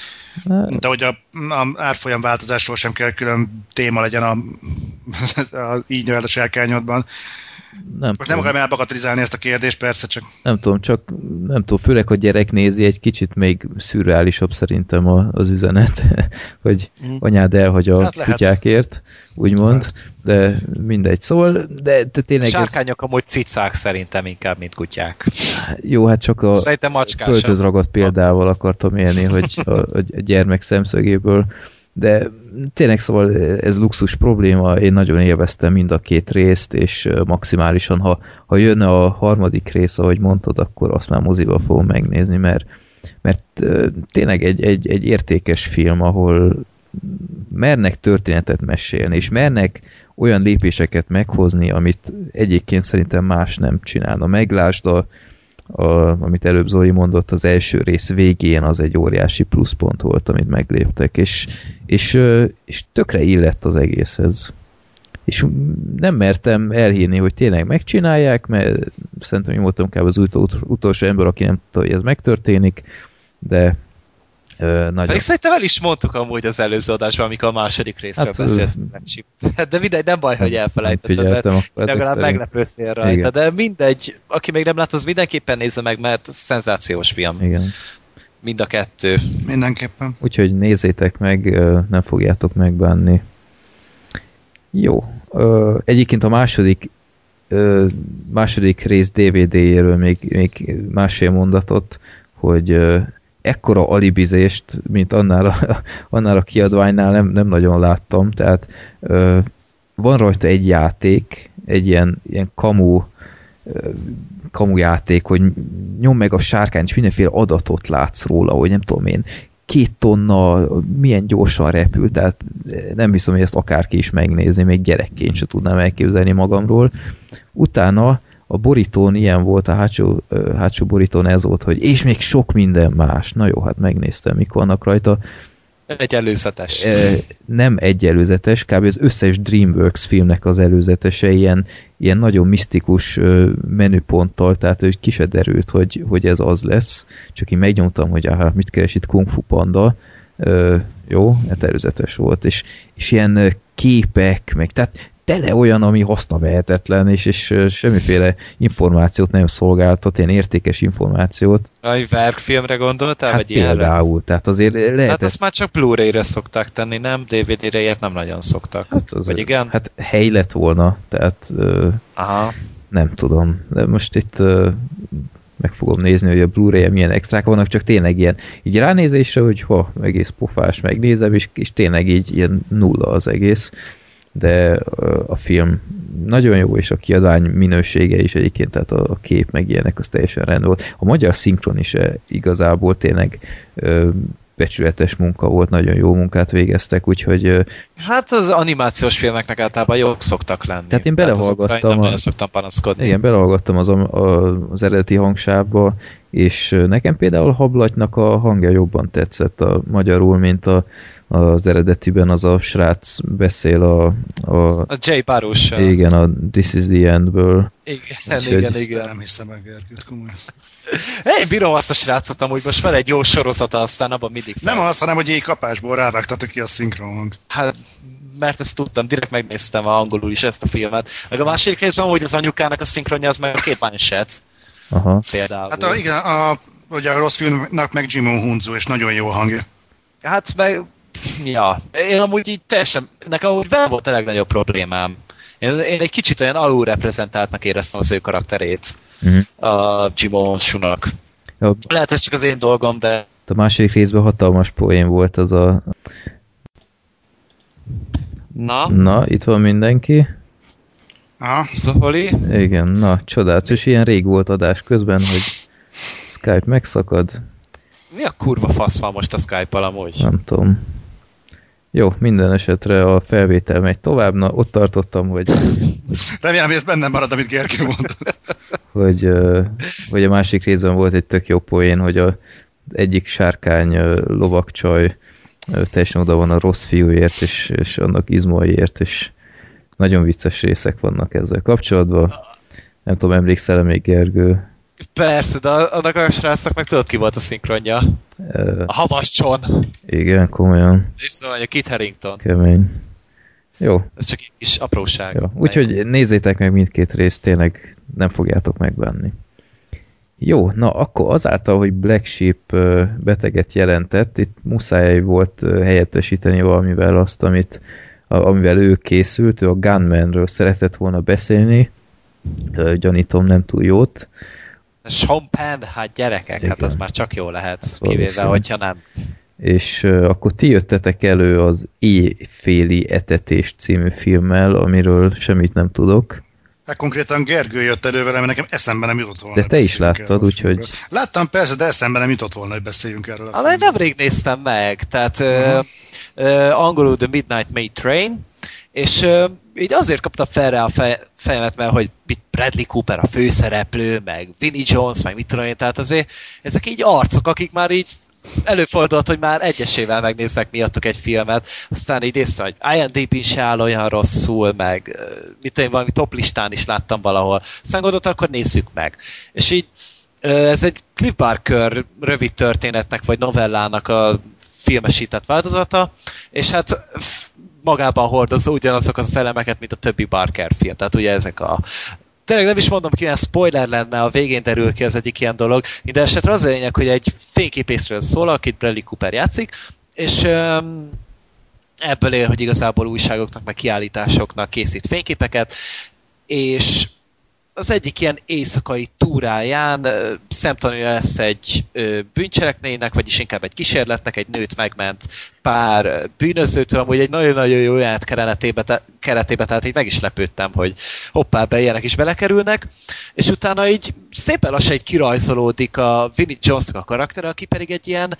mint ahogy a, a árfolyam változásról sem kell külön téma legyen a, a így nevelt a sárkányodban. Nem Most nem tudom. akarom elbagatelizálni ezt a kérdést, persze, csak Nem tudom, csak nem tudom, főleg, hogy gyerek nézi, egy kicsit még szürreálisabb szerintem a, az üzenet, hogy Mhm. anyád elhagy a Hát lehet. kutyákért, úgymond, de mindegy. Szóval, de, de tényleg ez, Sárkányok amúgy cicák szerintem inkább, mint kutyák. jó, hát csak a földhöz ragadt példával akartam élni, hogy a, a gyermek szemszögéből, de tényleg szóval ez luxus probléma, én nagyon élveztem mind a két részt, és maximálisan, ha, ha jönne a harmadik rész, ahogy mondtad, akkor azt már moziba fogom megnézni, mert, mert tényleg egy, egy, egy értékes film, ahol mernek történetet mesélni, és mernek olyan lépéseket meghozni, amit egyébként szerintem más nem csinálna. Meglásd a, a, amit előbb Zoli mondott, az első rész végén az egy óriási pluszpont volt, amit megléptek, és, és, és tökre illett az egészhez. És nem mertem elhinni, hogy tényleg megcsinálják, mert szerintem én voltam kb. az utol, utolsó ember, aki nem tudta, hogy ez megtörténik, de ö, nagyon... Pedig szerintem el is mondtuk amúgy az előző adásban, amikor a második részről Hát, hát, beszéltünk. De mindegy, nem baj, hogy elfelejtetted, mert legalább szerint. meglepődtél rajta. Igen. De mindegy, aki még nem lát, az mindenképpen nézze meg, mert szenzációs film. Igen. Mind a kettő. mindenképpen. Úgyhogy nézzétek meg, nem fogjátok megbánni. Jó. Egyébként a második második rész DVD-jéről még, még másfél mondatot, hogy ekkora alibizést, mint annál a, annál a kiadványnál nem, nem nagyon láttam, tehát ö, van rajta egy játék, egy ilyen, ilyen kamu ö, kamujáték, hogy nyom meg a sárkány, és mindenféle adatot látsz róla, hogy nem tudom én, két tonna, milyen gyorsan repül, tehát nem hiszem, hogy ezt akárki is megnézni, még gyerekként se tudnám elképzelni magamról. Utána a borítón ilyen volt, a hátsó, hátsó borítón ez volt, hogy és még sok minden más. Na jó, hát megnéztem, mik vannak rajta. Egy előzetes. Nem egy előzetes, kb. az összes DreamWorks filmnek az előzetese ilyen, ilyen nagyon misztikus menüponttal, tehát hogy ki se derült, hogy, hogy ez az lesz. Csak én megnyomtam, hogy aha, mit keres itt Kung Fu Panda. Ö, jó, hát előzetes volt. És, és ilyen képek, meg tehát tele olyan, ami hasznavehetetlen, és, és semmiféle információt nem szolgáltat, ilyen értékes információt. A verkfilmre gondoltál, Hát vagy ilyenre? például, tehát azért lehetett... Hát azt már csak Blu-ray-re szokták tenni, nem? DVD-re ilyet nem nagyon szoktak. Hát az, Vagy igen? Hát hely lett volna, tehát Aha. nem tudom. De most itt meg fogom nézni, hogy a Blu-ray milyen extrák vannak, csak tényleg ilyen, így ránézésre, hogy ha, egész pofás, megnézem, és, és tényleg így ilyen nulla az egész, de a film nagyon jó, és a kiadvány minősége is egyébként, tehát a, kép meg ilyenek, az teljesen rend volt. A magyar szinkron is igazából tényleg becsületes munka volt, nagyon jó munkát végeztek, úgyhogy Hát az animációs filmeknek általában jók szoktak lenni. Tehát én belehallgattam Nem a- szoktam panaszkodni. Igen, belehallgattam az, a, az eredeti hangsávba, és nekem például Hablatynak a hangja jobban tetszett a magyarul, mint a, az eredetiben az a srác beszél a, a A Jay Baruch. igen, a This is the Endből. Igen, igen, Ezt igen. Nem hiszem el, Gergőt, komolyan. Én bírom azt a srácot amúgy, most van egy jó sorozata, aztán abban mindig Nem az, hanem hogy így kapásból rávágtatok ki a szinkron hang. Hát, mert ezt tudtam, direkt megnéztem a angolul is ezt a filmet. Meg a másik részben, hogy az anyukának a szinkronja az meg a két Blanchett Aha. például. Hát a, igen, a, ugye a rossz filmnek meg Jimon Hunzo, és nagyon jó hangja. Hát meg, ja, én amúgy így teljesen, nekem amúgy vele volt a legnagyobb problémám. Én, én egy kicsit olyan alulreprezentáltnak éreztem az ő karakterét Mhm. a Jimon Sunak. Ja, Lehet ez csak az én dolgom, de a második részben hatalmas poén volt az a... na, Na, itt van mindenki. Aha. Zoholi, Igen, na, csodálatos. Ilyen rég volt adás közben, hogy Skype megszakad. mi a kurva fasz van most a Skype-al amúgy? Nem tudom. Jó, minden esetre a felvétel megy tovább. Na, ott tartottam, hogy, Remélem, hogy ez bennem marad, amit Gergő mondott. hogy, hogy a másik részben volt egy tök jó poén, hogy a, egyik sárkány lovakcsaj teljesen oda van a rossz fiúért, és, és annak izmaiért, és nagyon vicces részek vannak ezzel kapcsolatban. Nem tudom, emlékszel-e még Gergő? Persze, de annak a srácnak meg tudod ki volt a szinkronja? Ö, A havas John. igen, komolyan, szóval a Kit Harington. kemény. Jó, Ez csak egy kis apróság. Jó, úgyhogy nézzétek meg mindkét részt, tényleg nem fogjátok megbánni. Jó, na akkor azáltal, hogy Black Sheep beteget jelentett, itt muszáj volt helyettesíteni valamivel azt, amit, amivel ő készült, ő a Gunmanről szeretett volna beszélni, gyanítom nem túl jót, Sean Penn, hát gyerekek, hát Igen. az már csak jó lehet, Az kivéve, hogyha nem. és ö, akkor ti jöttetek elő az Éjféli etetés című filmmel, amiről semmit nem tudok. Hát konkrétan Gergő jött elő velem, mert nekem eszembe nem jutott volna. De te is láttad, a úgyhogy-. Láttam persze, de eszembe nem jutott volna, hogy beszéljünk erről a Amely filmről. nemrég néztem meg, tehát uh Aha. uh, angolul The Midnight May Train, és így azért kaptam fel rá a fej, fejemet, mert hogy Bradley Cooper a főszereplő, meg Vinnie Jones, meg mit tudom én, tehát azért ezek így arcok, akik már így előfordult, hogy már egyesével megnéznek miattuk egy filmet, aztán így észre, hogy IMDb-n se áll olyan rosszul, meg mit én, valami top listán is láttam valahol. Aztán gondoltam, akkor nézzük meg. És így ez egy Cliff Barker rövid történetnek, vagy novellának a filmesített változata, és hát magában hordozza ugyanazokat a szellemeket, mint a többi Barker film. Tehát ugye ezek a tényleg nem is mondom ki, ilyen spoiler lenne, a végén derül ki az egyik ilyen dolog. Minden esetre az a lényeg, hogy egy fényképészről szól, akit Bradley Cooper játszik, és öm, ebből él, hogy igazából újságoknak, meg kiállításoknak készít fényképeket, és az egyik ilyen éjszakai túráján szemtanúja lesz egy bűncselekménynek, vagyis inkább egy kísérletnek, egy nőt megment pár bűnözőtől, amúgy egy nagyon-nagyon jó jelenet keretébe, te- keretébe, tehát így meg is lepődtem, hogy hoppá, be ilyenek is belekerülnek, és utána így szépen lassan egy kirajzolódik a Vinnie Jonesnak a karaktere, aki pedig egy ilyen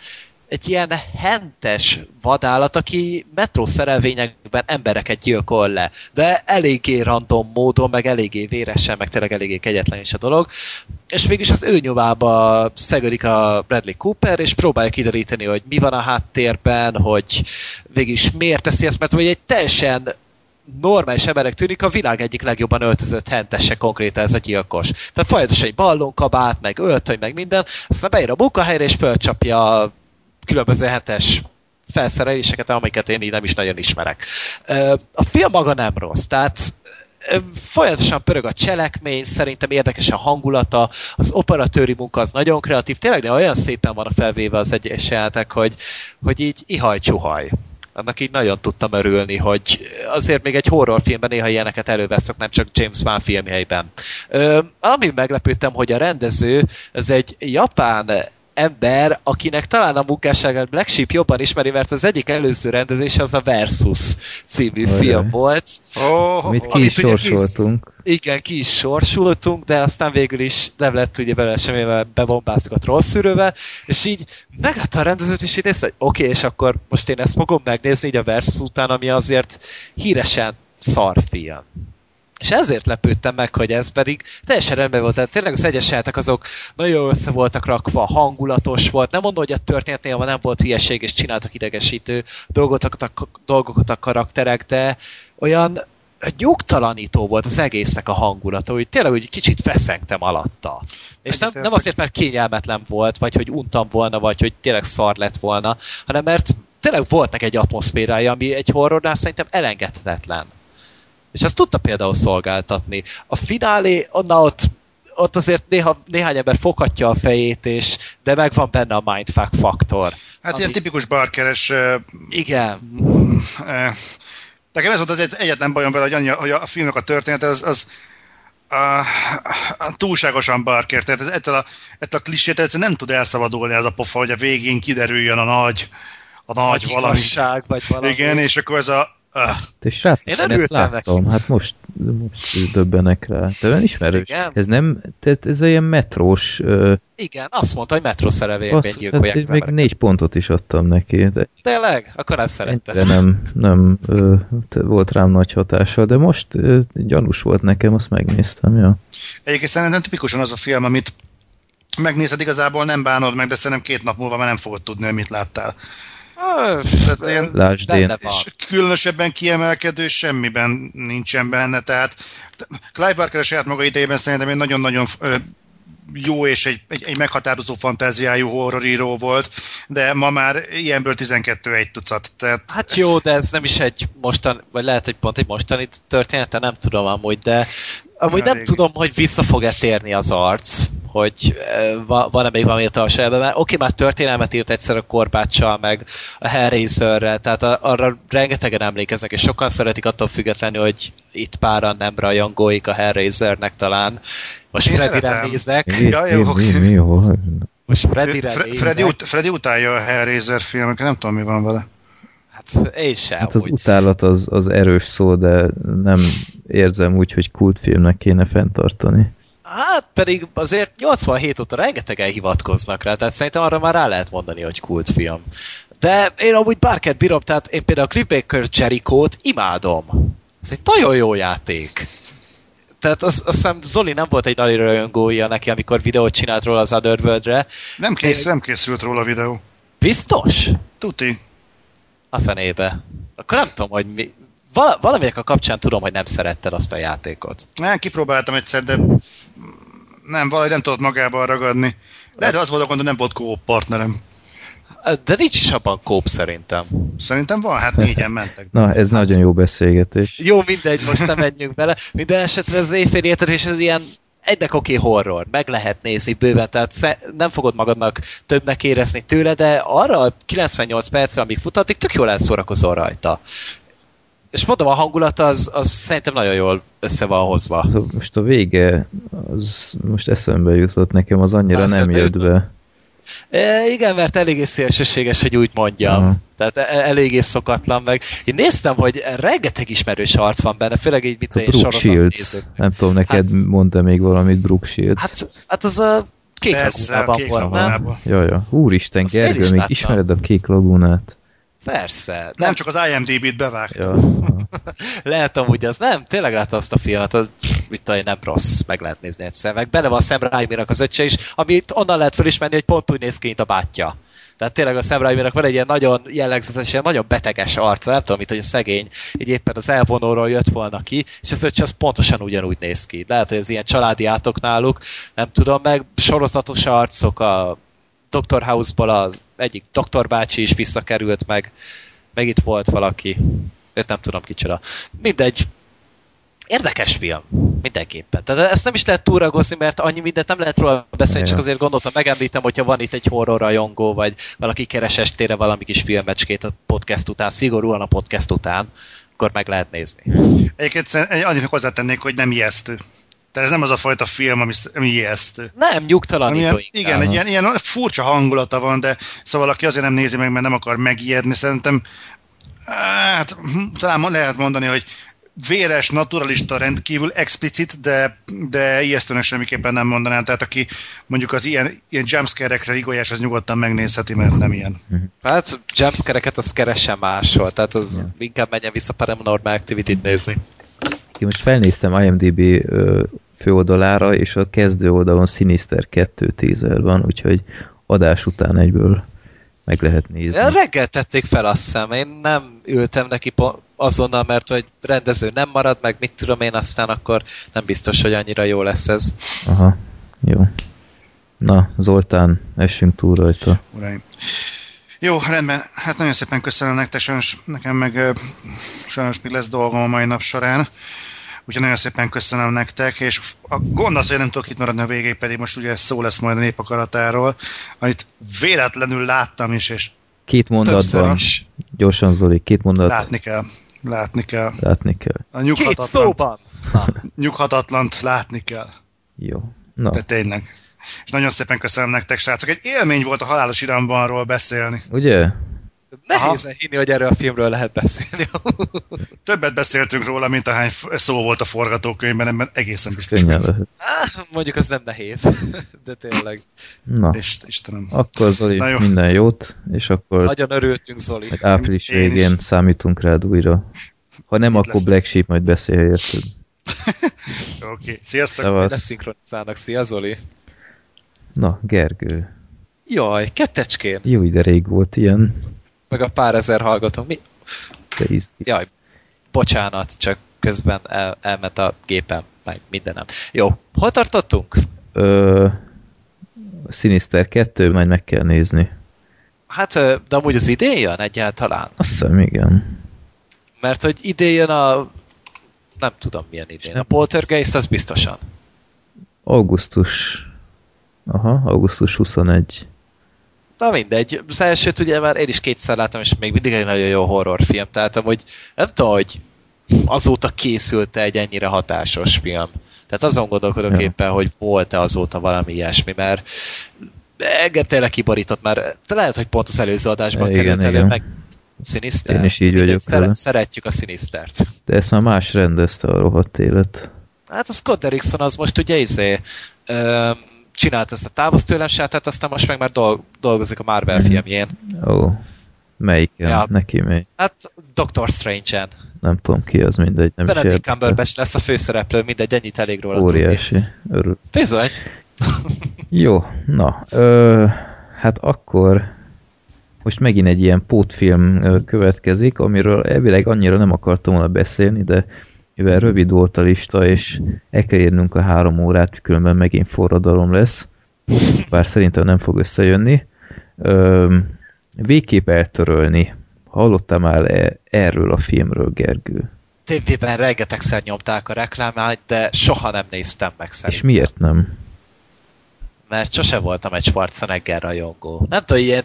egy ilyen hentes vadállat, aki metró szerelvényekben embereket gyilkol le. De eléggé random módon, meg eléggé véresen, meg tényleg eléggé kegyetlen is a dolog. És mégis az ő nyomába szegődik a Bradley Cooper, és próbálja kideríteni, hogy mi van a háttérben, hogy végülis miért teszi ezt, mert hogy egy teljesen normális emberek tűnik, a világ egyik legjobban öltözött hentese konkrétan ez a gyilkos. Tehát folyamatosan egy ballonkabát, meg öltöny, meg minden, aztán beír a munkahelyre, és fölcsapja különböző hetes felszereléseket, amiket én így nem is nagyon ismerek. A film maga nem rossz, tehát folyamatosan pörög a cselekmény, szerintem érdekes a hangulata, az operatőri munka az nagyon kreatív, tényleg olyan szépen van a felvéve az egyes jelenetek, hogy, hogy így ihaj-csuhaj annak így nagyon tudtam örülni, hogy azért még egy horrorfilmben néha ilyeneket elővesznek, nem csak James Wan filmjeiben. Ami meglepődtem, hogy a rendező, ez egy japán ember, akinek talán a munkásságát Black Sheep jobban ismeri, mert az egyik előző rendezés az a Versus című Ajaj. film volt. Oh, Amit ki amit is sorsoltunk. Igen, ki is sorsultunk, de aztán végül is nem lett ugye belőle semmi, mert bebombáztuk a trollszűrővel, és így meglátta a rendezőt, és így nézte, hogy oké, okay, és akkor most én ezt fogom megnézni így a Versus után, ami azért híresen szar film. És ezért lepődtem meg, hogy ez pedig teljesen rendben volt. Tehát tényleg az egyes azok nagyon össze voltak rakva, hangulatos volt. Nem mondom, hogy a történetnél nem volt hülyeség, és csináltak idegesítő dolgokat a, dolgokat a karakterek, de olyan nyugtalanító volt az egésznek a hangulata, hogy tényleg úgy kicsit feszengtem alatta. És nem, nem azért, mert kényelmetlen volt, vagy hogy untam volna, vagy hogy tényleg szar lett volna, hanem mert tényleg volt neki egy atmoszférája, ami egy horrornál szerintem elengedhetetlen. És ezt tudta például szolgáltatni. A finálé, onnan ott, ott azért néha, néhány ember foghatja a fejét, és, de megvan benne a mindfuck faktor. Hát ami... ilyen tipikus barkeres... Igen. Nekem ez volt az egyetlen bajom vele, hogy, annyi, hogy a filmnek a történet az, az a, a, túlságosan barker, tehát ez, ettől a, ettől a klisét egyszerűen nem tud elszabadulni ez a pofa, hogy a végén kiderüljön a nagy, a nagy, nagy valami. Igazság, vagy valami. Igen, és akkor ez a. Te srác, én, én ezt láttam, neki. hát most, most döbbenek rá. Te olyan ismerős? Igen. Ez nem, tehát ez ilyen metrós... Uh, Igen, azt mondta, hogy metró szerevényben gyilkolják hát, Még négy pontot is adtam neki. De Tényleg? Akkor ezt szeretted. De nem, nem uh, volt rám nagy hatással, de most uh, gyanús volt nekem, azt megnéztem, ja. Egyébként szerintem tipikusan az a film, amit megnézed igazából, nem bánod meg, de szerintem két nap múlva már nem fogod tudni, hogy mit láttál. Tehát ilyen, Lásd én. És különösebben kiemelkedő semmiben nincsen benne, tehát Clive Barker a saját maga idejében szerintem egy nagyon-nagyon jó és egy, egy, egy meghatározó fantáziájú horroríró volt, de ma már ilyenből 12 egy tucat. Tehát... Hát jó, de ez nem is egy mostan, vagy lehet, hogy pont egy mostani története, nem tudom amúgy, de amúgy nem tudom, hogy vissza fog-e térni az arc, hogy van-e még valami a mert oké, okay, már történelmet írt egyszer a Korbáccsal, meg a Hellraiserre, tehát arra rengetegen emlékeznek, és sokan szeretik attól függetlenül, hogy itt páran nem rajongóik a Hellraisernek talán. Most Freddy-re néznek. Ja, jó, mi, mi, jó. Most Freddy-re Fre- Freddy, ut- Freddy utálja a Hellraiser filmeket, nem tudom, mi van vele. Hát én sem. Hát az úgy. utálat az, az erős szó, de nem érzem úgy, hogy kultfilmnek kéne fenntartani. Hát pedig azért 87 óta rengetegen hivatkoznak rá, tehát szerintem arra már rá lehet mondani, hogy kultfilm. De én amúgy Barker bírom, tehát én például a Cliff Baker Jericho-t imádom. Ez egy nagyon jó játék. Tehát azt, azt hiszem Zoli nem volt egy nagy rajongója neki, amikor videót csinált róla az Otherworld-re. Nem, kész, én... nem készült róla videó. Biztos? Tuti. A fenébe. Akkor nem tudom, hogy mi, val- valaminek a kapcsán tudom, hogy nem szeretted azt a játékot. Nem, kipróbáltam egyszer, de nem, valahogy nem tudott magával ragadni. Lehet, hogy az volt a gond, nem volt kóp partnerem. De nincs is abban kóp szerintem. Szerintem van, hát négyen mentek. Na, ez hát, nagyon jó beszélgetés. Jó, mindegy, most nem menjünk bele. Minden esetre az éjféli és ez ilyen egynek oké okay horror, meg lehet nézni bőven, tehát nem fogod magadnak többnek érezni tőle, de arra 98 percre, amíg futatik, tök jól elszórakozol rajta és mondom, a hangulat az, az szerintem nagyon jól össze van hozva. Most a vége, az most eszembe jutott nekem, az annyira Azt nem jött be. E, igen, mert eléggé szélsőséges, hogy úgy mondjam. Uh-huh. Tehát e, eléggé szokatlan meg. Én néztem, hogy rengeteg ismerős arc van benne, főleg így mit én Shields. Nem tudom, neked hát, mondta még valamit Brooke Shields. Hát, hát az a kék Persze, lagúnában volt, nem? Jaj, ja. Úristen, Gergő, még ismered a kék lagúnát? Persze. Nem, nem csak az IMDb-t bevágta. Lehet amúgy az, nem, tényleg látta azt a filmet, mit tudom, nem rossz, meg lehet nézni egyszer. Meg bele van Sam raimi az öccse is, amit onnan lehet felismerni, hogy pont úgy néz ki, mint a bátyja. Tehát tényleg a Sam raimi van egy ilyen nagyon jellegzetes, ilyen nagyon beteges arca, nem tudom, mint hogy a szegény így éppen az elvonóról jött volna ki, és az öccse az pontosan ugyanúgy néz ki. Lehet, hogy ez ilyen családi átok náluk, nem tudom, meg sorozatos arcok, a Dr. House-ból az egyik doktor bácsi is visszakerült, meg, meg itt volt valaki, őt nem tudom kicsoda. Mindegy, érdekes film, mindenképpen. Tehát ezt nem is lehet túragozni, mert annyi mindent nem lehet róla beszélni, csak azért gondoltam, megemlítem, hogyha van itt egy horror rajongó, vagy valaki keres estére valami kis filmecskét a podcast után, szigorúan a podcast után, akkor meg lehet nézni. Egyébként annyit hozzátennék, hogy nem ijesztő. Tehát ez nem az a fajta film, ami, ami ijesztő. Nem, nyugtalanító ilyen, Igen, egy ilyen, ilyen furcsa hangulata van, de szóval aki azért nem nézi meg, mert nem akar megijedni, szerintem hát talán lehet mondani, hogy véres, naturalista, rendkívül explicit, de, de ijesztőnek semmiképpen nem mondanám. Tehát aki mondjuk az ilyen, ilyen jumpscare-ekre rigolyás, az nyugodtan megnézheti, mert nem ilyen. Hát jumpscare-eket az keresse máshol, tehát az inkább menjen vissza Paranormal Activity-t nézni. Én most felnéztem IMDb főoldalára, és a kezdő oldalon Sinister 2 teaser van, úgyhogy adás után egyből meg lehet nézni. Reggel tették fel, azt hiszem. Én nem ültem neki azonnal, mert hogy rendező nem marad, meg mit tudom én, aztán akkor nem biztos, hogy annyira jó lesz ez. Aha, jó. Na, Zoltán, essünk túl rajta. Uraim. Jó, rendben. Hát nagyon szépen köszönöm nektek, sajnos nekem meg sajnos még lesz dolgom a mai nap során. Úgyhogy nagyon szépen köszönöm nektek, és a gond az, hogy nem tudok itt maradni a végéig, pedig most ugye szó lesz majd a népakaratáról, amit véletlenül láttam is, és Két mondatban, is gyorsan Zoli, két mondat látni kell. Látni kell. látni kell. A Két nyughatatlant, szóban! Na, nyughatatlant látni kell. Jó. Na, De tényleg. És nagyon szépen köszönöm nektek, srácok. Egy élmény volt a halálos irambanról beszélni. ugye? Nehéz hinni, hogy erről a filmről lehet beszélni. Többet beszéltünk róla, mint ahány szó volt a forgatókönyvben, ebben egészen biztos. Lehet. Á, Mondjuk az nem nehéz, de tényleg. Na, És, Istenem. akkor Zoli, Na jó. minden jót, és akkor Nagyon örültünk, Zoli. április Én is. végén számítunk rád újra. Ha nem, Itt akkor leszek. Black Sheep majd beszél érted. Oké, okay. sziasztok! Szevasz. Leszinkronizálnak. Szia, Zoli. Na, Gergő. Jaj, kettecskén. Jó, de rég volt ilyen. Meg a pár ezer hallgató. Mi? Jaj, bocsánat, csak közben el, elment a gépem, meg mindenem. Jó, hol tartottunk? Ö, Sinister 2, majd meg kell nézni. Hát, de amúgy az idén jön egyáltalán. Azt hiszem, igen. Mert hogy idén jön a... Nem tudom milyen idén. A Poltergeist az biztosan. Augusztus. Aha, augusztus 21. Na mindegy, az elsőt ugye már én is kétszer láttam, és még mindig egy nagyon jó horrorfilm, tehát amúgy nem tudom, hogy azóta készült egy ennyire hatásos film. Tehát azon gondolkodok Ja. éppen, hogy volt-e azóta valami ilyesmi, mert engem tényleg kiborított már, lehet, hogy pont az előző adásban Igen, került elő, igen. meg Sinister. Én is így Mindegy, vagyok szere-. Szeretjük a Sinistert. De ezt már más rendezte a rohadt élet. Hát a Scott Derrickson az most ugye izé, csinált ezt a távoszt tőlem sátát, aztán most meg már dolg- dolgozik a Marvel Mhm. filmjén. Ó, melyiken? Ja. Neki megy. Hát Doctor Strange-en. Nem tudom ki az, mindegy. Nem is Benedict érdekel. Cumberbatch lesz a főszereplő, mindegy, ennyit elég róla tudni. Óriási. Örül. Bizony. Jó, na, ö, hát akkor most megint egy ilyen pótfilm következik, amiről elvileg annyira nem akartam volna beszélni, de mivel rövid volt a lista, és el kell érnünk a három órát, különben megint forradalom lesz, bár szerintem nem fog összejönni. Ö, végképp eltörölni. Hallottál már e- erről a filmről, Gergő? TV-ben rengetegszer nyomták a reklámát, de soha nem néztem meg És szerintem. miért nem? Mert sose voltam egy Schwarzenegger rajongó. Nem tudom, ilyen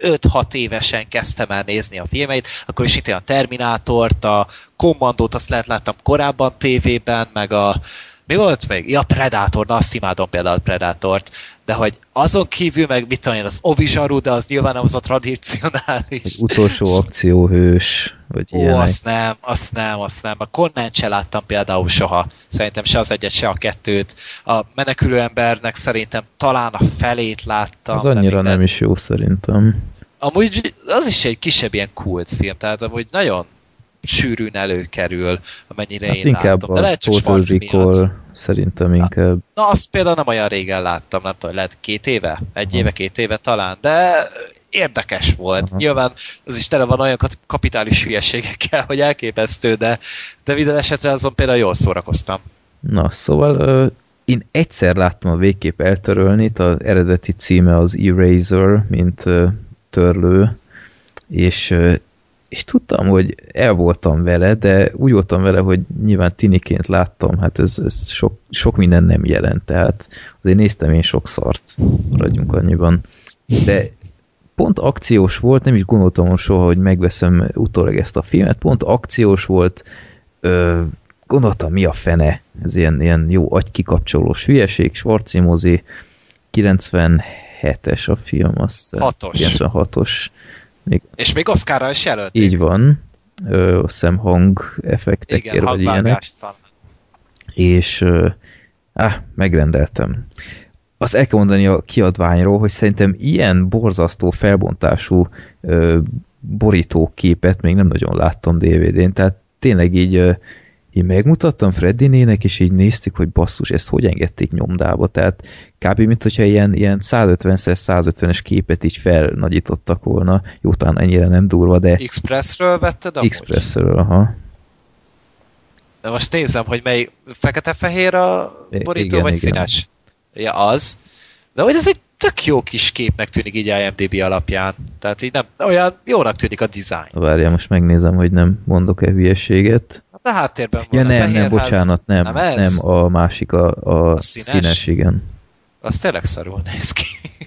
15-6 évesen kezdtem el nézni a filmeit, akkor is itt a Terminátort, a Kommandót, azt lehet láttam korábban tévében, meg a mi volt még? Ja, Predator, na azt imádom például Predátort, de hogy azon kívül meg mit tudom én, az Ovizsaru, de az nyilván nem az a tradicionális. Egy utolsó akcióhős, vagy Ó, ilyenek. azt nem, azt nem, azt nem. A Conan se láttam például soha. Szerintem se az egyet, se a kettőt. A menekülő embernek szerintem talán a felét láttam. Az annyira nem is jó szerintem. Amúgy az is egy kisebb ilyen kultfilm, tehát amúgy nagyon sűrűn előkerül, amennyire Hát én inkább látom. De a lehet csak szerintem inkább. Na, azt például nem olyan régen láttam, nem tudom, lehet két éve? Egy éve, két éve talán, de érdekes volt. Aha. Nyilván az is tele van olyan kapitális hülyeségekkel, hogy elképesztő, de, de minden esetre azon például jól szórakoztam. Na, szóval ö, én egyszer láttam a végképp eltörölni, az eredeti címe az Eraser, mint ö, törlő, és, és tudtam, hogy el voltam vele, de úgy voltam vele, hogy nyilván tiniként láttam, hát ez, ez sok, sok minden nem jelent, tehát azért néztem én sok szart, maradjunk annyiban. De pont akciós volt, nem is gondoltam soha, hogy megveszem utólag ezt a filmet, pont akciós volt, ö, gondoltam, mi a fene, ez ilyen, ilyen jó agykikapcsolós hülyeség, Schwarzi mozi, 97-es a film, azt hiszem. Hatos. 96-os. Még És még Oscarra is jelölték. így van, ö, azt hiszem hang effektekért, Igen, vagy ilyenek és uh, áh, megrendeltem. Azt el kell mondani a kiadványról, hogy szerintem ilyen borzasztó felbontású uh, borítóképet még nem nagyon láttam DVD-n, tehát tényleg így, uh, így megmutattam Freddinének, és így néztük, hogy basszus, ezt hogy engedték nyomdába, tehát kb. mint hogyha ilyen, ilyen 150x150-es képet így felnagyítottak volna, jó, talán ennyire nem durva, de Expressről vetted amúgy? Expressről, aha. De most nézem, hogy mely fekete-fehér a borító, igen, vagy igen. színes? Ja, az. De hogy ez egy tök jó kis képnek tűnik így IMDB alapján. Tehát így nem, olyan jónak tűnik a design. Várjál, most megnézem, hogy nem mondok-e hülyeséget. A háttérben Ja van a nem, nem, fehérház. bocsánat, nem, Nem nem, ez? a másik, a, a, A színes? színes, igen. Az tényleg szarul néz ki.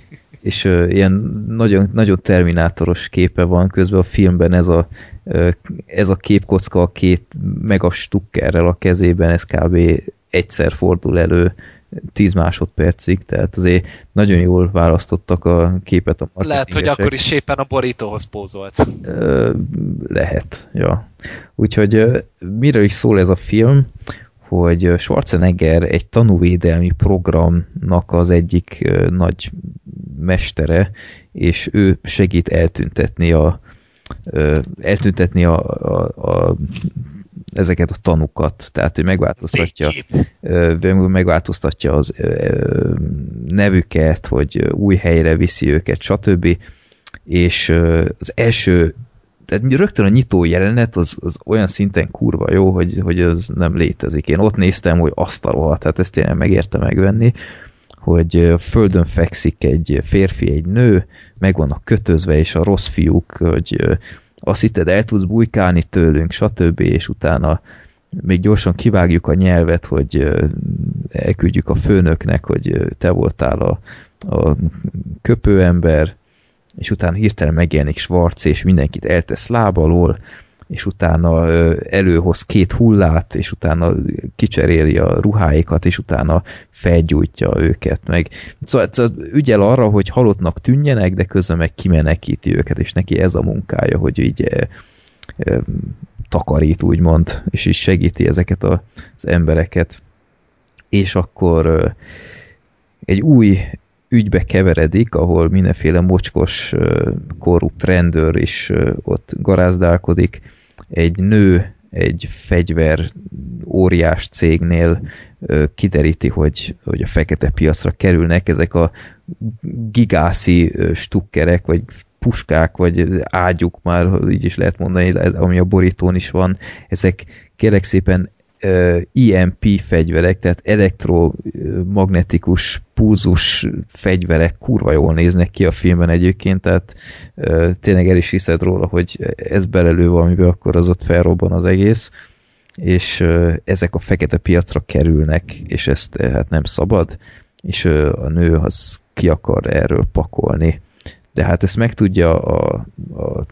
és ö, ilyen nagyon, nagyon terminátoros képe van, közben a filmben ez a, ö, ez a képkocka a két mega stukkerrel a kezében, ez kb. egyszer fordul elő 10 másodpercig, tehát azért nagyon jól választottak a képet a Lehet, hogy akkor is éppen a borítóhoz pózolt. Lehet, ja. Úgyhogy miről is szól ez a film, hogy Schwarzenegger egy tanúvédelmi programnak az egyik nagy mestere, és ő segít eltüntetni a eltüntetni a, a, a ezeket a tanukat, tehát ő megváltoztatja megváltoztatja az nevüket, hogy új helyre viszi őket, stb. És az első, tehát rögtön a nyitó jelenet az, az olyan szinten kurva jó, hogy, hogy az nem létezik. Én ott néztem, hogy azt a rohadt, tehát ezt tényleg megérte megvenni, hogy földön fekszik egy férfi, egy nő, meg vannak kötözve, és a rossz fiúk, hogy azt hitted el tudsz bujkálni tőlünk, stb. és utána még gyorsan kivágjuk a nyelvet, hogy elküldjük a főnöknek, hogy te voltál a, a köpőember, és utána hirtelen megjelenik Schwarz, és mindenkit eltesz lábalól, és utána előhoz két hullát, és utána kicseréli a ruháikat, és utána felgyújtja őket, meg szóval, szóval ügyel arra, hogy halottnak tűnjenek, de közben meg kimenekíti őket, és neki ez a munkája, hogy így takarít, úgymond, és is segíti ezeket az embereket. És akkor egy új ügybe keveredik, ahol mindenféle mocskos, korrupt rendőr is ott garázdálkodik. Egy nő egy fegyver óriás cégnél kideríti, hogy, hogy a fekete piacra kerülnek ezek a gigászi stukkerek, vagy puskák, vagy ágyuk már, így is lehet mondani, ami a borítón is van. Ezek kérlek szépen EMP fegyverek, tehát elektromagnetikus pulzus fegyverek kurva jól néznek ki a filmben egyébként, tehát tényleg el is hiszed róla, hogy ez belelő valamibe, akkor az ott felrobban az egész, és ezek a fekete piacra kerülnek, és ezt hát nem szabad, és a nő az ki akar erről pakolni. De hát ezt megtudja a, a,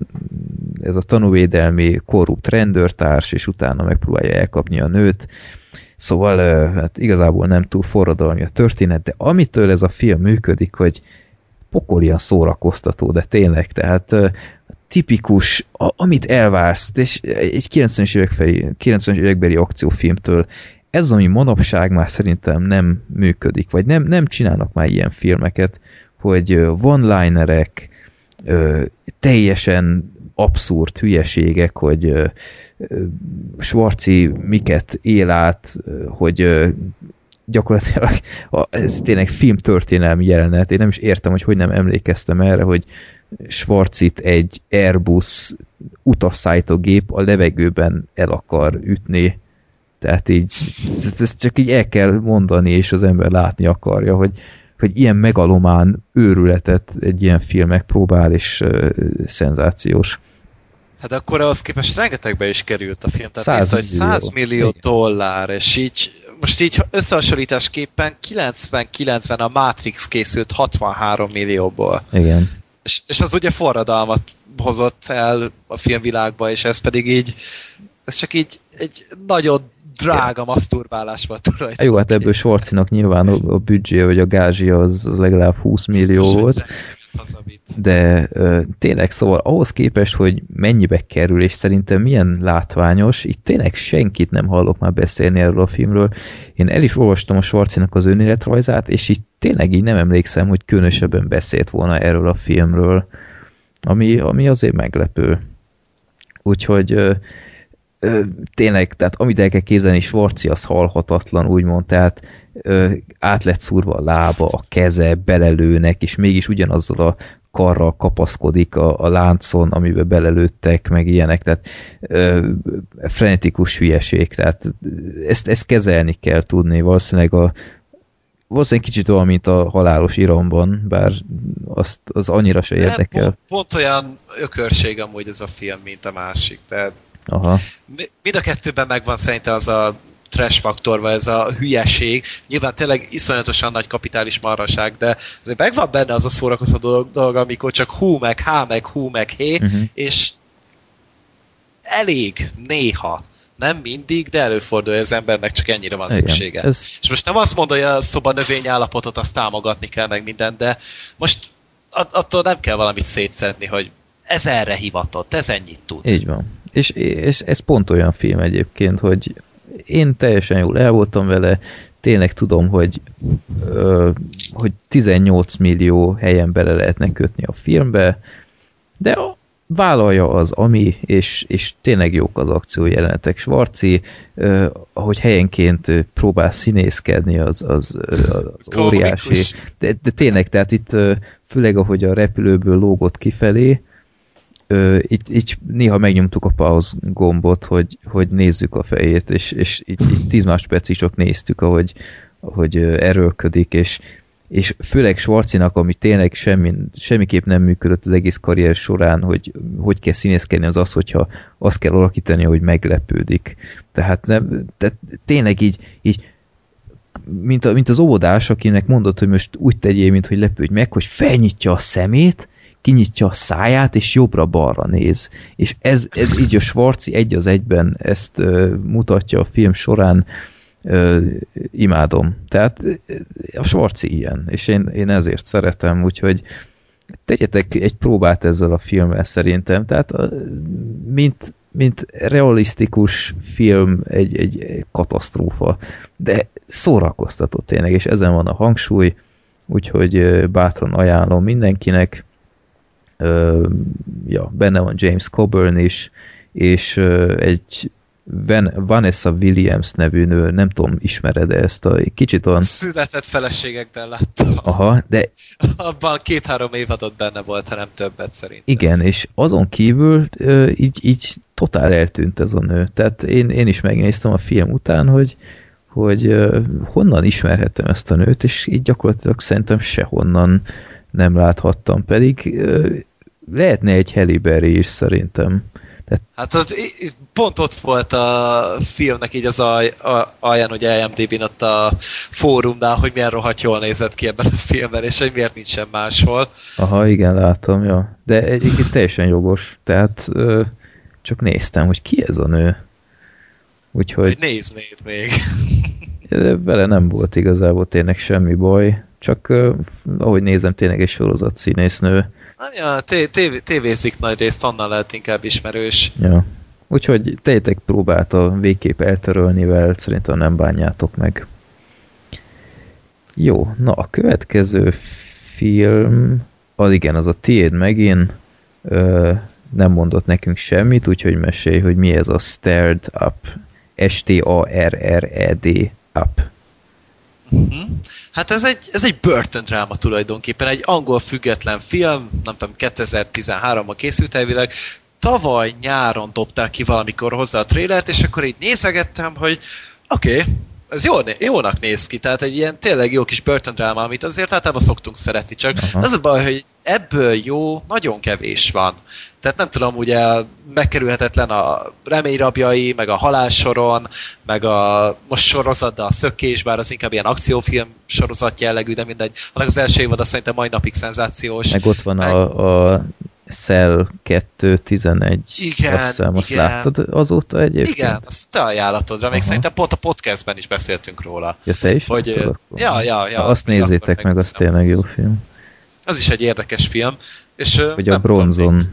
ez a tanúvédelmi korrupt rendőrtárs, és utána megpróbálja elkapni a nőt. Szóval hát igazából nem túl forradalmi a történet, de amitől ez a film működik, hogy pokolian szórakoztató, de tényleg, tehát tipikus, amit elvársz, és egy 90-es évek felé, 90-es évekbeli akciófilmtől, ez, ami manapság már szerintem nem működik, vagy nem, nem csinálnak már ilyen filmeket, hogy one-linerek, teljesen abszurd hülyeségek, hogy Schwarzi miket él át, hogy gyakorlatilag ez tényleg filmtörténelmi jelenet. Én nem is értem, hogy hogy nem emlékeztem erre, hogy Schwarzit egy Airbus utasszállítógép a levegőben el akar ütni. Tehát így, ezt csak így el kell mondani, és az ember látni akarja, hogy, hogy ilyen megalomán őrületet egy ilyen film megpróbál, és uh, szenzációs. Hát akkor ahhoz képest rengetegbe is került a film. Tehát 100 100 millió, 100 millió. Igen. dollár, és így most így összehasonlításképpen 99-ben a Matrix készült 63 millióból. Igen. És, és az ugye forradalmat hozott el a filmvilágba, és ez pedig így, ez csak így egy nagyon drága maszturbálás volt tulajdonképpen. Jó, hát ebből Schwarzinak nyilván a, a büdzsé, vagy a gázsia az, az legalább 20 millió Biztos, volt. de ö, tényleg szóval ahhoz képest, hogy mennyibe kerül, és szerintem milyen látványos, itt tényleg senkit nem hallok már beszélni erről a filmről. Én el is olvastam a Schwarzinak az önéletrajzát, és itt tényleg így nem emlékszem, hogy különösebben beszélt volna erről a filmről, ami, ami azért meglepő. Úgyhogy ö, ö, tényleg, tehát amit el kell képzelni, Schwarzi az halhatatlan, úgymond, tehát ö, át lett szúrva a lába, a keze, belelőnek, és mégis ugyanazzal a karral kapaszkodik a, a láncon, amiben belelőttek, meg ilyenek, tehát ö, frenetikus hülyeség, tehát ezt, ezt kezelni kell tudni, valószínűleg a valószínűleg kicsit olyan, mint a halálos iramban, bár azt, az annyira se érdekel. Pont, pont olyan ökörség amúgy ez a film, mint a másik. Tehát Aha. mi- mind a kettőben megvan szerintem az a trash faktor, vagy ez a hülyeség. Nyilván tényleg iszonyatosan nagy kapitális marraság, de azért megvan benne az a szórakoztató dolog, dolog amikor csak hú meg, há meg, hú meg, hé, Uh-huh. és elég néha. Nem mindig, de előfordul, hogy az embernek csak ennyire van szüksége. Ez, És most nem azt mondom, hogy a szoba növényállapotot azt támogatni kell, meg minden, de most at- attól nem kell valamit szétszedni, hogy ez erre hivatott, ez ennyit tud. Így van. És, és ez pont olyan film egyébként, hogy én teljesen jól el voltam vele, tényleg tudom, hogy, ö, hogy 18 millió helyen bele lehetne kötni a filmbe, de a, vállalja az ami, és, és tényleg jók az akciójelenetek. Svarci, ö, ahogy helyenként próbál színészkedni, az, az, az óriási. De, de tényleg, tehát itt főleg ahogy a repülőből lógott kifelé, ö, itt, így néha megnyomtuk a pause gombot, hogy, hogy nézzük a fejét, és, és így, így 10 másodpercig csak néztük, ahogy, ahogy erőlködik, és, és főleg Schwarzinak, ami tényleg semmi, semmiképp nem működött az egész karrier során, hogy hogy kell színészkedni, az az, hogyha azt kell alakítani, hogy meglepődik. Tehát, nem, tehát tényleg így, így mint, a, mint az óvodás, akinek mondott, hogy most úgy tegyél, mint hogy lepődj meg, hogy felnyitja a szemét, kinyitja a száját, és jobbra-balra néz. És ez, ez így a Schwarzi egy az egyben ezt uh, mutatja a film során, uh, imádom. Tehát a Schwarzi ilyen, és én, én ezért szeretem, úgyhogy tegyetek egy próbát ezzel a filmmel szerintem. Tehát mint, mint realisztikus film egy, egy, katasztrófa, de szórakoztató tényleg, és ezen van a hangsúly, úgyhogy bátran ajánlom mindenkinek. Ja, benne van James Coburn is, és egy Van, Vanessa Williams nevű nő, nem tudom, ismered -e ezt a kicsit olyan, Született feleségekben láttam. aha, de Abban két-három évadot benne volt, ha nem többet szerint. Igen, és azon kívül így, így totál eltűnt ez a nő. Tehát én, én is megnéztem a film után, hogy, hogy honnan ismerhettem ezt a nőt, és így gyakorlatilag szerintem sehonnan nem láthattam, pedig lehetne egy Halle Berry is szerintem. Tehát, Hát az pont ott volt a filmnek így az aj, a, alján, hogy IMDb-n ott a fórumnál, hogy milyen rohadt jól nézett ki ebben a filmben, és hogy miért nincsen máshol. aha, igen, látom, ja. De egyébként teljesen jogos, tehát ö, csak néztem, hogy ki ez a nő. Úgyhogy... Hogy néznéd még. Vele nem volt igazából tényleg semmi baj, csak ahogy nézem, tényleg egy sorozat színésznő. Ja, té- tév- tévézik nagy részt, onnan lehet inkább ismerős. Ja. Úgyhogy tejtek próbát a végképp eltörölni vele, szerintem nem bánjátok meg. Jó, na a következő film, az igen, az a tiéd megint, ö, nem mondott nekünk semmit, úgyhogy mesélj, hogy mi ez a Stared Up. S-T-A-R-R-E-D Up. Uh-huh. Hát ez egy, ez egy Burton dráma tulajdonképpen, egy angol független film, nem tudom, 2013-ban készült elvileg, tavaly nyáron dobták ki valamikor hozzá a trailert, és akkor így nézegettem, hogy oké, okay, ez jó, jónak néz ki, tehát egy ilyen tényleg jó kis Burton dráma, amit azért általában szoktunk szeretni, csak Aha. az a baj, hogy ebből jó, nagyon kevés van. Tehát nem tudom, ugye megkerülhetetlen a reményrabjai, meg a halálsoron, meg a most sorozat, de a szökés, bár az inkább ilyen akciófilm sorozat jellegű, de mindegy. Annak az első évad az szerintem mai napig szenzációs. Meg ott van a, a Cell 211, Igen, azt hiszem, azt igen. láttad azóta egyébként? Igen, azt te ajánlatodra, még Aha. szerintem pont a podcastben is beszéltünk róla. Ja, te is Hogy, láttad akkor? ja, ja, ja. Ha azt nézzétek meg, az megnéztem. tényleg jó film. Az is egy érdekes film. És, Hogy a tudom, bronzon. még-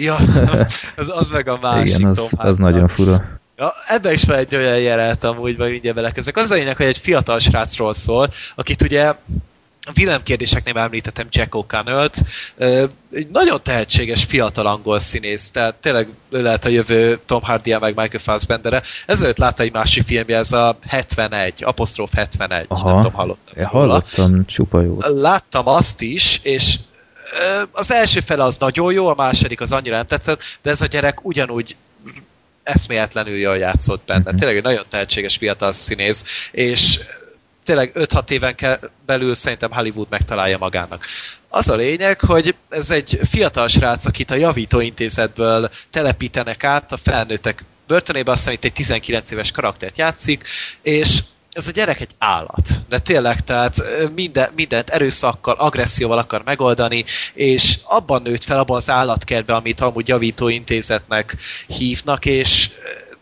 Ja, az, az meg a másik Igen, az, Tom az nagyon fura. Ja, ebben is van egy olyan jelenet amúgy, vagy mindjárt belekezdek. Az a lényeg, hogy egy fiatal srácról szól, akit ugye villámkérdéseknél említettem Jack O'Connell-t, Ö, egy nagyon tehetséges fiatal angol színész, tehát tényleg ő lehet a jövő Tom hardy meg Michael Fassbender-e. Ezelőtt látta egy másik filmje, ez a 71, apostrof 71, Aha. nem tudom, hallottam. Én róla. hallottam csupa jó. Láttam azt is, és az első fele az nagyon jó, a második az annyira nem tetszett, de ez a gyerek ugyanúgy eszméletlenül jól játszott benne. Mhm. Tényleg egy nagyon tehetséges fiatal színész, és tényleg 5-6 éven belül szerintem Hollywood megtalálja magának. Az a lényeg, hogy ez egy fiatal srác, akit a javítóintézetből telepítenek át, a felnőttek börtönébe, azt hiszem itt egy 19 éves karaktert játszik, és ez a gyerek egy állat, de tényleg, tehát minden, mindent erőszakkal, agresszióval akar megoldani, és abban nőtt fel, abban az állatkertben, amit amúgy javítóintézetnek hívnak, és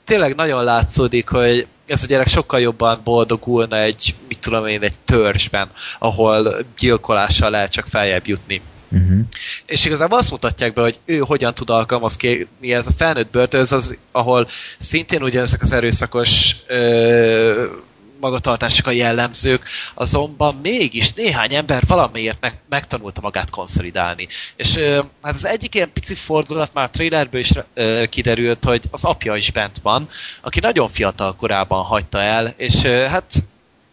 tényleg nagyon látszódik, hogy ez a gyerek sokkal jobban boldogulna egy, mit tudom én, egy törzsben, ahol gyilkolással lehet csak feljebb jutni. Uh-huh. És igazából azt mutatják be, hogy ő hogyan tud alkalmazkodni ez a felnőtt börtönhöz, az, ahol szintén ugyanezek az erőszakos ö, magatartások a jellemzők, azonban mégis néhány ember valamiért meg, megtanulta magát konszolidálni. És hát az egyik ilyen pici fordulat már a trailerből is ö, kiderült, hogy az apja is bent van, aki nagyon fiatal korában hagyta el, és ö, hát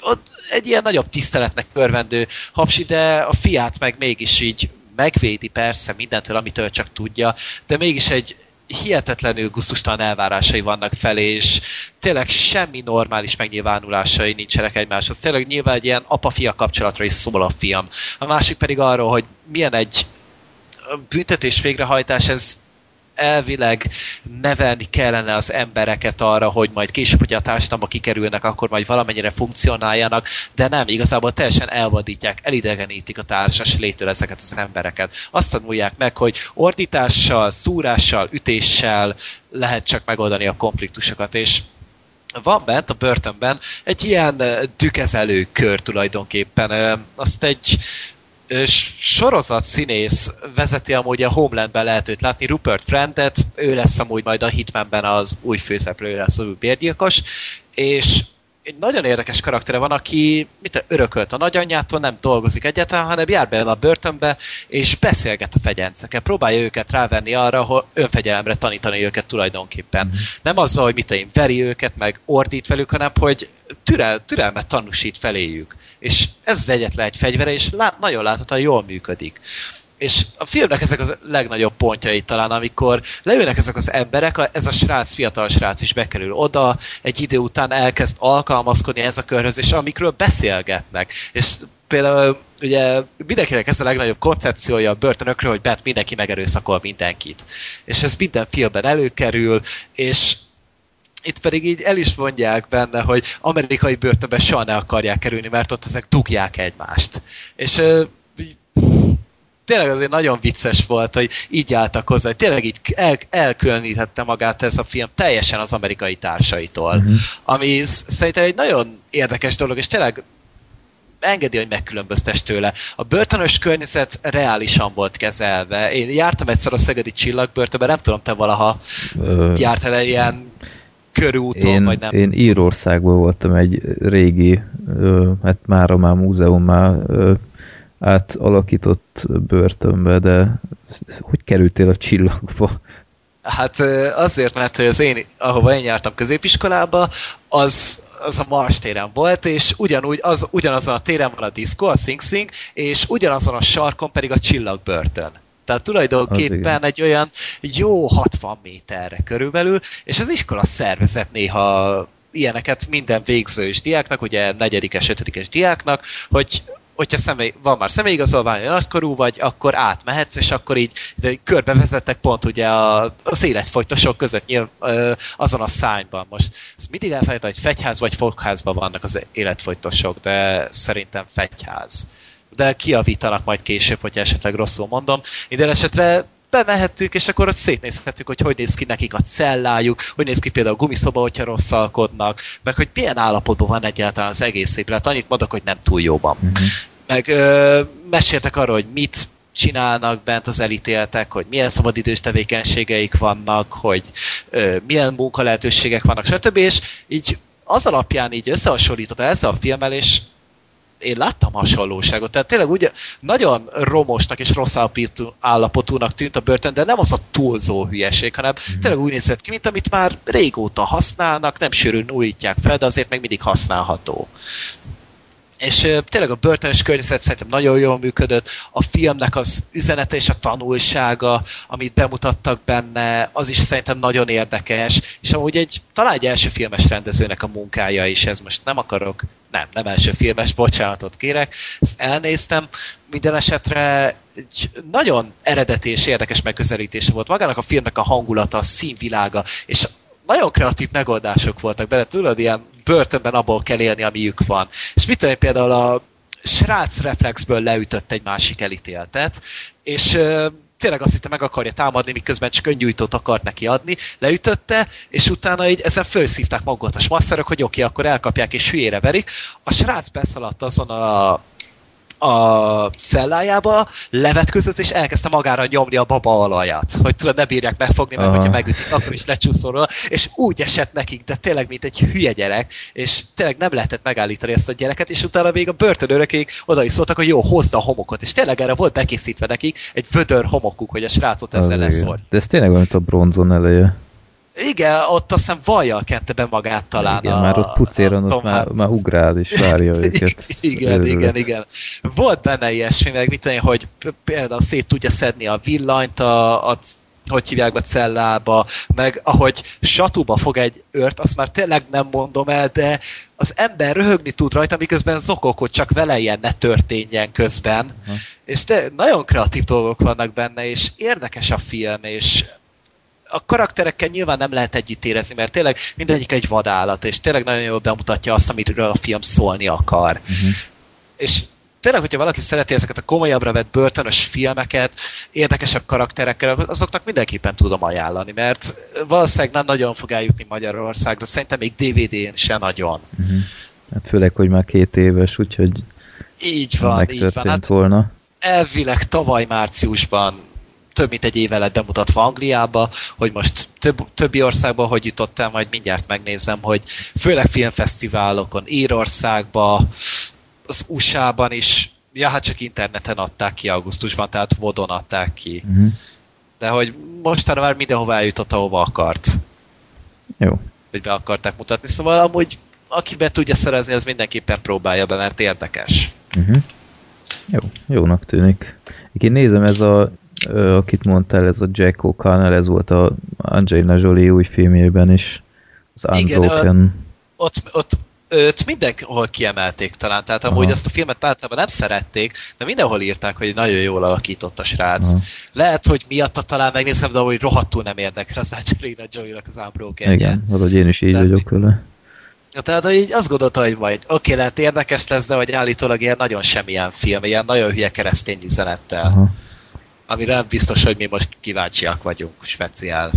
ott egy ilyen nagyobb tiszteletnek örvendő hapsi, de a fiát meg mégis így megvédi persze mindentől, amitől csak tudja, de mégis egy hihetetlenül gusztustalan elvárásai vannak felé, és tényleg semmi normális megnyilvánulásai nincsenek egymáshoz. Tényleg nyilván egy ilyen apa-fia kapcsolatra is szól a film. A másik pedig arról, hogy milyen egy büntetés végrehajtás, ez elvileg nevelni kellene az embereket arra, hogy majd később, hogy a társadalomba kikerülnek, akkor majd valamennyire funkcionáljanak, de nem, igazából teljesen elvadítják, elidegenítik a társas létől ezeket az embereket. Azt tanulják meg, hogy ordítással, szúrással, ütéssel lehet csak megoldani a konfliktusokat, és van bent a börtönben egy ilyen ö, dükezelő kör tulajdonképpen. Azt egy sorozat színész vezeti amúgy a Homelandben lehet őt látni, Rupert Friendet, ő lesz amúgy majd a Hitmanben az új főszereplő, lesz új bérgyilkos, és egy nagyon érdekes karaktere van, aki mit örökölt a nagyanyjától, nem dolgozik egyáltalán, hanem jár be a börtönbe, és beszélget a fegyencekkel, próbálja őket rávenni arra, hogy önfegyelemre tanítani őket tulajdonképpen. Nem azzal, hogy mit én veri őket, meg ordít velük, hanem hogy türel, türelmet tanúsít feléjük. És ez az egyetlen egy fegyvere, és lá, nagyon láthatóan jól működik. És a filmnek ezek az legnagyobb pontjai talán, amikor leülnek ezek az emberek, ez a srác, fiatal srác is bekerül oda, egy idő után elkezd alkalmazkodni ez a körhöz, és amikről beszélgetnek. És például ugye mindenkinek ez a legnagyobb koncepciója a börtönökről, hogy bent mindenki megerőszakol mindenkit. És ez minden filmben előkerül, és itt pedig így el is mondják benne, hogy amerikai börtönbe soha ne akarják kerülni, mert ott ezek dugják egymást. És tényleg azért nagyon vicces volt, hogy így álltak hozzá, hogy tényleg így el, elkülönítette magát ez a film teljesen az amerikai társaitól, Mhm. ami sz- szerintem egy nagyon érdekes dolog, és tényleg engedi, hogy megkülönböztes tőle. A börtönös környezet reálisan volt kezelve. Én jártam egyszer a Szegedi Csillagbörtönbe, nem tudom, te valaha Ö, jártál -e ilyen körúton, én, vagy nem? én Írországban voltam egy régi, hát mára már múzeummá átalakított börtönbe, de hogy kerültél a csillagba? Hát azért, mert hogy az én, ahova én jártam középiskolába, az, az a Mars téren volt, és ugyanúgy, az, ugyanazon a téren van a diszkó, a Sing Sing, és ugyanazon a sarkon pedig a csillagbörtön. Tehát tulajdonképpen egy olyan jó 60 méterre körülbelül, és az iskola szervezet néha ilyeneket minden végzős diáknak, ugye negyedikes, ötödikes diáknak, hogy hogyha személy, van már személyigazolvány, nagykorú vagy, akkor átmehetsz, és akkor így de körbevezettek pont ugye a, az életfogytosok között nyilv, ö, azon a szányban. Most ezt mindig elfelejtem, hogy fegyház vagy fogházban vannak az életfogytosok, de szerintem fegyház. De kiavítanak majd később, hogyha esetleg rosszul mondom. Minden esetre bemehettük, és akkor ott szétnézhettük, hogy hogy néz ki nekik a cellájuk, hogy néz ki például a gumiszoba, hogyha rosszalkodnak, meg hogy milyen állapotban van egyáltalán az egész épület. Annyit mondok, hogy nem túl jóban. Uh-huh. Meg ö, meséltek arról, hogy mit csinálnak bent az elítéltek, hogy milyen szabadidős tevékenységeik vannak, hogy ö, milyen munkalehetőségek vannak, stb. És így az alapján így összehasonlította ezzel a filmmel, és én láttam hasonlóságot. Tehát tényleg ugye nagyon romosnak és rossz állapotú- állapotúnak tűnt a börtön, de nem az a túlzó hülyeség, hanem tényleg úgy nézett ki, mint amit már régóta használnak, nem sűrűn újítják fel, de azért még mindig használható. És tényleg a börtönös környezet szerintem nagyon jól működött, a filmnek az üzenete és a tanulsága, amit bemutattak benne, az is szerintem nagyon érdekes, és amúgy egy, talán egy első filmes rendezőnek a munkája is, ez. Most nem akarok, nem, nem első filmes, bocsánatot kérek, ezt elnéztem, minden esetre egy nagyon eredeti és érdekes megközelítése volt. Magának a filmnek a hangulata, a színvilága, és nagyon kreatív megoldások voltak benne, tudod, ilyen börtönben abból kell élni, amiük van. És mit tudom például a srác reflexből leütött egy másik elítéltet, és tényleg azt hitte meg akarja támadni, miközben csak öngyújtót akart neki adni, leütötte, és utána így ezen felszívták magukat a smasszerok, hogy oké, akkor elkapják és hülyére verik. A srác beszaladt azon a a cellájába, levetközött, és elkezdte magára nyomni a baba alaját. Hogy tudod, ne bírják megfogni, mert Aha. Ah. hogyha megütik, akkor is lecsúszol róla. És úgy esett nekik, de tényleg, mint egy hülye gyerek, és tényleg nem lehetett megállítani ezt a gyereket, és utána még a börtönőrökék oda is szóltak, hogy jó, hozza a homokot. És tényleg erre volt bekészítve nekik egy vödör homokuk, hogy a srácot ezzel igen. De ez tényleg olyan, mint a bronzon eleje. Igen, ott azt hiszem vajjal kente be magát talán. igen, a, már ott pucéron, ott már, már ugrál és várja őket. igen, Őrület. igen, igen. Volt benne ilyesmi, meg mit én, hogy például szét tudja szedni a villanyt a, a hogy hívják a cellába, meg ahogy satuba fog egy őrt, azt már tényleg nem mondom el, de az ember röhögni tud rajta, miközben zokog, hogy csak vele ilyen ne történjen közben. Aha. És te, nagyon kreatív dolgok vannak benne, és érdekes a film, és a karakterekkel nyilván nem lehet együtt érezni, mert tényleg mindegyik egy vadállat, és tényleg nagyon jól bemutatja azt, amiről a film szólni akar. Uh-huh. És tényleg, hogyha valaki szereti ezeket a komolyabbra vett börtönös filmeket, érdekesebb karakterekkel, azoknak mindenképpen tudom ajánlani, mert valószínűleg nem nagyon fog eljutni Magyarországra, szerintem még DVD-n se nagyon. Uh-huh. Hát főleg, hogy már két éves, úgyhogy Így van, így megtörtént van. Hát volna. elvileg tavaly márciusban több mint egy éve lett bemutatva Angliába, hogy most több, többi országban hogy jutott el, majd mindjárt megnézem, hogy főleg filmfesztiválokon, Írországba, az USA-ban is, ja, hát csak interneten adták ki augusztusban, tehát vodon adták ki. Uh-huh. De hogy mostanra már mindenhova eljutott, ahova akart, Jó. hogy be akarták mutatni. Szóval amúgy aki be tudja szerezni, az mindenképpen próbálja be, mert érdekes. Uh-huh. Jó, jónak tűnik. Én nézem, ez a, akit mondtál, ez a Jack O'Connell, ez volt a Angelina Jolie új filmjében is, az Igen, Unbroken. ott, ott őt mindenhol kiemelték talán, tehát amúgy Aha. ezt a filmet általában nem szerették, de mindenhol írták, hogy nagyon jól alakított a srác. Aha. Lehet, hogy miatta talán megnézem, de hogy rohadtul nem érdekel az Angelina Jolie-nak az Unbroken Igen, valahogy én is így Tehát- vagyok vele. Tehát hogy így azt gondolta, hogy majd oké, okay, lehet érdekes lesz, de hogy állítólag ilyen nagyon semmilyen film, ilyen nagyon hülye keresztény üzenettel, Aha. Amire nem biztos, hogy mi most kíváncsiak vagyunk, speciál.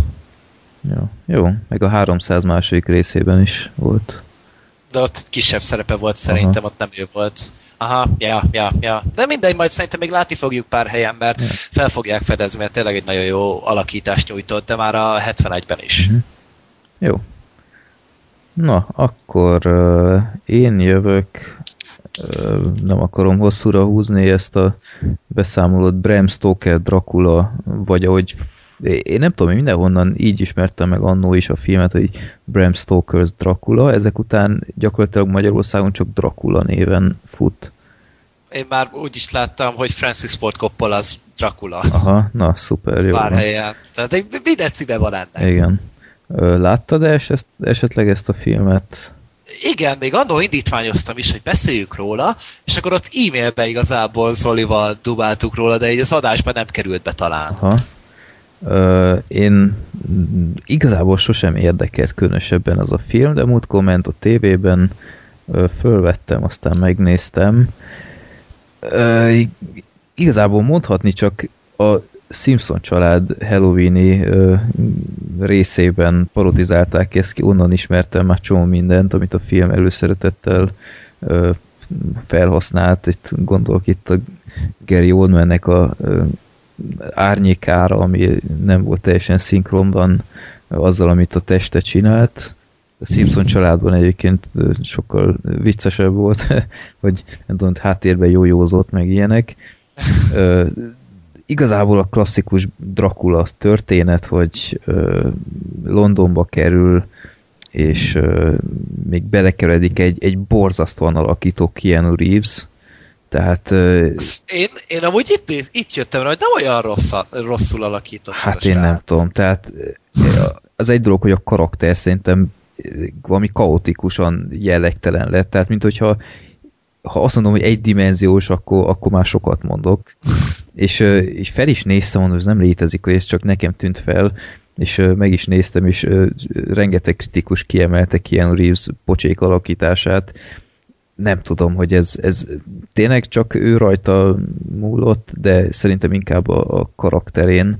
Jó. Jó, meg a 300 második részében is volt. De ott kisebb szerepe volt szerintem, ott nem ő volt. Aha, ja, ja, ja. De mindegy, majd szerintem még látni fogjuk pár helyen, mert Ja. fel fogják fedezni, mert tényleg egy nagyon jó alakítást nyújtott, de már a 71-ben is. Mhm. Jó. Na, akkor uh, én jövök, nem akarom hosszúra húzni ezt a beszámolót, Bram Stoker Dracula, vagy ahogy én nem tudom, én mindenhonnan így ismertem meg annó is a filmet, hogy Bram Stoker's Dracula, ezek után gyakorlatilag Magyarországon csak Dracula néven fut. Én már úgy is láttam, hogy Francis Ford Coppola az Dracula. Aha, na szuper, jó. Van. helyen. Tehát minden címe van ennek. Igen. Láttad -e ezt, esetleg ezt a filmet? Igen, még annól indítványoztam is, hogy beszéljük róla, és akkor ott e-mailbe igazából Zolival dubáltuk róla, de így az adásban nem került be talán. Aha. Ö, én igazából sosem érdekelt különösebben az a film, de múltkor ment a tévében, ö, fölvettem, aztán megnéztem. Ö, ig- igazából mondhatni csak a Simpson család Halloweeni ö, részében parodizálták ezt ki, onnan ismertem már csomó mindent, amit a film előszeretettel ö, felhasznált. Itt gondolok itt a Gary Oldmannek a ö, árnyékára, ami nem volt teljesen szinkronban azzal, amit a teste csinált. A Simpson családban egyébként sokkal viccesebb volt, hogy nem tudom, háttérben jójózott, meg ilyenek. Igazából a klasszikus Dracula történet, hogy ö, Londonba kerül, és ö, még belekeredik egy, egy borzasztóan alakító Keanu Reeves, tehát ö, Én, én amúgy itt, néz, itt jöttem rá, hogy nem olyan rossz, rosszul alakított Hát én nem srác. tudom, tehát eh, az egy dolog, hogy a karakter szerintem valami kaotikusan jellegtelen lett, tehát mint hogyha ha azt mondom, hogy egydimenziós, akkor, akkor már sokat mondok. És, és fel is néztem, mondom, ez nem létezik, hogy ez csak nekem tűnt fel, és meg is néztem, és rengeteg kritikus kiemelte Keanu Reeves pocsék alakítását. Nem tudom, hogy ez, ez tényleg csak ő rajta múlott, de szerintem inkább a, a karakterén.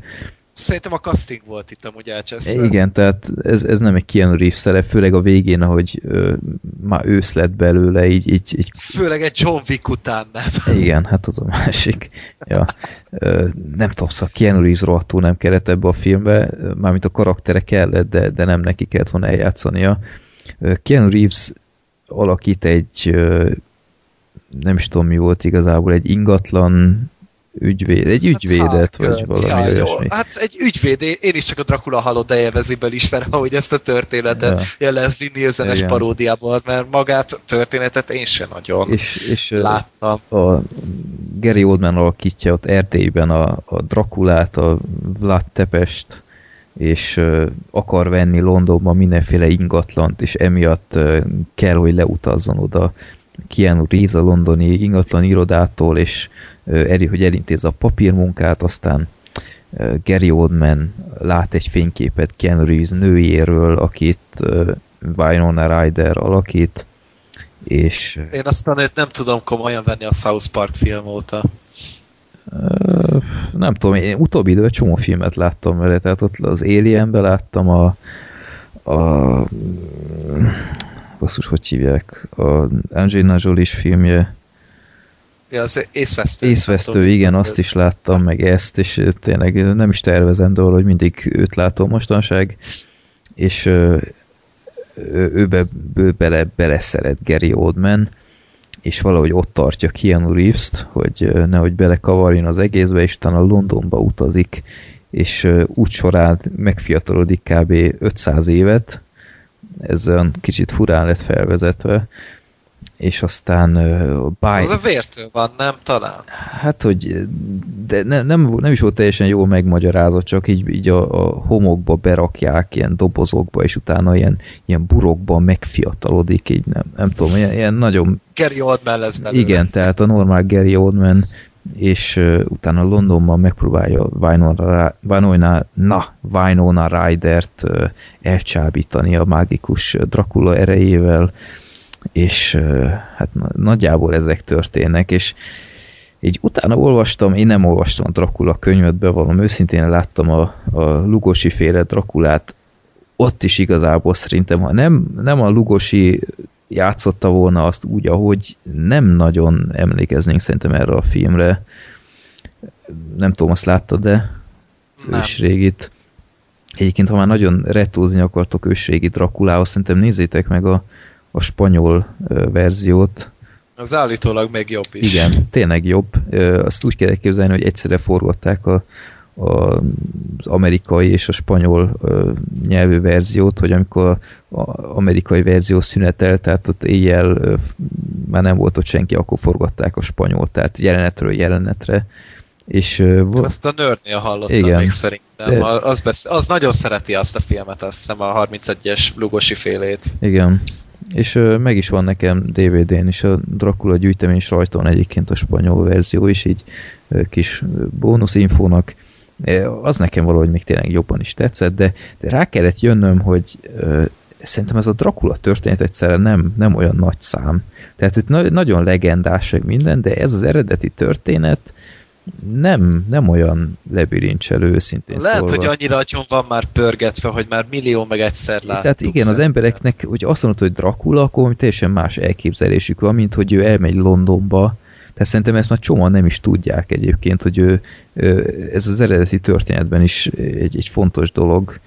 Szerintem a casting volt itt amúgy elcseszve. Igen, tehát ez, ez nem egy Keanu Reeves szerep, főleg a végén, ahogy ö, már ősz lett belőle, így, így, így Főleg egy John Wick után nem. igen, hát az a másik. Ja. Ö, nem tudom, szóval Keanu Reeves rohadtul nem kellett ebbe a filmbe, mármint a karaktere kellett, de, de nem neki kellett volna eljátszania. Keanu Reeves alakít egy nem is tudom mi volt igazából, egy ingatlan ügyvéd, egy ügyvédet, Hát, vagy hát, valami ja, jó. olyasmi. Hát egy ügyvéd, én is csak a Dracula halott dejevezéből ismerem, ahogy ezt a történetet Ja. Leslie Nielsenes Igen. paródiából, mert magát a történetet én sem nagyon És, és láttam. a Gary Oldman alakítja ott Erdélyben a, a Drakulát, a Vlad Tepest, és akar venni Londonban mindenféle ingatlant, és emiatt ö, kell, hogy leutazzon oda Keanu Reeves a londoni ingatlan irodától, és eri, hogy elintézze a papírmunkát, aztán Gary Oldman lát egy fényképet Keanu Reeves nőjéről, akit Winona Ryder alakít, és Én aztán őt nem tudom komolyan venni a South Park film óta. Nem tudom, én utóbbi időben csomó filmet láttam vele, tehát ott az Alienben láttam a, a basszus, hogy hívják, a Angelina Jolie-s filmje, Ja, az észvesztő. Észvesztő, igen, azt is láttam, meg ezt, és tényleg nem is tervezem dolog, hogy mindig őt látom mostanság, és ő, be, ő bele, beleszeret Gary Oldman, és valahogy ott tartja Keanu Reeves-t, hogy nehogy belekavarjon az egészbe, és utána Londonba utazik, és úgy során megfiatalodik kb. 500 évet, ez olyan kicsit furán lett felvezetve, és aztán ö, By... Az a vértől van, nem talán? Hát, hogy de ne, nem, nem is volt teljesen jól megmagyarázott, csak így, így a, a homokba berakják, ilyen dobozokba, és utána ilyen, ilyen burokba megfiatalodik, így nem, nem tudom, ilyen, ilyen nagyon, Gary Oldman lesz belőle. igen, tehát a normál Gary Oldman, és uh, utána Londonban megpróbálja Winona, Winona, na, Winona Ryder-t uh, elcsábítani a mágikus Dracula erejével, és uh, hát na- nagyjából ezek történnek, és így utána olvastam, én nem olvastam a Dracula könyvet, bevallom őszintén láttam a, a Lugosi féle Drakulát, ott is igazából szerintem, ha nem, nem a Lugosi játszotta volna azt úgy, ahogy nem nagyon emlékeznénk szerintem erre a filmre. Nem tudom, azt láttad, de Nem. ősrégit. Egyébként, ha már nagyon retózni akartok ősrégi Drakulához, szerintem nézzétek meg a, a spanyol verziót. Az állítólag még jobb is. Igen, tényleg jobb. Azt úgy kell elképzelni, hogy egyszerre forgatták a, az amerikai és a spanyol nyelvű verziót, hogy amikor az amerikai verzió szünetel, tehát ott éjjel már nem volt ott senki, akkor forgatták a spanyol, tehát jelenetről jelenetre. És Én azt a nőrnél hallottam Igen. még szerintem. De- Az, besz... az nagyon szereti azt a filmet, azt hiszem a 31-es Lugosi félét. Igen. És ö, meg is van nekem DVD-n is, a Dracula gyűjtemény rajta van egyébként a spanyol verzió is, így ö, kis ö, bónuszinfónak. Az nekem valahogy még tényleg jobban is tetszett, de, de rá kellett jönnöm, hogy ö, szerintem ez a Dracula történet egyszerre nem, nem olyan nagy szám. Tehát itt na- nagyon legendás meg minden, de ez az eredeti történet nem, nem olyan lebilincselő, őszintén Lehet, szólva. hogy annyira agyon van már pörgetve, hogy már millió meg egyszer láttuk. Tehát igen, az szerintem. embereknek, hogy azt mondod, hogy Dracula, akkor teljesen más elképzelésük van, mint hogy ő elmegy Londonba. Tehát szerintem ezt már csomóan nem is tudják egyébként, hogy ő, ez az eredeti történetben is egy, egy fontos dolog,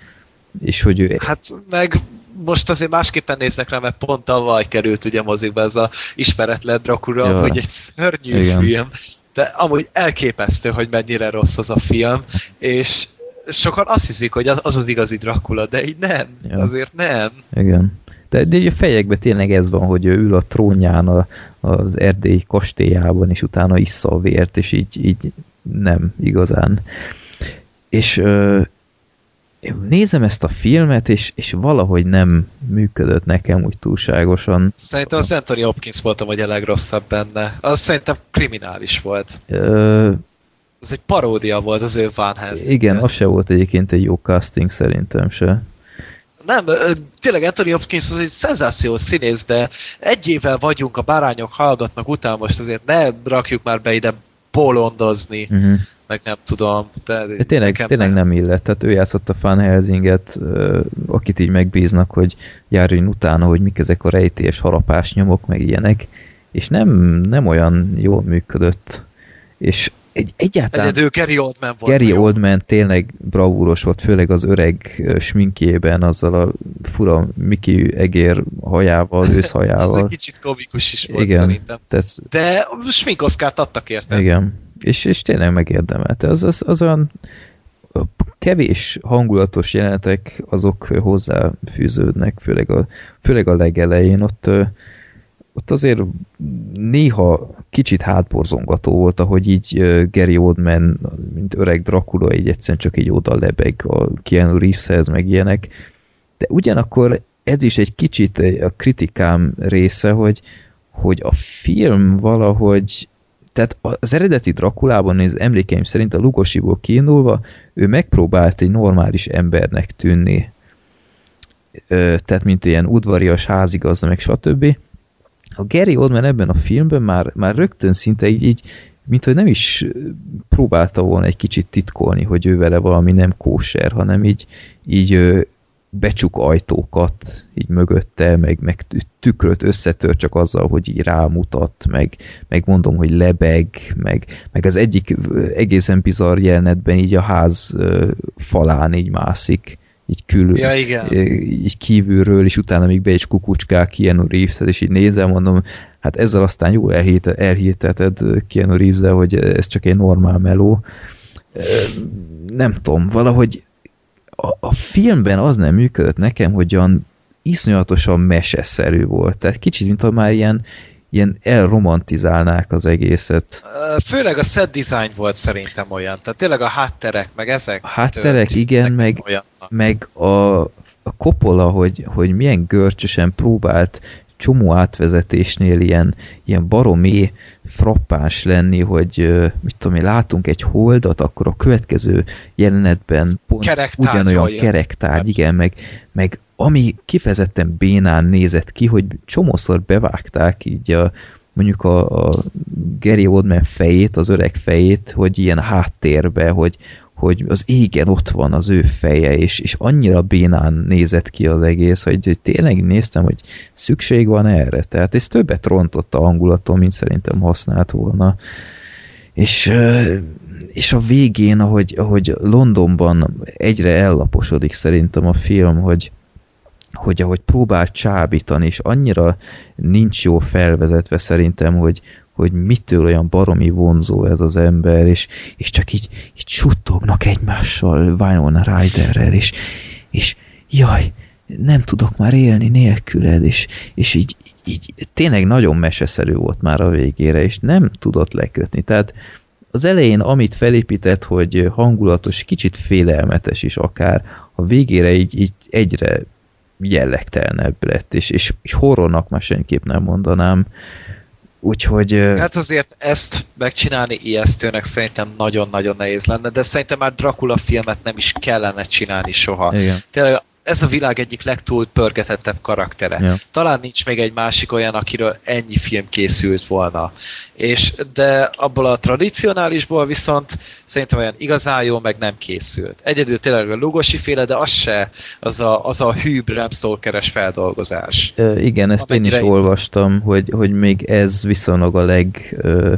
és hogy ő Hát meg most azért másképpen néznek rá, mert pont tavaly került ugye mozikba ez a ismeretlen Dracula, Ja. hogy egy szörnyű Igen. film, de amúgy elképesztő, hogy mennyire rossz az a film, és sokan azt hiszik, hogy az az, az igazi Dracula, de így nem, Ja. azért nem. Igen. De, de a fejekben tényleg ez van, hogy ő ül a trónján a, az erdélyi kastélyában, és utána issza a vért, és így, így nem igazán. És ö, én nézem ezt a filmet, és, és valahogy nem működött nekem úgy túlságosan. Szerintem az Anthony Hopkins volt amúgy a legrosszabb benne. Az szerintem kriminális volt. Ö, Az egy paródia volt az ő Van igen, az se volt egyébként egy jó casting szerintem se. Nem, tényleg Anthony Hopkins az egy szenzációs színész, de egy évvel vagyunk, a bárányok hallgatnak után, most azért ne rakjuk már be ide polondozni, Uh-huh. meg nem tudom. De, De tényleg, tényleg nem illet. Tehát ő játszott a Van Helsinget, akit így megbíznak, hogy járjon utána, hogy mik ezek a rejtélyes harapás nyomok, meg ilyenek, és nem, nem olyan jól működött. És egy, egyáltalán Egyedül Gary Oldman volt. Gary jó. Oldman tényleg bravúros volt, főleg az öreg sminkjében, azzal a fura Mickey egér hajával, Az őszhajával. egy kicsit komikus is volt Igen, szerintem. tehát De sminkoszkárt adtak érte. igen. És, és tényleg megérdemelte. Az, az, az olyan kevés hangulatos jelenetek, azok hozzáfűződnek, főleg a, főleg a legelején. Ott, ott azért néha kicsit hátborzongató volt, ahogy így Gary Oldman, mint öreg Dracula, így egyszerűen csak így oda lebeg a Keanu Reeveshez, meg ilyenek. De ugyanakkor ez is egy kicsit a kritikám része, hogy, hogy a film valahogy tehát az eredeti Drakulában, az emlékeim szerint a Lugosiból kiindulva, ő megpróbált egy normális embernek tűnni. Tehát mint ilyen udvarias házigazda, meg stb. A Gary Oldman ebben a filmben már, már rögtön szinte így, így mint hogy nem is próbálta volna egy kicsit titkolni, hogy ő vele valami nem kóser, hanem így, így becsuk ajtókat így mögötte, meg, meg tükröt összetör csak azzal, hogy így rámutat, meg, meg mondom, hogy lebeg, meg, meg az egyik egészen bizarr jelenetben így a ház falán így mászik, így külön, Ja, igen. így kívülről, és utána még be is kukucskál Keanu reeves és így nézem, mondom, hát ezzel aztán jól elhite, elhiteted Keanu reeves hogy ez csak egy normál meló. Nem tudom, valahogy a, a filmben az nem működött nekem, hogy olyan iszonyatosan meseszerű volt. Tehát kicsit, mint ha már ilyen, ilyen elromantizálnák az egészet. Főleg a set design volt szerintem olyan. Tehát tényleg a hátterek, meg ezek. A hátterek, igen, meg, meg a, a Coppola, hogy, hogy milyen görcsösen próbált csomó átvezetésnél ilyen, ilyen baromi frappáns lenni, hogy mit tudom én, látunk egy holdat, akkor a következő jelenetben pont Kerektárgyal ugyanolyan jön. kerektárgy, igen, meg, meg ami kifejezetten bénán nézett ki, hogy csomószor bevágták így a, mondjuk a, a Gary Oldman fejét, az öreg fejét, hogy ilyen háttérbe, hogy, hogy az égen ott van az ő feje, és, és annyira bénán nézett ki az egész, hogy hogy tényleg néztem, hogy szükség van erre. Tehát ez többet rontott a hangulaton, mint szerintem használt volna. És, és a végén, ahogy, ahogy Londonban egyre ellaposodik szerintem a film, hogy, hogy ahogy próbál csábítani, és annyira nincs jó felvezetve szerintem, hogy, hogy mitől olyan baromi vonzó ez az ember, és, és csak így, így suttognak egymással Winona Ryderrel, és, és jaj, nem tudok már élni nélküled, és, és így, így tényleg nagyon meseszerű volt már a végére, és nem tudott lekötni. Tehát az elején, amit felépített, hogy hangulatos, kicsit félelmetes is akár, a végére így, így egyre jellegtelenebb lett, és, és, és horrornak már senképp nem mondanám. Úgyhogy... Hát azért ezt megcsinálni ijesztőnek szerintem nagyon-nagyon nehéz lenne, de szerintem már Dracula filmet nem is kellene csinálni soha. igen. Tényleg ez a világ egyik legtúl pörgetettebb karaktere. Ja. Talán nincs még egy másik olyan, akiről ennyi film készült volna. És, de abból a tradicionálisból viszont szerintem olyan igazán jó, meg nem készült. Egyedül tényleg a Lugosi féle, de az se az a, az a hű Bram Stokeres feldolgozás. Ö, igen, ezt én is Amennyire- olvastam, hogy, hogy még ez viszonylag a leg, ö,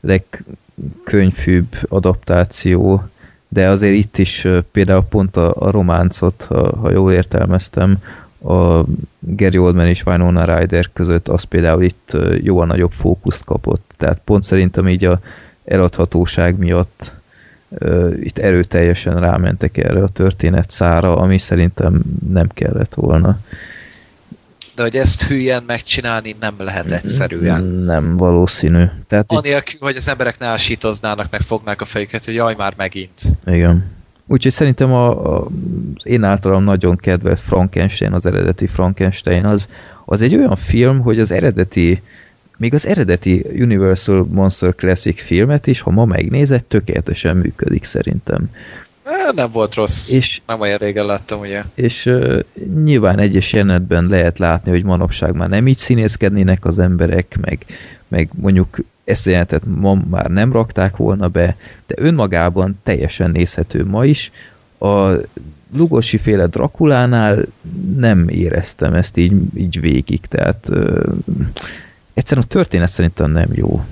legkönyvfűbb adaptáció, de azért itt is például pont a, a románcot, ha, ha jól értelmeztem, a Gary Oldman és Winona Ryder között, az például itt jóval nagyobb fókuszt kapott. Tehát pont szerintem így a eladhatóság miatt ö, itt erőteljesen rámentek erre a történet szára, ami szerintem nem kellett volna. De hogy ezt hülyen megcsinálni nem lehet egyszerűen. Nem valószínű. Tehát itt, Anélkül, hogy az emberek ne ásítoznának, meg fognák a fejüket, hogy jaj, már megint. igen. Úgyhogy szerintem a, a, az én általam nagyon kedvelt Frankenstein, az eredeti Frankenstein, az, az egy olyan film, hogy az eredeti, még az eredeti Universal Monster Classic filmet is, ha ma megnézed, tökéletesen működik szerintem. Nem volt rossz. És Nem olyan régen láttam, ugye. és uh, nyilván egyes jelenetben lehet látni, hogy manapság már nem így színészkednének az emberek, meg, meg mondjuk ezt a jelenetet ma már nem rakták volna be, de önmagában teljesen nézhető ma is. A Lugosi féle Drakulánál nem éreztem ezt így, így végig, tehát uh, egyszerűen a történet szerintem nem jó.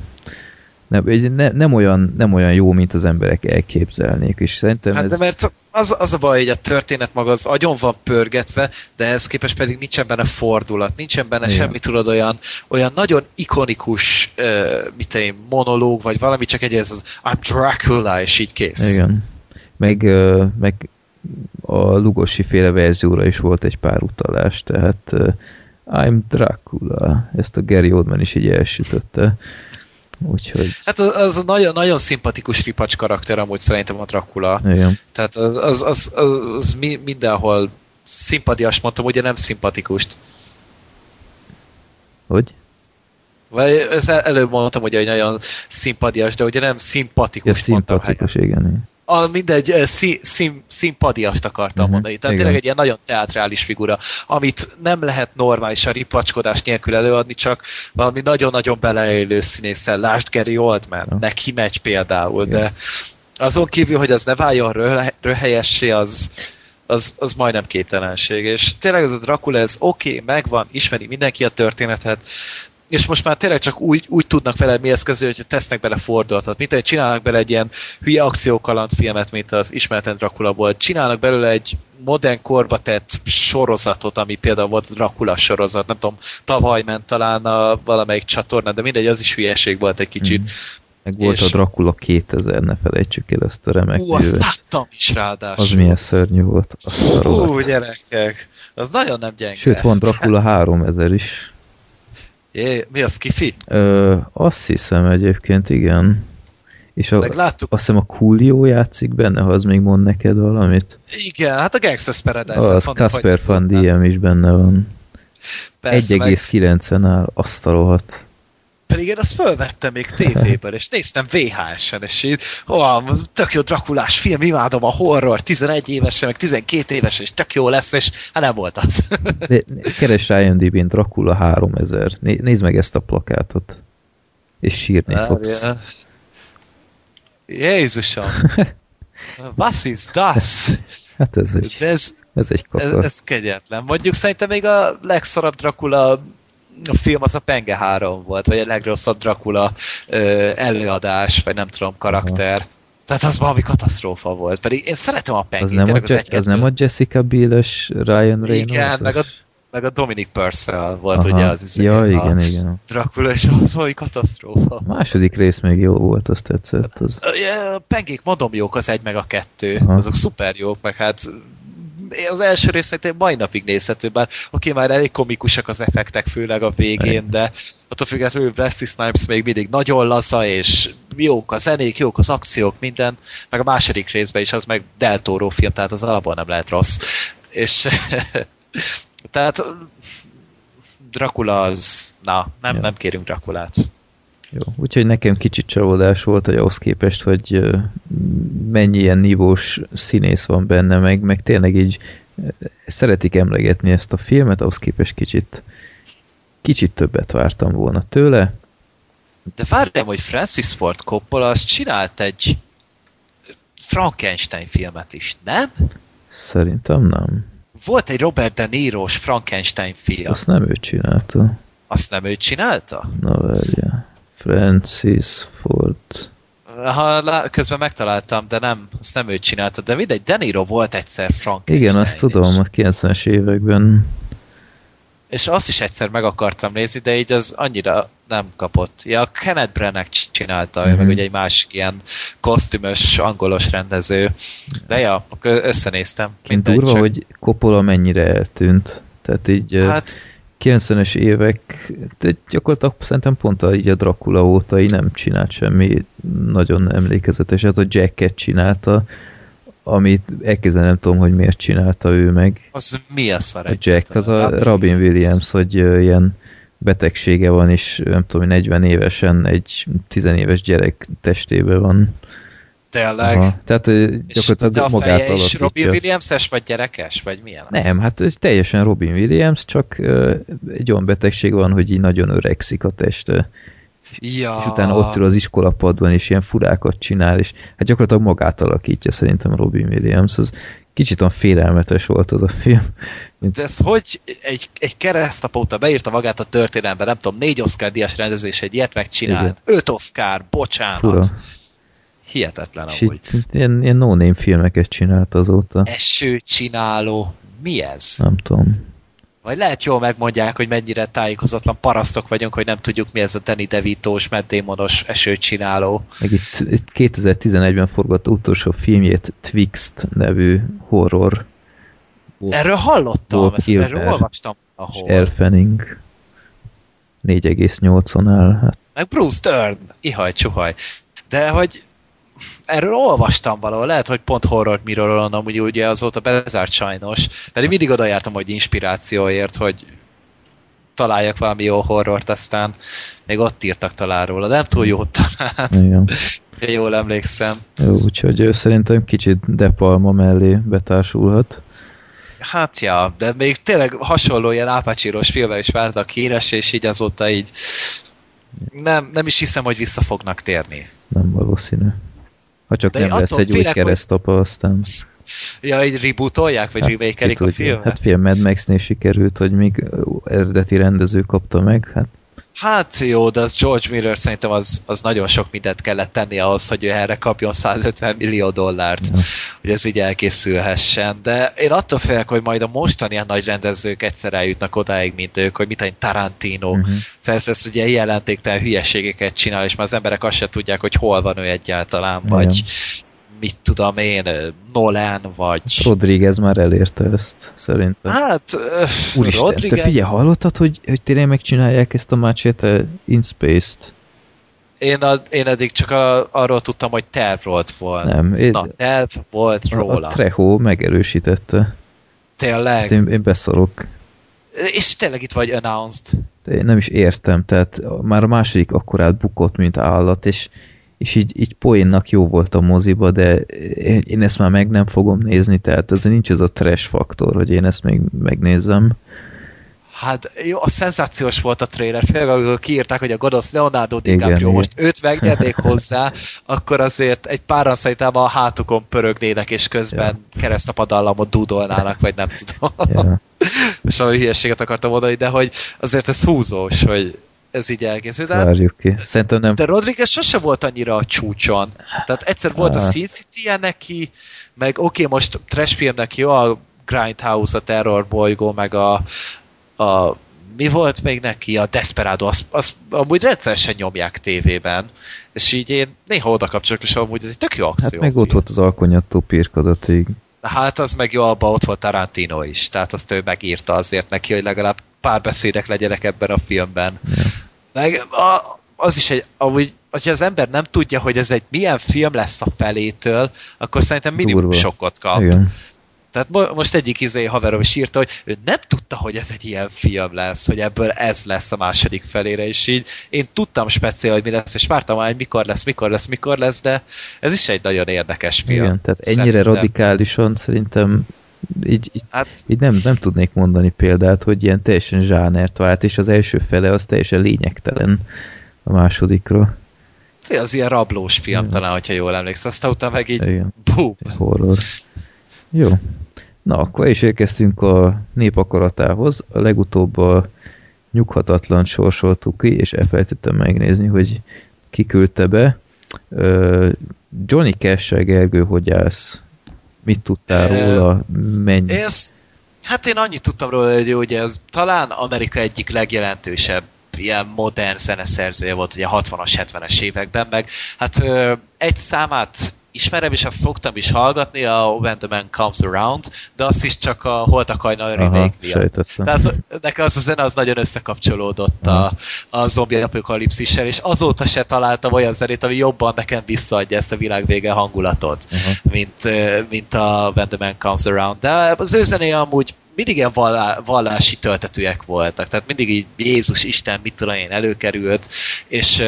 Nem, ne, nem, olyan, nem olyan jó, mint az emberek elképzelnék, és szerintem Hát ez... de mert az, az a baj, hogy a történet maga az agyon van pörgetve, de ehhez képest pedig nincsen benne fordulat, nincsen benne Igen. semmi, tudod, olyan, olyan nagyon ikonikus uh, mit én, monológ, vagy valami, csak egy ez az I'm Dracula, és így kész. Igen. Meg, ö, meg a Lugosi féle verzióra is volt egy pár utalás, tehát ö, I'm Dracula, ezt a Gary Oldman is így elsütötte. Úgyhogy, Hát az, az a nagyon, nagyon szimpatikus ripacs karakter amúgy szerintem a Dracula. igen. Tehát az, az, az, az, az mi, mindenhol szimpatias mondtam, ugye nem szimpatikust. Hogy? Vagy ezt el- előbb mondtam, ugye, hogy nagyon szimpadias, de ugye nem Ja, szimpatikus mondtam szimpatikus, igen. A, mindegy, eh, szí, szím, szimpadiast akartam Mhm, mondani. Tehát igen. tényleg egy ilyen nagyon teátrális figura, amit nem lehet normálisan ripacskodás nélkül előadni, csak valami nagyon-nagyon beleélő színésszel. Lásd Gary Oldman, Ja. neki megy például, Igen. de azon kívül, hogy az ne váljon röhe- röhelyessé, az, az, az majdnem képtelenség. És tényleg ez a Dracula, ez oké, okay, megvan, ismeri mindenki a történetet, és most már tényleg csak úgy, úgy tudnak vele mi eszközölni, hogy tesznek bele fordulatot. Mint hogy csinálnak bele egy ilyen hülye akciókalandfilmet, mint az ismeretlen Dracula volt. Csinálnak belőle egy modern korba tett sorozatot, ami például volt a Dracula sorozat, nem tudom, tavaly ment talán a valamelyik csatornán, de mindegy, az is hülyeség volt egy kicsit. Mhm. Meg volt És- a Dracula 2000, ne felejtsük el ezt a remek Ú, azt láttam is ráadásul. Az milyen szörnyű volt. Ú, gyerekek, az nagyon nem gyenge. Sőt, van Dracula 3000 is. Jé, mi az, kifi? Ö, azt hiszem egyébként, igen. És a, Meg láttuk, azt hiszem a Coolio játszik benne, ha az még mond neked valamit. igen, hát a Gangsters Paradise. Az Casper Van Diem is benne van. Persze, meg 1,9-en áll, azt a rohadt. Pedig én azt fölvettem még tévéből, és néztem VHS-en, és így, ó, tök jó Drakulás film, imádom a horror, 11 évesen, meg 12 éves, és tök jó lesz, és hát nem volt az. De keres rá IMDb-n Dracula 3000. Né- nézd meg ezt a plakátot. És sírni fogsz. Várjál. Jézusom! Was is das? Hát ez egy, ez, ez egy ez, kakar. ez kegyetlen. Mondjuk szerintem még a legszarabb Dracula a film az a Penge 3 volt, vagy a legrosszabb Dracula ö, előadás, vagy nem tudom, karakter. Tehát az valami katasztrófa volt. Pedig én szeretem a Pengét. Az nem, a, tényleg Je- az nem a Jessica Biel-es Ryan Reynolds? Igen, meg a, meg a Dominic Purcell volt ugye az izé, Ja, a igen, igen. Dracula, és az valami katasztrófa. A második rész még jó volt, azt tetszett. Az... Ja, A pengék mondom jók, az egy meg a kettő. Aha. Azok szuper jók, meg hát az első rész szerintem mai napig nézhető, bár oké, már elég komikusak az effektek, főleg a végén, de attól függetlenül Wesley Snipes még mindig nagyon laza, és jók a zenék, jók az akciók, minden, meg a második részben is az meg Del Toro film, tehát az alapban nem lehet rossz. És tehát Dracula az, na, nem, Ja. nem kérünk Draculát. Jó. Úgyhogy nekem kicsit csalódás volt, hogy ahhoz képest, hogy mennyi ilyen nívós színész van benne, meg, meg tényleg így szeretik emlegetni ezt a filmet, ahhoz képest kicsit kicsit többet vártam volna tőle. De várjam, hogy Francis Ford Coppola az csinált egy Frankenstein filmet is, nem? Szerintem nem. Volt egy Robert De Niro-s Frankenstein film. Azt nem ő csinálta. Azt nem ő csinálta? Na várja. Francis Ford. Ha lá- közben megtaláltam, de nem, azt nem ő csinálta. De mindegy, De Niro volt egyszer Frankenstein. Igen, azt tudom, a 90-es években és azt is egyszer meg akartam nézni, de így az annyira nem kapott. Ja, a Kenneth Branagh csinálta, mm-hmm. meg Mhm. ugye egy másik ilyen kosztümös, angolos rendező. De ja, összenéztem. Kint durva, csak- hogy Coppola mennyire eltűnt. Tehát így Hát 90-es évek, de gyakorlatilag szerintem pont a, így a Dracula óta így nem csinált semmi nagyon emlékezeteset. A Jacket csinálta, amit elképzelni nem tudom, hogy miért csinálta ő meg. az mi a szar? A Jack, az a Robin Williams, hogy ilyen betegsége van, és nem tudom, 40 évesen egy 10 éves gyerek testében van. Tényleg. Aha. Tehát És gyakorlatilag a magát feje is Robin alakítja. Williams-es, vagy gyerekes, vagy milyen? az? Nem, hát ez teljesen Robin Williams, csak egy olyan betegség van, hogy így nagyon öregszik a teste. Ja. És utána ott ül az iskolapadban, és ilyen furákat csinál, és hát gyakorlatilag magát alakítja szerintem Robin Williams. Az kicsit olyan félelmetes volt az a film. De ez hogy egy, egy keresztapa óta beírta magát a történelembe, nem tudom, négy Oscar díjas rendezés, egy ilyet megcsinált. Öt Oscar, bocsánat. Fura. Hihetetlen és amúgy. így, ilyen, ilyen no-name filmeket csinált azóta. Eső csináló. Mi ez? Nem tudom. Vagy lehet jól megmondják, hogy mennyire tájékozatlan parasztok vagyunk, hogy nem tudjuk mi ez a Danny DeVito-s, Matt Damon-os esőcsináló. Meg itt, itt 2011-ben forgatta utolsó filmjét Twixt nevű horror. Erről hallottam, Bob ezt, Kilmer. erről olvastam. És Ahol. Elfening 4,8-on áll. Hát, Meg Bruce Dern, ihaj, csuhaj. De hogy erről olvastam valahol, lehet, hogy pont horror miről amúgy ugye azóta bezárt sajnos, pedig mindig oda jártam, hogy inspirációért, hogy találjak valami jó horrort, aztán még ott írtak talán róla, de nem túl jó talán, igen. jól emlékszem. Jó, úgyhogy ő szerintem kicsit De Palma mellé betársulhat. Hát ja, de még tényleg hasonló ilyen ápácsíros filmek is váltak híres, és így azóta így nem, nem is hiszem, hogy vissza fognak térni. Nem valószínű. Ha csak De nem lesz egy új félek, hogy- keresztapa, aztán... Ja, így rebootolják, vagy Hát, remake a filmet? Hát fél Mad Max-nél sikerült, hogy még eredeti rendező kapta meg. Hát Hát jó, de az George Miller szerintem az, az nagyon sok mindent kellett tenni ahhoz, hogy ő erre kapjon 150 millió dollárt, Ja. hogy ez így elkészülhessen. De én attól félek, hogy majd a mostani ilyen nagy rendezők egyszer eljutnak odáig, mint ők, hogy mit egy Tarantino. uh-huh. Szóval ez, ez ugye jelentéktelen hülyeségeket csinál, és már az emberek azt se tudják, hogy hol van ő egyáltalán, vagy mit tudom én, Nolan, vagy... Rodriguez már elérte ezt, szerintem. Hát, öh, Úristen, Rodriguez... te figyelj, hallottad, hogy, hogy tényleg megcsinálják ezt a Machete in Space-t? Én, a, én eddig csak a, arról tudtam, hogy terv volt volna. Nem, én, Na, terv volt a, róla. a Trejo megerősítette. Tényleg. Hát én, én beszarok. És tényleg itt vagy announced. De én nem is értem, tehát már a második akkorát bukott, mint állat, és, és így, így poénnak jó volt a moziba, de én, ezt már meg nem fogom nézni, tehát ez nincs ez a trash faktor, hogy én ezt még megnézzem. Hát jó, a szenzációs volt a trailer, főleg amikor kiírták, hogy a gonosz Leonardo Igen, DiCaprio igen. most őt megnyernék hozzá, akkor azért egy páran szerintem a hátukon pörögnének, és közben ja. keresztapadallamot dúdolnának, vagy nem tudom. Ja. És valami hülyeséget akartam mondani, de hogy azért ez húzós, hogy ez így elkészült. De, Várjuk ki. Szerintem nem de Rodriguez sose volt annyira a csúcson. Tehát egyszer volt a Ah. Sin city neki, meg oké, okay, most trash filmnek jó a Grindhouse, a Terror bolygó, meg a, a mi volt még neki? A Desperado, azt, azt amúgy rendszeresen nyomják tévében, és így én néha oda kapcsolok, és amúgy ez egy tök jó Hát akció. meg ott volt az alkonyattó pirkadatig. Hát az meg jó, abban ott volt Tarantino is, tehát azt ő megírta azért neki, hogy legalább pár beszédek legyenek ebben a filmben. Ja. Meg a, az is egy, amúgy, hogyha az ember nem tudja, hogy ez egy milyen film lesz a felétől, akkor szerintem minimum Durva. sokkot kap. Igen. Tehát mo- most egyik izé haverom is írta, hogy ő nem tudta, hogy ez egy ilyen film lesz, hogy ebből ez lesz a második felére, és így én tudtam speciál, hogy mi lesz, és vártam már, hogy mikor lesz, mikor lesz, mikor lesz, de ez is egy nagyon érdekes film. Igen, tehát ennyire Szerintem. radikálisan szerintem így, így, Hát így nem, nem tudnék mondani példát, hogy ilyen teljesen zsánert vált, és az első fele az teljesen lényegtelen a másodikra. az ilyen rablós film Igen. talán, hogyha jól emlékszel, aztán utána meg így Igen. bum. horror. Jó. Na, akkor is érkeztünk a nép akaratához. A legutóbb a nyughatatlan sorsoltuk ki, és elfelejtettem megnézni, hogy ki küldte be. Johnny cash Gergő, hogy állsz? Mit tudtál róla? Mennyi? Én, Hát én annyit tudtam róla, hogy ugye ez talán Amerika egyik legjelentősebb ilyen modern zeneszerzője volt ugye 60-as, 70-es években, meg hát ö, egy számát ismerem, és azt szoktam is hallgatni, a When the Man Comes Around, de azt is csak a Holtak Hajnal remake miatt. sejtettem. Tehát nekem az a zene az nagyon összekapcsolódott a, a zombi apokalipszissel, és azóta se találtam olyan zenét, ami jobban nekem visszaadja ezt a világvége hangulatot, mint, mint a When the Man Comes Around. De az ő zenéje amúgy mindig ilyen vallá, vallási töltetőek voltak, tehát mindig így Jézus, Isten, mit tudom én, előkerült, és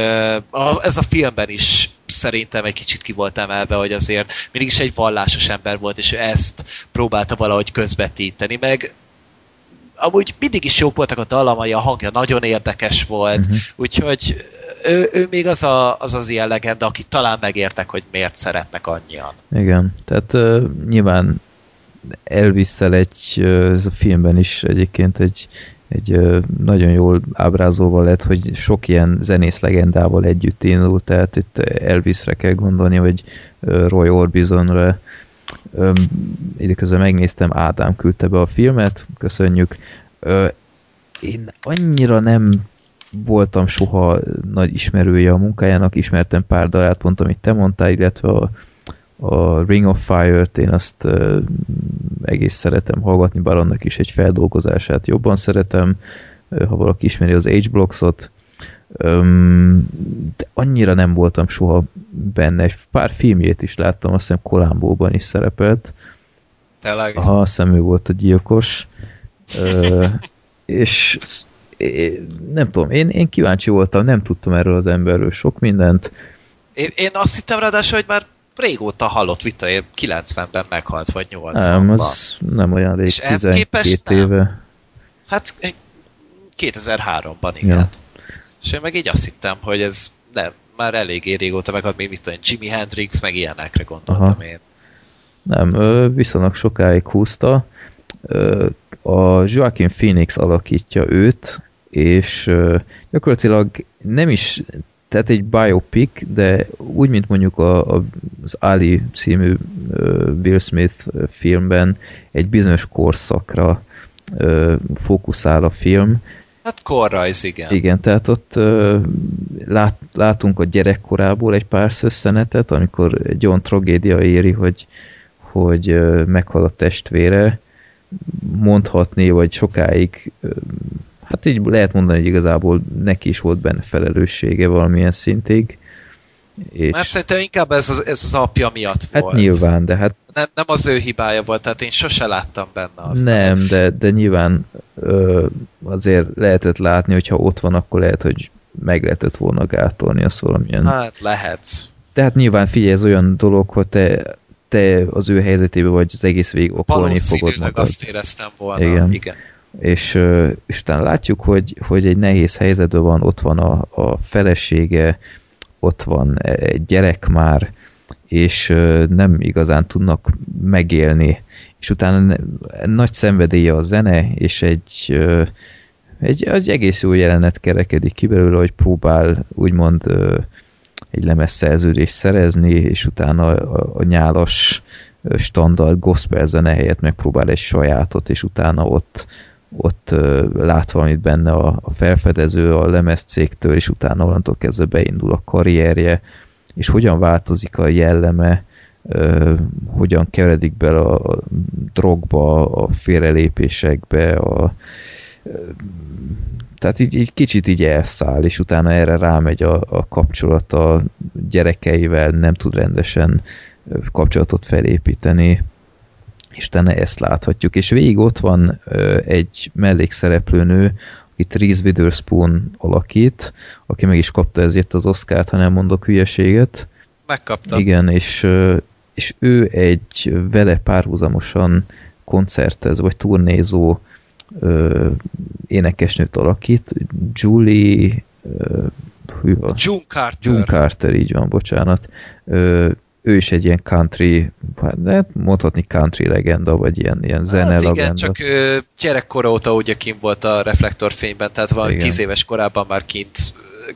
ez a filmben is szerintem egy kicsit ki volt emelve, hogy azért mindig is egy vallásos ember volt, és ő ezt próbálta valahogy közvetíteni, meg amúgy mindig is jók voltak a dallamai, a hangja nagyon érdekes volt, uh-huh. úgyhogy ő, ő még az, a, az az ilyen legenda, akit talán megértek, hogy miért szeretnek annyian. Igen, tehát uh, nyilván elvis egy, uh, ez a filmben is egyébként egy, egy nagyon jól ábrázolva lett, hogy sok ilyen zenész legendával együtt indult, tehát itt Elvisre kell gondolni, vagy Roy Orbisonra. Um, időközben megnéztem, Ádám küldte be a filmet, köszönjük. Én annyira nem voltam soha nagy ismerője a munkájának, ismertem pár dalát, pont amit te mondtál, illetve a, a Ring of Fire-t én azt uh, egész szeretem hallgatni, bár annak is egy feldolgozását jobban szeretem, uh, ha valaki ismeri az H-Blocksot, um, de annyira nem voltam soha benne, egy pár filmjét is láttam, azt hiszem Kolambóban is szerepelt, Tényleg? Aha, azt hiszem ő volt a gyilkos. Ö, és nem tudom, én, én kíváncsi voltam, nem tudtam erről az emberről sok mindent. Én, én azt hittem ráadásul, hogy már régóta halott Vita, én 90-ben meghalt, vagy 80-ban. Nem, az nem olyan rég, És ehhez 12 képest nem? éve. Hát 2003-ban, igen. Ja. És én meg így azt hittem, hogy ez nem, már eléggé régóta meghalt, még mit tudom, Jimi Hendrix, meg ilyenekre gondoltam Aha. én. Nem, viszonylag sokáig húzta. A Joaquin Phoenix alakítja őt, és gyakorlatilag nem is, tehát egy biopic, de úgy, mint mondjuk a, a, az Ali című ö, Will Smith filmben egy bizonyos korszakra ö, fókuszál a film, Hát korrajz, igen. igen, tehát ott ö, lát, látunk a gyerekkorából egy pár szösszenetet, amikor egy olyan tragédia éri, hogy, hogy ö, meghal a testvére, mondhatni, vagy sokáig, hát így lehet mondani, hogy igazából neki is volt benne felelőssége valamilyen szintig. És Mert szerintem inkább ez az, ez az apja miatt hát volt. nyilván, de hát Nem, nem az ő hibája volt, tehát én sose láttam benne azt. nem, de, de nyilván ö, azért lehetett látni, hogyha ott van, akkor lehet, hogy meg lehetett volna gátolni azt valamilyen. Hát lehet. De hát nyilván figyelj, ez olyan dolog, hogy te, te az ő helyzetében vagy az egész végig okolni fogod magad. azt éreztem volna. Igen. Igen. És, és utána látjuk, hogy, hogy egy nehéz helyzetben van, ott van a, a felesége, ott van egy gyerek már, és nem igazán tudnak megélni. És utána nagy szenvedélye a zene, és egy, egy, egy egész jó jelenet kerekedik ki belőle, hogy próbál úgymond egy lemezszerződést szerezni, és utána a, a nyálas standard gospel zene helyett megpróbál egy sajátot, és utána ott, ott lát valamit benne a, a felfedező a lemezcégtől, és utána onnantól kezdve beindul a karrierje, és hogyan változik a jelleme, hogyan keveredik bele a, drogba, a félrelépésekbe, a, tehát így, így kicsit így elszáll, és utána erre rámegy a, a kapcsolat a gyerekeivel, nem tud rendesen kapcsolatot felépíteni, utána ezt láthatjuk. És végig ott van ö, egy mellékszereplőnő, akit Reese Witherspoon alakít, aki meg is kapta ezért az Oscárt, ha nem mondok hülyeséget. Megkaptam. Igen, és, ö, és ő egy vele párhuzamosan koncertez, vagy turnézó ö, énekesnőt alakít, Julie ö, hű, van? June Carter. June Carter, így van, bocsánat. Ö, ő is egy ilyen country, hát mondhatni country legenda, vagy ilyen, ilyen zene Hát igen, legenda. csak ö, gyerekkora óta ugye kint volt a reflektorfényben, tehát valami tíz éves korában már kint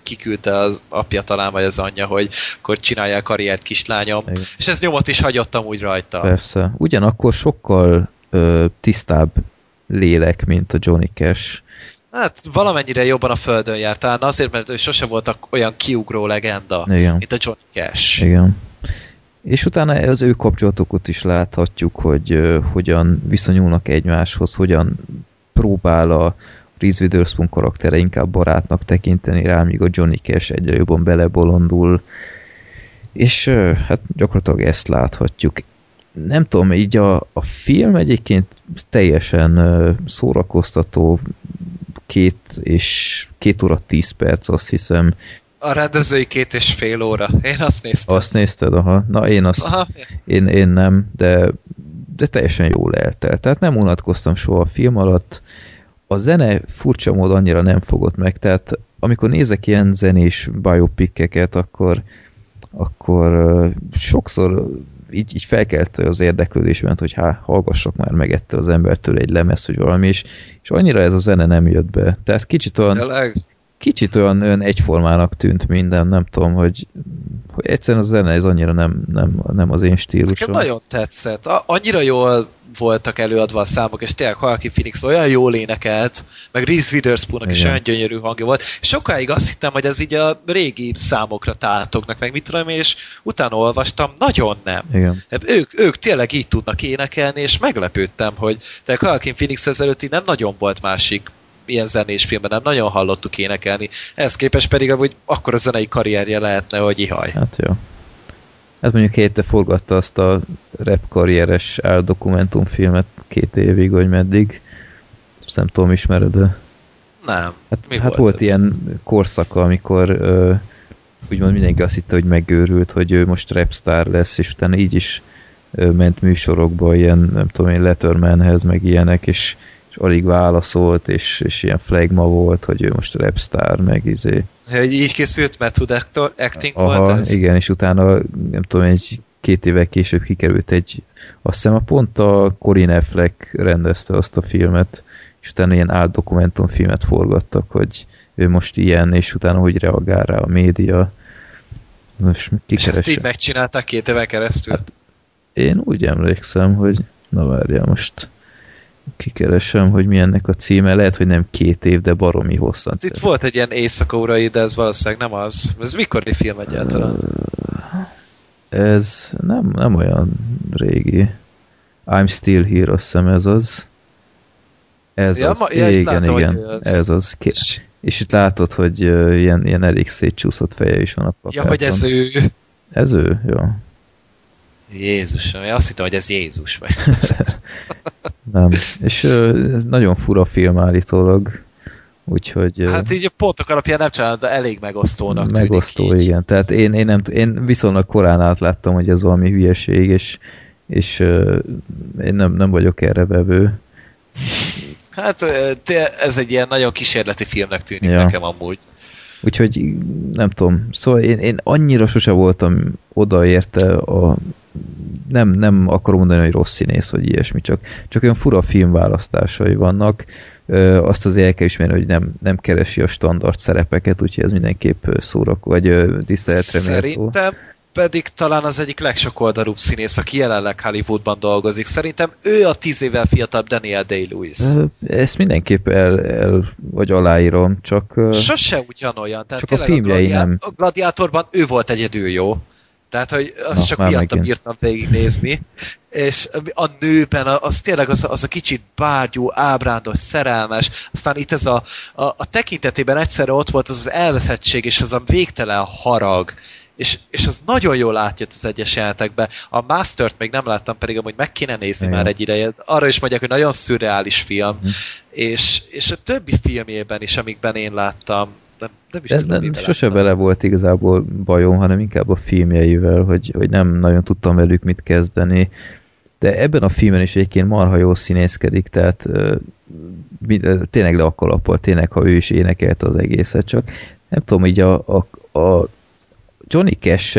kiküldte az apja talán, vagy az anyja, hogy akkor csinálják karriert kislányom, Igen. és ez nyomot is hagyottam úgy rajta. Persze. Ugyanakkor sokkal ö, tisztább lélek, mint a Johnny Cash. Hát valamennyire jobban a földön járt, talán azért, mert ő sose volt olyan kiugró legenda, Igen. mint a Johnny Cash. Igen. És utána az ő kapcsolatokat is láthatjuk, hogy uh, hogyan viszonyulnak egymáshoz, hogyan próbál a Reese Witherspoon karaktere inkább barátnak tekinteni rá, míg a Johnny Cash egyre jobban belebolondul. És uh, hát gyakorlatilag ezt láthatjuk. Nem tudom, így a, a film egyébként teljesen uh, szórakoztató, két és két óra tíz perc, azt hiszem, A rendezői két és fél óra. Én azt néztem. azt nézted, aha. Na én azt, Aha. én, én nem, de, de teljesen jól eltelt. Tehát nem unatkoztam soha a film alatt. A zene furcsa módon annyira nem fogott meg, tehát amikor nézek ilyen zenés biopikkeket, akkor, akkor sokszor így, így felkelt az érdeklődésben, hogy há, hallgassak már meg ettől az embertől egy lemez, vagy valami, és, és annyira ez a zene nem jött be. Tehát kicsit olyan, Tényleg? Kicsit olyan, olyan egyformának tűnt minden, nem tudom, hogy, hogy egyszerűen a zene ez annyira nem, nem, nem az én Nekem stílusom. nagyon tetszett. A- annyira jól voltak előadva a számok, és tényleg Joaquin Phoenix olyan jól énekelt, meg Reese Witherspoonnak is olyan gyönyörű hangja volt. Sokáig azt hittem, hogy ez így a régi számokra tátognak, meg mit tudom és utána olvastam, nagyon nem. Igen. Ők, ők tényleg így tudnak énekelni, és meglepődtem, hogy te Joaquin Phoenix ezelőtt így nem nagyon volt másik ilyen zenés filmben, nem nagyon hallottuk énekelni. Ehhez képest pedig amúgy akkor a zenei karrierje lehetne, hogy ihaj. Hát jó. Hát mondjuk hétte forgatta azt a rap karrieres dokumentumfilmet két évig, vagy meddig. Azt nem tudom, ismered de Nem. Hát, Mi hát volt volt, ez? ilyen korszaka, amikor ö, úgymond mindenki azt hitte, hogy megőrült, hogy ő most rapstar lesz, és utána így is ö, ment műsorokba, ilyen, nem tudom én, Lettermanhez, meg ilyenek, és, és alig válaszolt, és, és ilyen flagma volt, hogy ő most rapstar, meg izé. Hogy így készült method acting Aha, volt ez? igen, és utána, nem tudom, egy két évvel később kikerült egy, azt hiszem a pont a Corin Affleck rendezte azt a filmet, és utána ilyen áldokumentumfilmet forgattak, hogy ő most ilyen, és utána hogy reagál rá a média. Most És ezt így megcsinálták két éven keresztül? Hát, Én úgy emlékszem, hogy na várjál, most kikeresem, hogy mi ennek a címe. Lehet, hogy nem két év, de baromi hosszan. Hát itt volt egy ilyen éjszakórai, de ez valószínűleg nem az. Ez mikor egy film egyáltalán? Ez nem, nem olyan régi. I'm Still Here, azt hiszem ez az. Ez Ja, az. ma- ja, igen, látom, igen. az. Ez az. Ké- És- és itt látod, hogy ilyen, ilyen elég szétcsúszott feje is van a Ja, plakátban. hogy ez ő. Ez ő, jó. Jézusom, én azt hittem, hogy ez Jézus. Vagy. Nem. És ez nagyon fura film állítólag. Úgyhogy hát így a pontok alapján nem csinálod, de elég megosztónak megosztó, tűnik így. igen. Tehát én, én, nem, én viszonylag korán átláttam, hogy ez valami hülyeség, és, és én nem, nem vagyok erre vevő. Hát ez egy ilyen nagyon kísérleti filmnek tűnik Ja. nekem amúgy. Úgyhogy nem tudom, szóval én, én annyira sose voltam odaérte a nem, nem akarom mondani, hogy rossz színész, vagy ilyesmi, csak, csak olyan fura filmválasztásai vannak. Ö, azt az el kell ismerni, hogy nem, nem keresi a standard szerepeket, úgyhogy ez mindenképp szórak, vagy tiszteletre méltó. Szerintem pedig talán az egyik legsokoldalúbb színész, aki jelenleg Hollywoodban dolgozik. Szerintem ő a tíz évvel fiatalabb Daniel Day-Lewis. Ezt mindenképp el, el vagy aláírom, csak Sose ugyanolyan. Tehát Csak a filmjei gladiá- nem. A gladiátorban ő volt egyedül jó. Tehát, hogy azt Na, csak miattam bírtam végignézni. És a nőben az tényleg az, az a kicsit bárgyú, ábrándos, szerelmes. Aztán itt ez a, a, a tekintetében egyszerre ott volt az az elveszettség és az a végtelen harag. És, és az nagyon jól átjött az egyes jelenetekbe. A Mastert még nem láttam, pedig amúgy meg kéne nézni Igen. már egy ideje. Arra is mondják, hogy nagyon szürreális film. Mhm. És, és a többi filmjében is, amikben én láttam, nem, nem is de tudom, nem, sose láttam. vele volt igazából bajom, hanem inkább a filmjeivel, hogy, hogy nem nagyon tudtam velük mit kezdeni. De ebben a filmben is egyébként marha jól színészkedik, tehát tényleg le a kalappal, tényleg, ha ő is énekelte az egészet, csak nem tudom, így a, a, a Johnny cash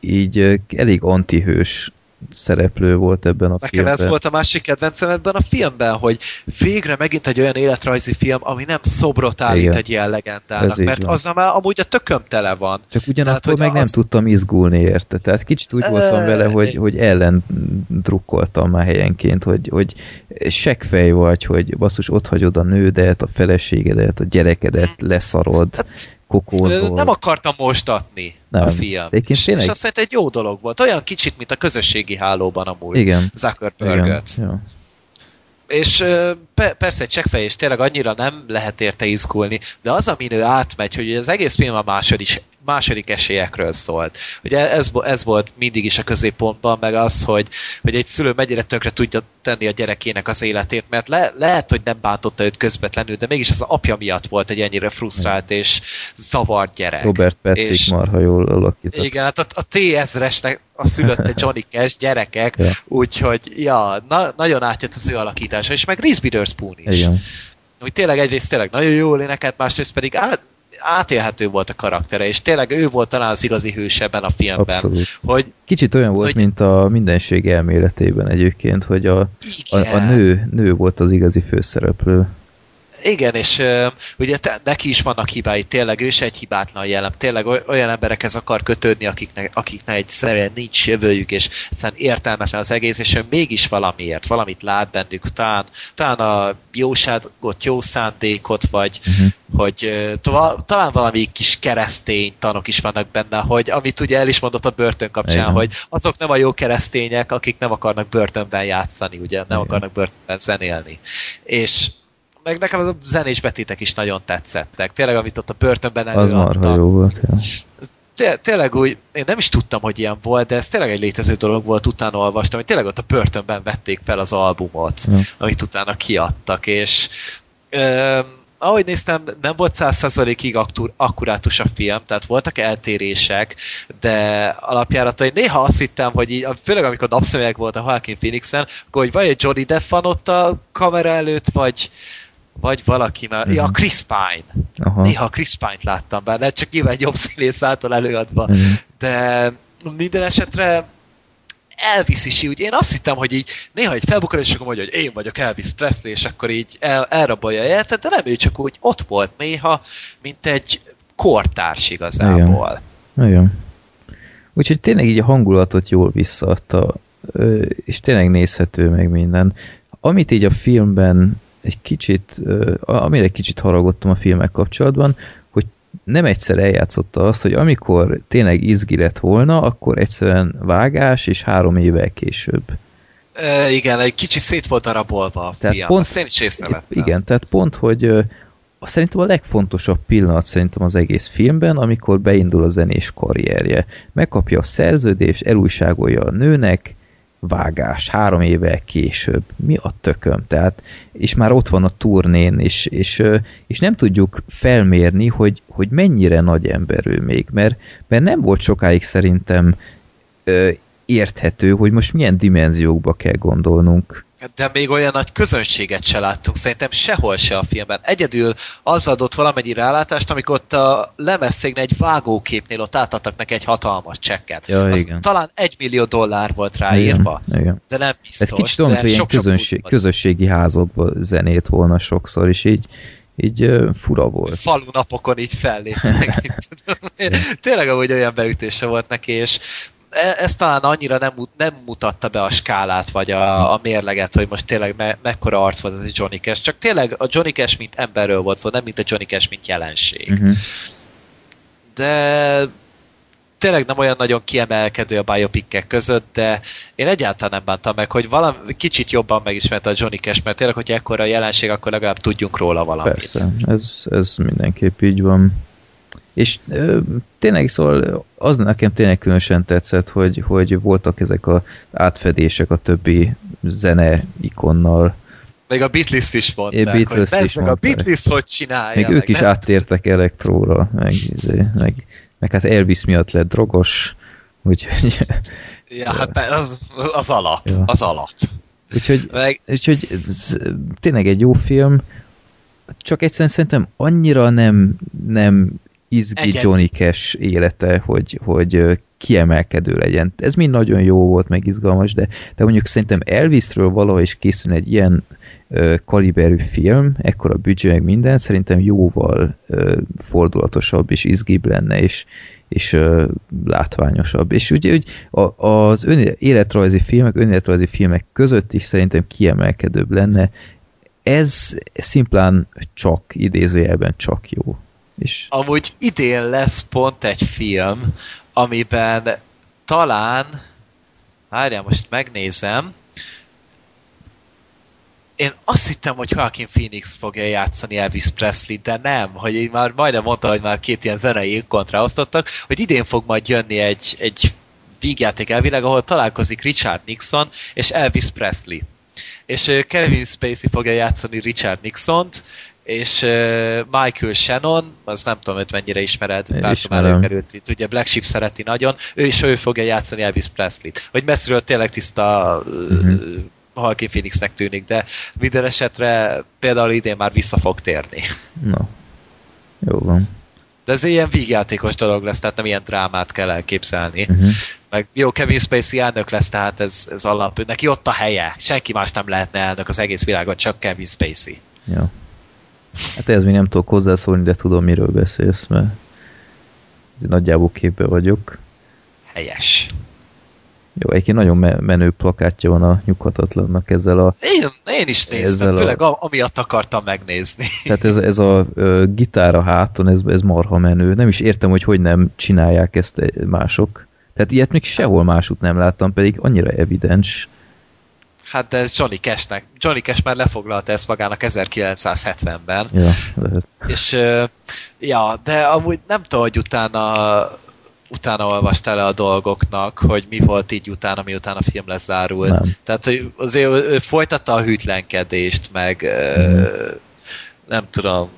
így elég antihős szereplő volt ebben a Nekem filmben. ez volt a másik kedvencem ebben a filmben, hogy végre megint egy olyan életrajzi film, ami nem szobrot állít Igen. egy ilyen legendának, Ez mert azzal már amúgy a tököm tele van. Csak ugyanakkor Tehát, meg nem az- tudtam izgulni érte. Tehát kicsit úgy voltam vele, hogy, hogy ellen drukkoltam már helyenként, hogy, hogy seggfej vagy, hogy basszus, ott hagyod a nődet, a feleségedet, a gyerekedet, leszarod, kokózol. Nem akartam mostatni Nem. a film. Egyébként És, tényleg- és azt egy jó dolog volt. Olyan kicsit, mint a közösségi hálóban amúgy. Igen. Igen. Zuckerberg-öt. Ja. És pe- persze egy csekkfej, és tényleg annyira nem lehet érte izgulni, de az, amin ő átmegy, hogy az egész film a második, második esélyekről szólt. Ugye ez, ez volt mindig is a középpontban, meg az, hogy, hogy egy szülő mennyire tönkre tudja tenni a gyerekének az életét, mert le, lehet, hogy nem bántotta őt közvetlenül, de mégis az apja miatt volt egy ennyire frusztrált és zavart gyerek. Robert Patrick És- marha jól alakított. igen, hát a, a T-ezresnek a szülötte Johnny Cash gyerekek, Ja. úgyhogy ja, na, nagyon átjött az ő alakítása, és meg Reese Witherspoon is. Igen. Úgy tényleg egyrészt tényleg nagyon jól énekelt, másrészt pedig át, átélhető volt a karaktere, és tényleg ő volt talán az igazi hős ebben a filmben. Abszolút. Hogy Kicsit olyan volt, Hogy- mint a mindenség elméletében egyébként, hogy a, a, a nő, nő volt az igazi főszereplő. Igen, és ö, ugye te, neki is vannak hibái, tényleg ő se egy hibátlan jellem, tényleg oly- olyan emberekhez akar kötődni, akiknek, akiknek egyszerűen nincs jövőjük, és egyszerűen értelmetlen az egész, és ő mégis valamiért, valamit lát bennük, talán, talán a jóságot, jó szándékot, vagy Uh-huh. hogy ö, talán valami kis keresztény tanok is vannak benne, hogy amit ugye el is mondott a börtön kapcsán, Igen. hogy azok nem a jó keresztények, akik nem akarnak börtönben játszani, ugye nem Igen. akarnak börtönben zenélni. És meg nekem az a zenés betétek is nagyon tetszettek. Tényleg, amit ott a börtönben Az előadtak. marha jó volt. Ja. Té- tényleg úgy, én nem is tudtam, hogy ilyen volt, de ez tényleg egy létező dolog volt, utána olvastam, hogy tényleg ott a börtönben vették fel az albumot, Ja. amit utána kiadtak, és ö, ahogy néztem, nem volt 100%-ig aktur- akkurátus a film, tehát voltak eltérések, de alapjáratai néha azt hittem, hogy így, főleg amikor napszemüveg volt a Joaquin Phoenixen, akkor hogy vagy egy Johnny Depp van ott a kamera előtt, vagy, vagy valaki már, ja, Mhm. Chris Pine. Aha. Néha Chris Pine-t láttam benne, csak nyilván egy jobb színész által előadva. Mhm. De minden esetre Elvis is így, én azt hittem, hogy így néha egy felbukkan, és akkor mondja, hogy én vagyok Elvis Presley, és akkor így el, elrabolja érted, de nem ő csak úgy ott volt néha, mint egy kortárs igazából. Igen. Úgyhogy tényleg így a hangulatot jól visszaadta, és tényleg nézhető meg minden. Amit így a filmben egy kicsit, amire egy kicsit haragottam a filmek kapcsolatban, hogy nem egyszer eljátszotta azt, hogy amikor tényleg izgi lett volna, akkor egyszerűen vágás, és három évvel később. E, igen, egy kicsit szét volt darabolva a Tehát film. pont- Azt én is észrevettem. Igen, tehát pont, hogy szerintem a legfontosabb pillanat szerintem az egész filmben, amikor beindul a zenés karrierje. Megkapja a szerződést, elújságolja a nőnek, vágás, három évvel később. Mi a tököm? Tehát, és már ott van a turnén, és, és, és nem tudjuk felmérni, hogy, hogy mennyire nagy ember ő még, mert, mert nem volt sokáig szerintem ö, érthető, hogy most milyen dimenziókba kell gondolnunk. De még olyan nagy közönséget se láttunk, szerintem sehol se a filmben. Egyedül az adott valamennyi rálátást, amikor ott a lemezszégnél egy vágóképnél ott átadtak neki egy hatalmas csekket. Ja, Az igen. talán egy millió dollár volt ráírva, Igen, igen. de nem biztos. Ez kicsit olyan, hogy ilyen közönség, közösségi házokban zenét volna sokszor, és így, így ö, fura volt. falu napokon így tudom. Tényleg amúgy olyan beütése volt neki, és ez talán annyira nem, nem mutatta be a skálát, vagy a, a mérleget, hogy most tényleg me, mekkora arc volt ez egy Johnny Cash. Csak tényleg a Johnny Cash mint emberről volt szó, nem mint a Johnny Cash mint jelenség. Uh-huh. De tényleg nem olyan nagyon kiemelkedő a biopikkek között, de én egyáltalán nem bántam meg, hogy valami kicsit jobban megismerte a Johnny Cash, mert tényleg, hogyha ekkora a jelenség, akkor legalább tudjunk róla valamit. Persze, ez, ez mindenképp így van. És ö, tényleg szóval az nekem tényleg különösen tetszett, hogy, hogy voltak ezek az átfedések a többi zene ikonnal. Még a Beatles is mondták, É, Beatles hogy is bezzeg a mondták. Beatles hogy csinálja. Meg ők is nem? áttértek elektróra, meg, izé, meg, meg hát Elvis miatt lett drogos, úgyhogy, Ja, hát az, az alap. Ja. Az alap. úgyhogy Meg, Úgyhogy ez tényleg egy jó film, csak egyszerűen szerintem annyira nem, nem izgi Egyed- Johnny Cash élete, hogy, hogy kiemelkedő legyen. Ez mind nagyon jó volt, meg izgalmas, de, de mondjuk szerintem Elvisről valahogy is készül egy ilyen ö, kaliberű film, ekkora büdzsé meg minden, szerintem jóval ö, fordulatosabb és izgibb lenne, és, és ö, látványosabb. És ugye úgy a, az ön, életrajzi filmek, önéletrajzi filmek között is szerintem kiemelkedőbb lenne. Ez szimplán csak, idézőjelben csak jó. És Amúgy idén lesz pont egy film, amiben talán, várjál, most megnézem, én azt hittem, hogy Joaquin Phoenix fogja játszani Elvis Presley, de nem, hogy én már majdnem mondta, hogy már két ilyen zenei kontra osztottak, hogy idén fog majd jönni egy, egy vígjáték elvileg, ahol találkozik Richard Nixon és Elvis Presley. És Kevin Spacey fogja játszani Richard Nixont, és Michael Shannon, az nem tudom, hogy mennyire ismered, persze már előkerült itt, ugye Black Sheep szereti nagyon, ő is ő fogja játszani Elvis Presley-t. Hogy messziről tényleg tiszta Mhm. uh-huh. Halki Phoenixnek tűnik, de minden esetre például idén már vissza fog térni. na, jó van. De ez ilyen vígjátékos dolog lesz, tehát nem ilyen drámát kell elképzelni. Uh-huh. Meg jó, Kevin Spacey elnök lesz, tehát ez, ez alap. Neki ott a helye. Senki más nem lehetne elnök az egész világon, csak Kevin Spacey. Ja. Hát ez még nem tudok hozzászólni, de tudom, miről beszélsz, mert nagyjából képbe vagyok. Helyes. Jó, egyébként nagyon me- menő plakátja van a nyughatatlannak ezzel a... Én, én is néztem, főleg a... amiatt akartam megnézni. Tehát ez, ez a ö, gitár a háton, ez, ez marha menő. Nem is értem, hogy hogy nem csinálják ezt eh, mások. Tehát ilyet még sehol másút nem láttam, pedig annyira evidens. Hát de ez Johnny Cashnek. Johnny Cash már lefoglalta ezt magának 1970-ben. Ja, lehet. És ja, de amúgy nem tudom, hogy utána utána olvastál le a dolgoknak, hogy mi volt így utána, miután a film lezárult. Nem. Tehát, hogy azért ő, folytatta a hűtlenkedést, meg ö, nem tudom,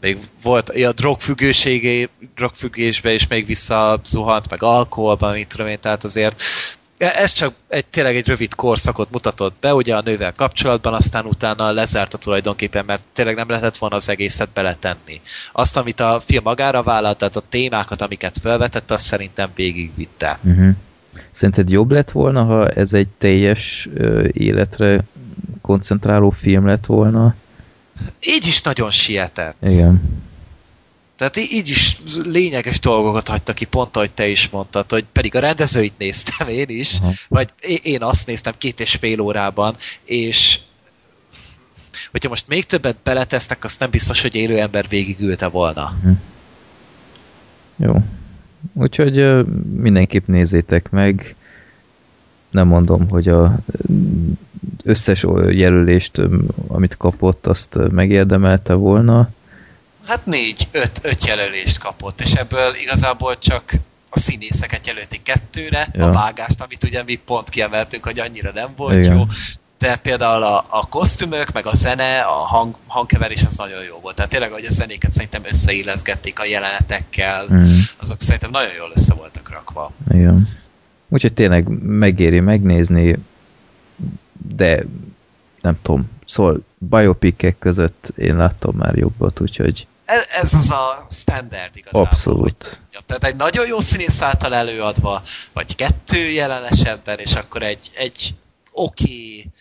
még volt a drogfüggőségé, drogfüggésbe is még visszazuhant, meg alkoholban, mit tudom én, tehát azért ez csak egy, tényleg egy rövid korszakot mutatott be, ugye a nővel kapcsolatban, aztán utána lezárta tulajdonképpen, mert tényleg nem lehetett volna az egészet beletenni. Azt, amit a film magára vállalt, tehát a témákat, amiket felvetett, azt szerintem végigvitte. Uh-huh. Szerinted jobb lett volna, ha ez egy teljes ö, életre koncentráló film lett volna? Így is nagyon sietett. Igen. Tehát így is lényeges dolgokat hagyta ki, pont ahogy te is mondtad, hogy pedig a rendezőit néztem én is, Aha. vagy én azt néztem két és fél órában, és hogyha most még többet beletesznek, azt nem biztos, hogy élő ember végigülte volna. Jó. Úgyhogy mindenképp nézzétek meg. Nem mondom, hogy a összes jelölést, amit kapott, azt megérdemelte volna. Hát négy, öt, öt jelölést kapott, és ebből igazából csak a színészeket jelölték kettőre, Ja. a vágást, amit ugye mi pont kiemeltünk, hogy annyira nem volt Igen. jó, de például a, a kosztümök, meg a zene, a hang, hangkeverés az nagyon jó volt. Tehát tényleg, hogy a zenéket szerintem összeilleszgették a jelenetekkel, Mm, azok szerintem nagyon jól össze voltak rakva. igen. Úgyhogy tényleg megéri megnézni, de nem tudom, szóval biopikek között én láttam már jobbat, úgyhogy Ez, ez az a standard igazából. abszolút. Ja, tehát egy nagyon jó színész által előadva, vagy kettő jelen esetben, és akkor egy, egy oké okay,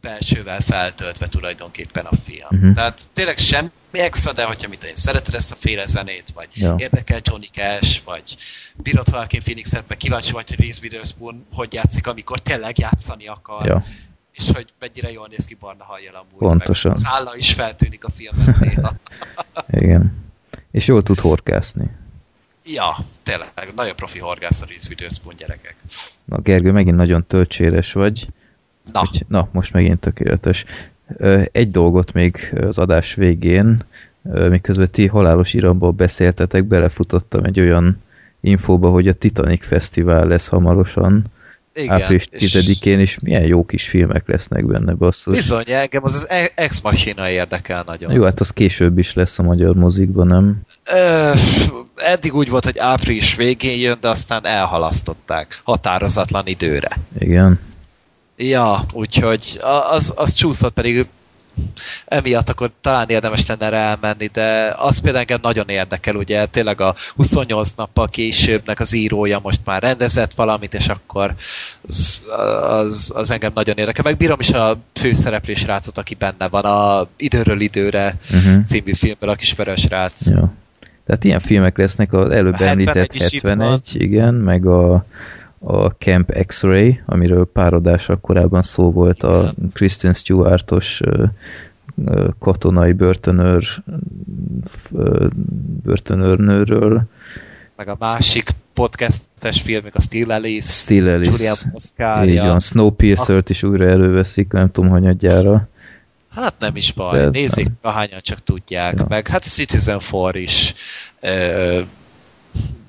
belsővel feltöltve tulajdonképpen a film. Uh-huh. Tehát tényleg semmi extra, de hogyha mit én szereted ezt a féle zenét, vagy ja. érdekel Johnny Cash, vagy bírod Joaquin Phoenixet, meg kíváncsi vagy, hogy Reese Witherspoon hogy játszik, amikor tényleg játszani akar, Ja. És hogy mennyire jól néz ki barna hajjal amúgy. Pontosan. Meg az álla is feltűnik a filmben néha. Igen. És jól tud horkászni. Ja, tényleg, nagyon profi horgász a Reese Witherspoon gyerekek. Na Gergő, megint nagyon töltséres vagy. Na, Úgy, na, most megint tökéletes. Egy dolgot még az adás végén, miközben ti halálos iramból beszéltetek, belefutottam egy olyan infóba, hogy a Titanic Fesztivál lesz hamarosan, igen. április és 10-én, és milyen jó kis filmek lesznek benne, basszus. Bizony, engem az az E- Ex Machina érdekel nagyon. Jó, hát az később is lesz a magyar mozikban, nem? Ö, eddig úgy volt, hogy április végén jön, de aztán elhalasztották határozatlan időre. Igen. Ja, úgyhogy az, az csúszott pedig emiatt akkor talán érdemes lenne erre elmenni, de az például engem nagyon érdekel, ugye tényleg a 28 nappal későbbnek az írója most már rendezett valamit, és akkor az, az, az engem nagyon érdekel. Meg bírom is a főszereplés rácot, aki benne van a Időről időre Uh-huh. című filmből, a kis vörös rác. Ja. Tehát ilyen filmek lesznek az előbb A 71 említett is itt 71, igen, meg a, a Camp X-Ray, amiről pár adással korábban szó volt a. Kristen Stewartos katonai börtönőr börtönőrnőről, Meg a másik podcastes filmük, a Still Alice, Still Alice, Julian így Moscaria. van, Snowpiercer-t is újra előveszik, nem tudom, hanyadjára. Hát nem is baj, De- nézzék, ahányan csak tudják. Ja. Meg hát Citizen 4 is ö,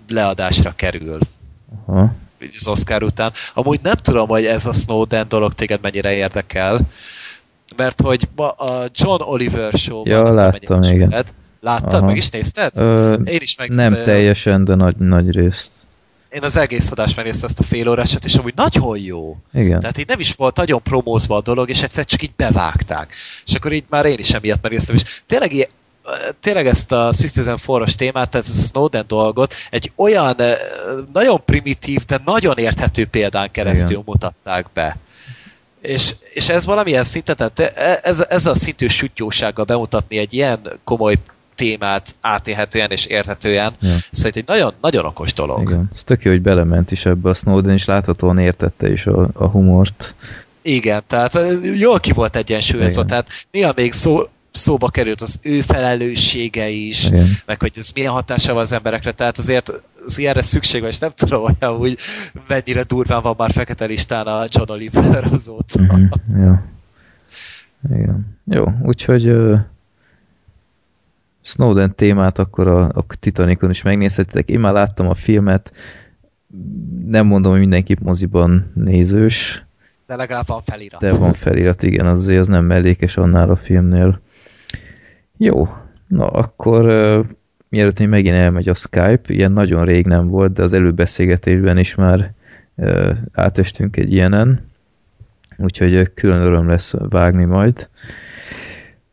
leadásra kerül Aha. Az Oscar után. Amúgy nem tudom, hogy ez a Snowden dolog téged mennyire érdekel, mert hogy ma a John Oliver show Ja, láttam, igen. Láttad? Aha. Meg is nézted? Ö, Én is meg nem teljesen, de nagy, nagy részt. Én az egész adást megnéztem ezt a fél órásat, és amúgy nagyon jó. Igen. Tehát így nem is volt nagyon promózva a dolog, és egyszer csak így bevágták. És akkor így már én is emiatt megnéztem, és tényleg ilyen tényleg ezt a Citizen Foros témát, tehát ezt a Snowden dolgot egy olyan nagyon primitív, de nagyon érthető példán keresztül Igen. mutatták be. És, és ez valamilyen szinten, tehát e- ez, ez a szintű sütjósággal bemutatni egy ilyen komoly témát átélhetően és érthetően, Ja. szerintem egy nagyon, nagyon okos dolog. Igen. Ez tök jó, hogy belement is ebbe a Snowden, és láthatóan értette is a, a humort. Igen, tehát jól ki volt egyensúlyozva, tehát néha még szó, szóba került az ő felelőssége is, Igen. meg hogy ez milyen hatása van az emberekre, tehát azért az ilyenre szükség van, és nem tudom olyan úgy, mennyire durván van már fekete listán a John Oliver azóta. Mhm, Jó. Igen. Jó, úgyhogy uh, Snowden témát akkor a, a Titanicon is megnézhetitek. Én már láttam a filmet, nem mondom, hogy mindenki moziban nézős, De legalább van felirat. de van felirat, igen, az azért az nem mellékes annál a filmnél. Jó, na akkor uh, mielőtt még megint elmegy a Skype, ilyen nagyon rég nem volt, de az előbeszélgetésben is már uh, átestünk egy ilyenen, úgyhogy külön öröm lesz vágni majd.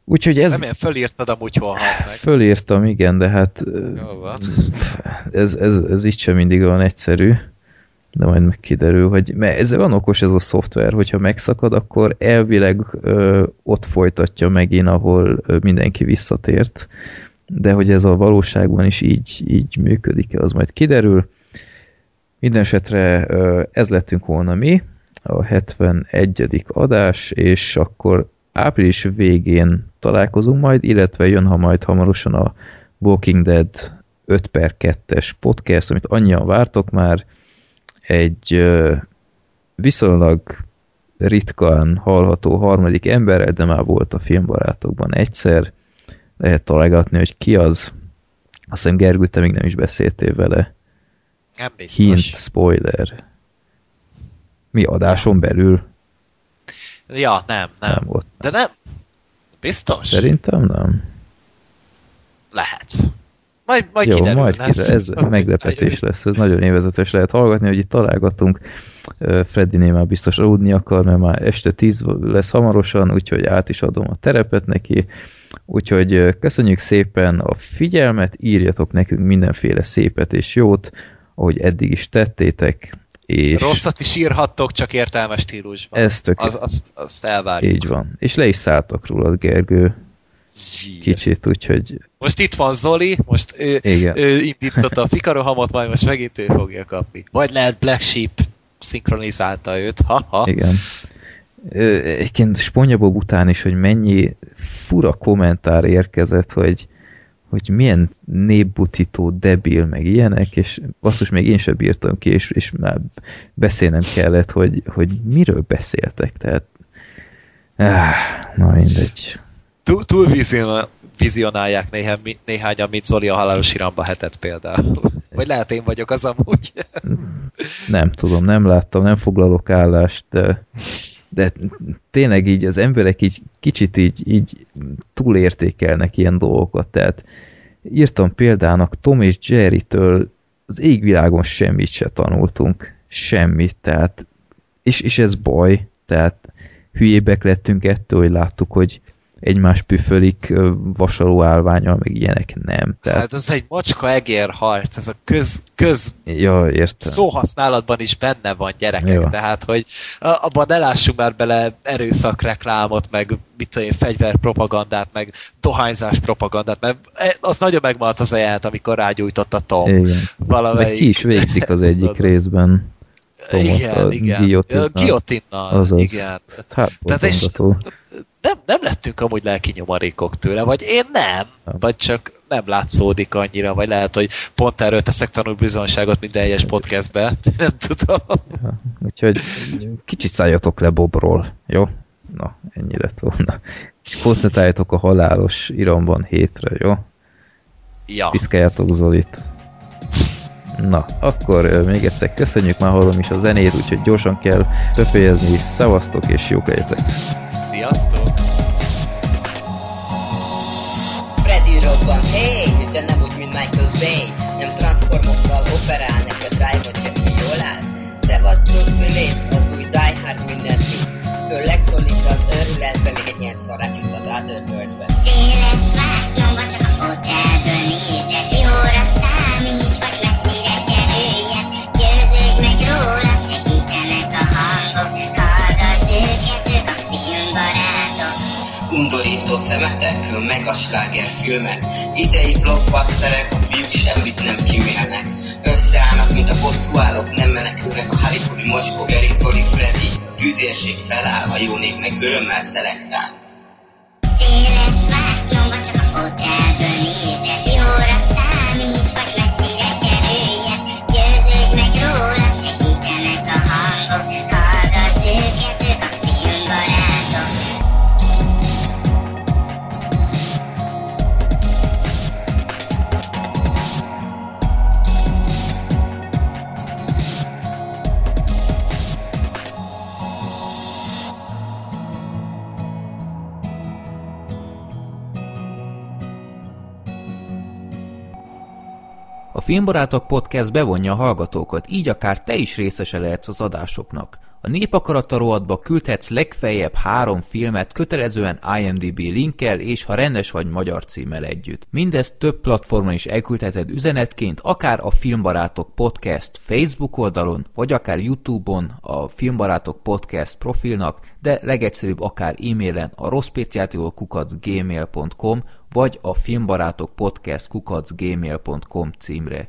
Úgyhogy ez... Remélem fölírtad amúgy hol halt meg. Fölírtam, igen, de hát Jó ez, ez, ez így sem mindig olyan egyszerű, de majd meg kiderül, hogy mert ez van okos ez a szoftver, hogyha megszakad, akkor elvileg ö, ott folytatja megint, ahol ö, mindenki visszatért, de hogy ez a valóságban is így, így működik-e, az majd kiderül. Mindenesetre ez lettünk volna mi, a 71. adás, és akkor április végén találkozunk majd, illetve jön ha majd hamarosan a Walking Dead 5 per 2-es podcast, amit annyian vártok már, egy viszonylag ritkán hallható harmadik emberrel, de már volt a filmbarátokban egyszer. Lehet találgatni, hogy ki az. Azt hiszem Gergő, te még nem is beszéltél vele. Nem biztos. Hint, spoiler. Mi adáson belül? Ja, nem, nem. Nem volt. De nem. Biztos? Szerintem nem. Lehet. Majd, majd Jó, kiderül. majd kiderül. Ez meglepetés lesz, ez nagyon évezetes lehet hallgatni, hogy itt találgatunk. Ö, Freddynél már biztos aludni akar, mert már este 10 lesz hamarosan, úgyhogy át is adom a terepet neki. Úgyhogy köszönjük szépen a figyelmet, írjatok nekünk mindenféle szépet és jót, ahogy eddig is tettétek, és Rosszat is írhattok, csak értelmes stílusban. ez tök Az, az, azt elvárjuk. így van. És le is szálltak rólad, Gergő, Zsír. kicsit, úgyhogy Most itt van Zoli, most ő, igen. ő indította a fikarohamot, majd most megint ő fogja kapni. Vagy lehet Black Sheep szinkronizálta őt, ha-ha. Igen. Egyébként Sponyabob után is, hogy mennyi fura kommentár érkezett, hogy, hogy milyen népbutító, debil, meg ilyenek, és basszus, még én sem bírtam ki, és, és már beszélnem kellett, hogy, hogy miről beszéltek, tehát áh, na mindegy. Túl, túl vizion, vizionálják néhány, néhányan, mint Zoli a halálos iramba hetet például. Vagy lehet én vagyok az amúgy. Nem tudom, nem láttam, nem foglalok állást, de, de tényleg így az emberek így kicsit így, így túlértékelnek ilyen dolgokat, tehát írtam példának Tom és Jerry-től az égvilágon semmit se tanultunk, semmit, tehát és, és ez baj, tehát hülyébek lettünk ettől, hogy láttuk, hogy egymás püfölik vasaló állványal, meg ilyenek nem. Tehát, Hát ez egy macska egér harc, ez a köz, köz ja, értem. szóhasználatban is benne van gyerekek, Jó. tehát hogy a- abban ne lássunk már bele erőszakreklámot, meg mit tudom én, fegyverpropagandát, meg dohányzás propagandát, mert e- az nagyon megmaradt az a jelenet, amikor rágyújtott a Tom Igen. Meg valamelyik... ki is végzik az egyik részben. Tomot a Igen, igen. guillotine-nal. Guillotine-nal, Azaz. igen. Hát Tehát és-. Nem, nem lettünk amúgy lelki nyomarékok tőle, vagy én nem, Nem. vagy csak nem látszódik annyira, vagy lehet, hogy pont erről teszek tanulbizonyságot minden egyes podcastbe, nem tudom. Úgyhogy kicsit szálljatok le Bobról, jó? Na, ennyi lett volna. És koncentráljatok a halálos iramban hétre, jó? Ja. Piszkáljátok Zolit. Na, akkor még egyszer köszönjük, már hallom is a zenét, úgyhogy gyorsan kell befejezni. Szevasztok és jók legyetek! Sziasztok! Freddy robban, hey, hogyha nem úgy, mint Michael Bay. Nem transformokkal operál, neki a drive-ot csak ki jól áll? Szevasz Bruce Willis, az új Die Hard mindent visz Főleg szólít az őrületbe, még egy ilyen szarát juttat át örböldbe Széles vásznomba csak a fotelből nézed Undorító szemetek, meg a sláger filmek Idei blockbusterek, a fiúk semmit nem kimélnek Összeállnak, mint a bosszúállók, nem menekülnek a Hollywoodi mocskó Geri, Zoli, Freddy. A tűzérség feláll, a jó nép meg örömmel szelektál. Széles vásznomba csak a fotelből nézed Jóra számíts, vagy Filmbarátok Podcast bevonja a hallgatókat, így akár te is részese lehetsz az adásoknak. A Népakarata rovatba küldhetsz legfeljebb három filmet kötelezően IMDB linkkel és ha rendes vagy magyar címmel együtt. Mindezt több platformon is elküldheted üzenetként, akár a Filmbarátok Podcast Facebook oldalon, vagy akár Youtube-on a Filmbarátok Podcast profilnak, de legegyszerűbb akár e-mailen a rosszpéciátiókukacgmail.com vagy a filmbarátok podcast kukacgmail.com címre.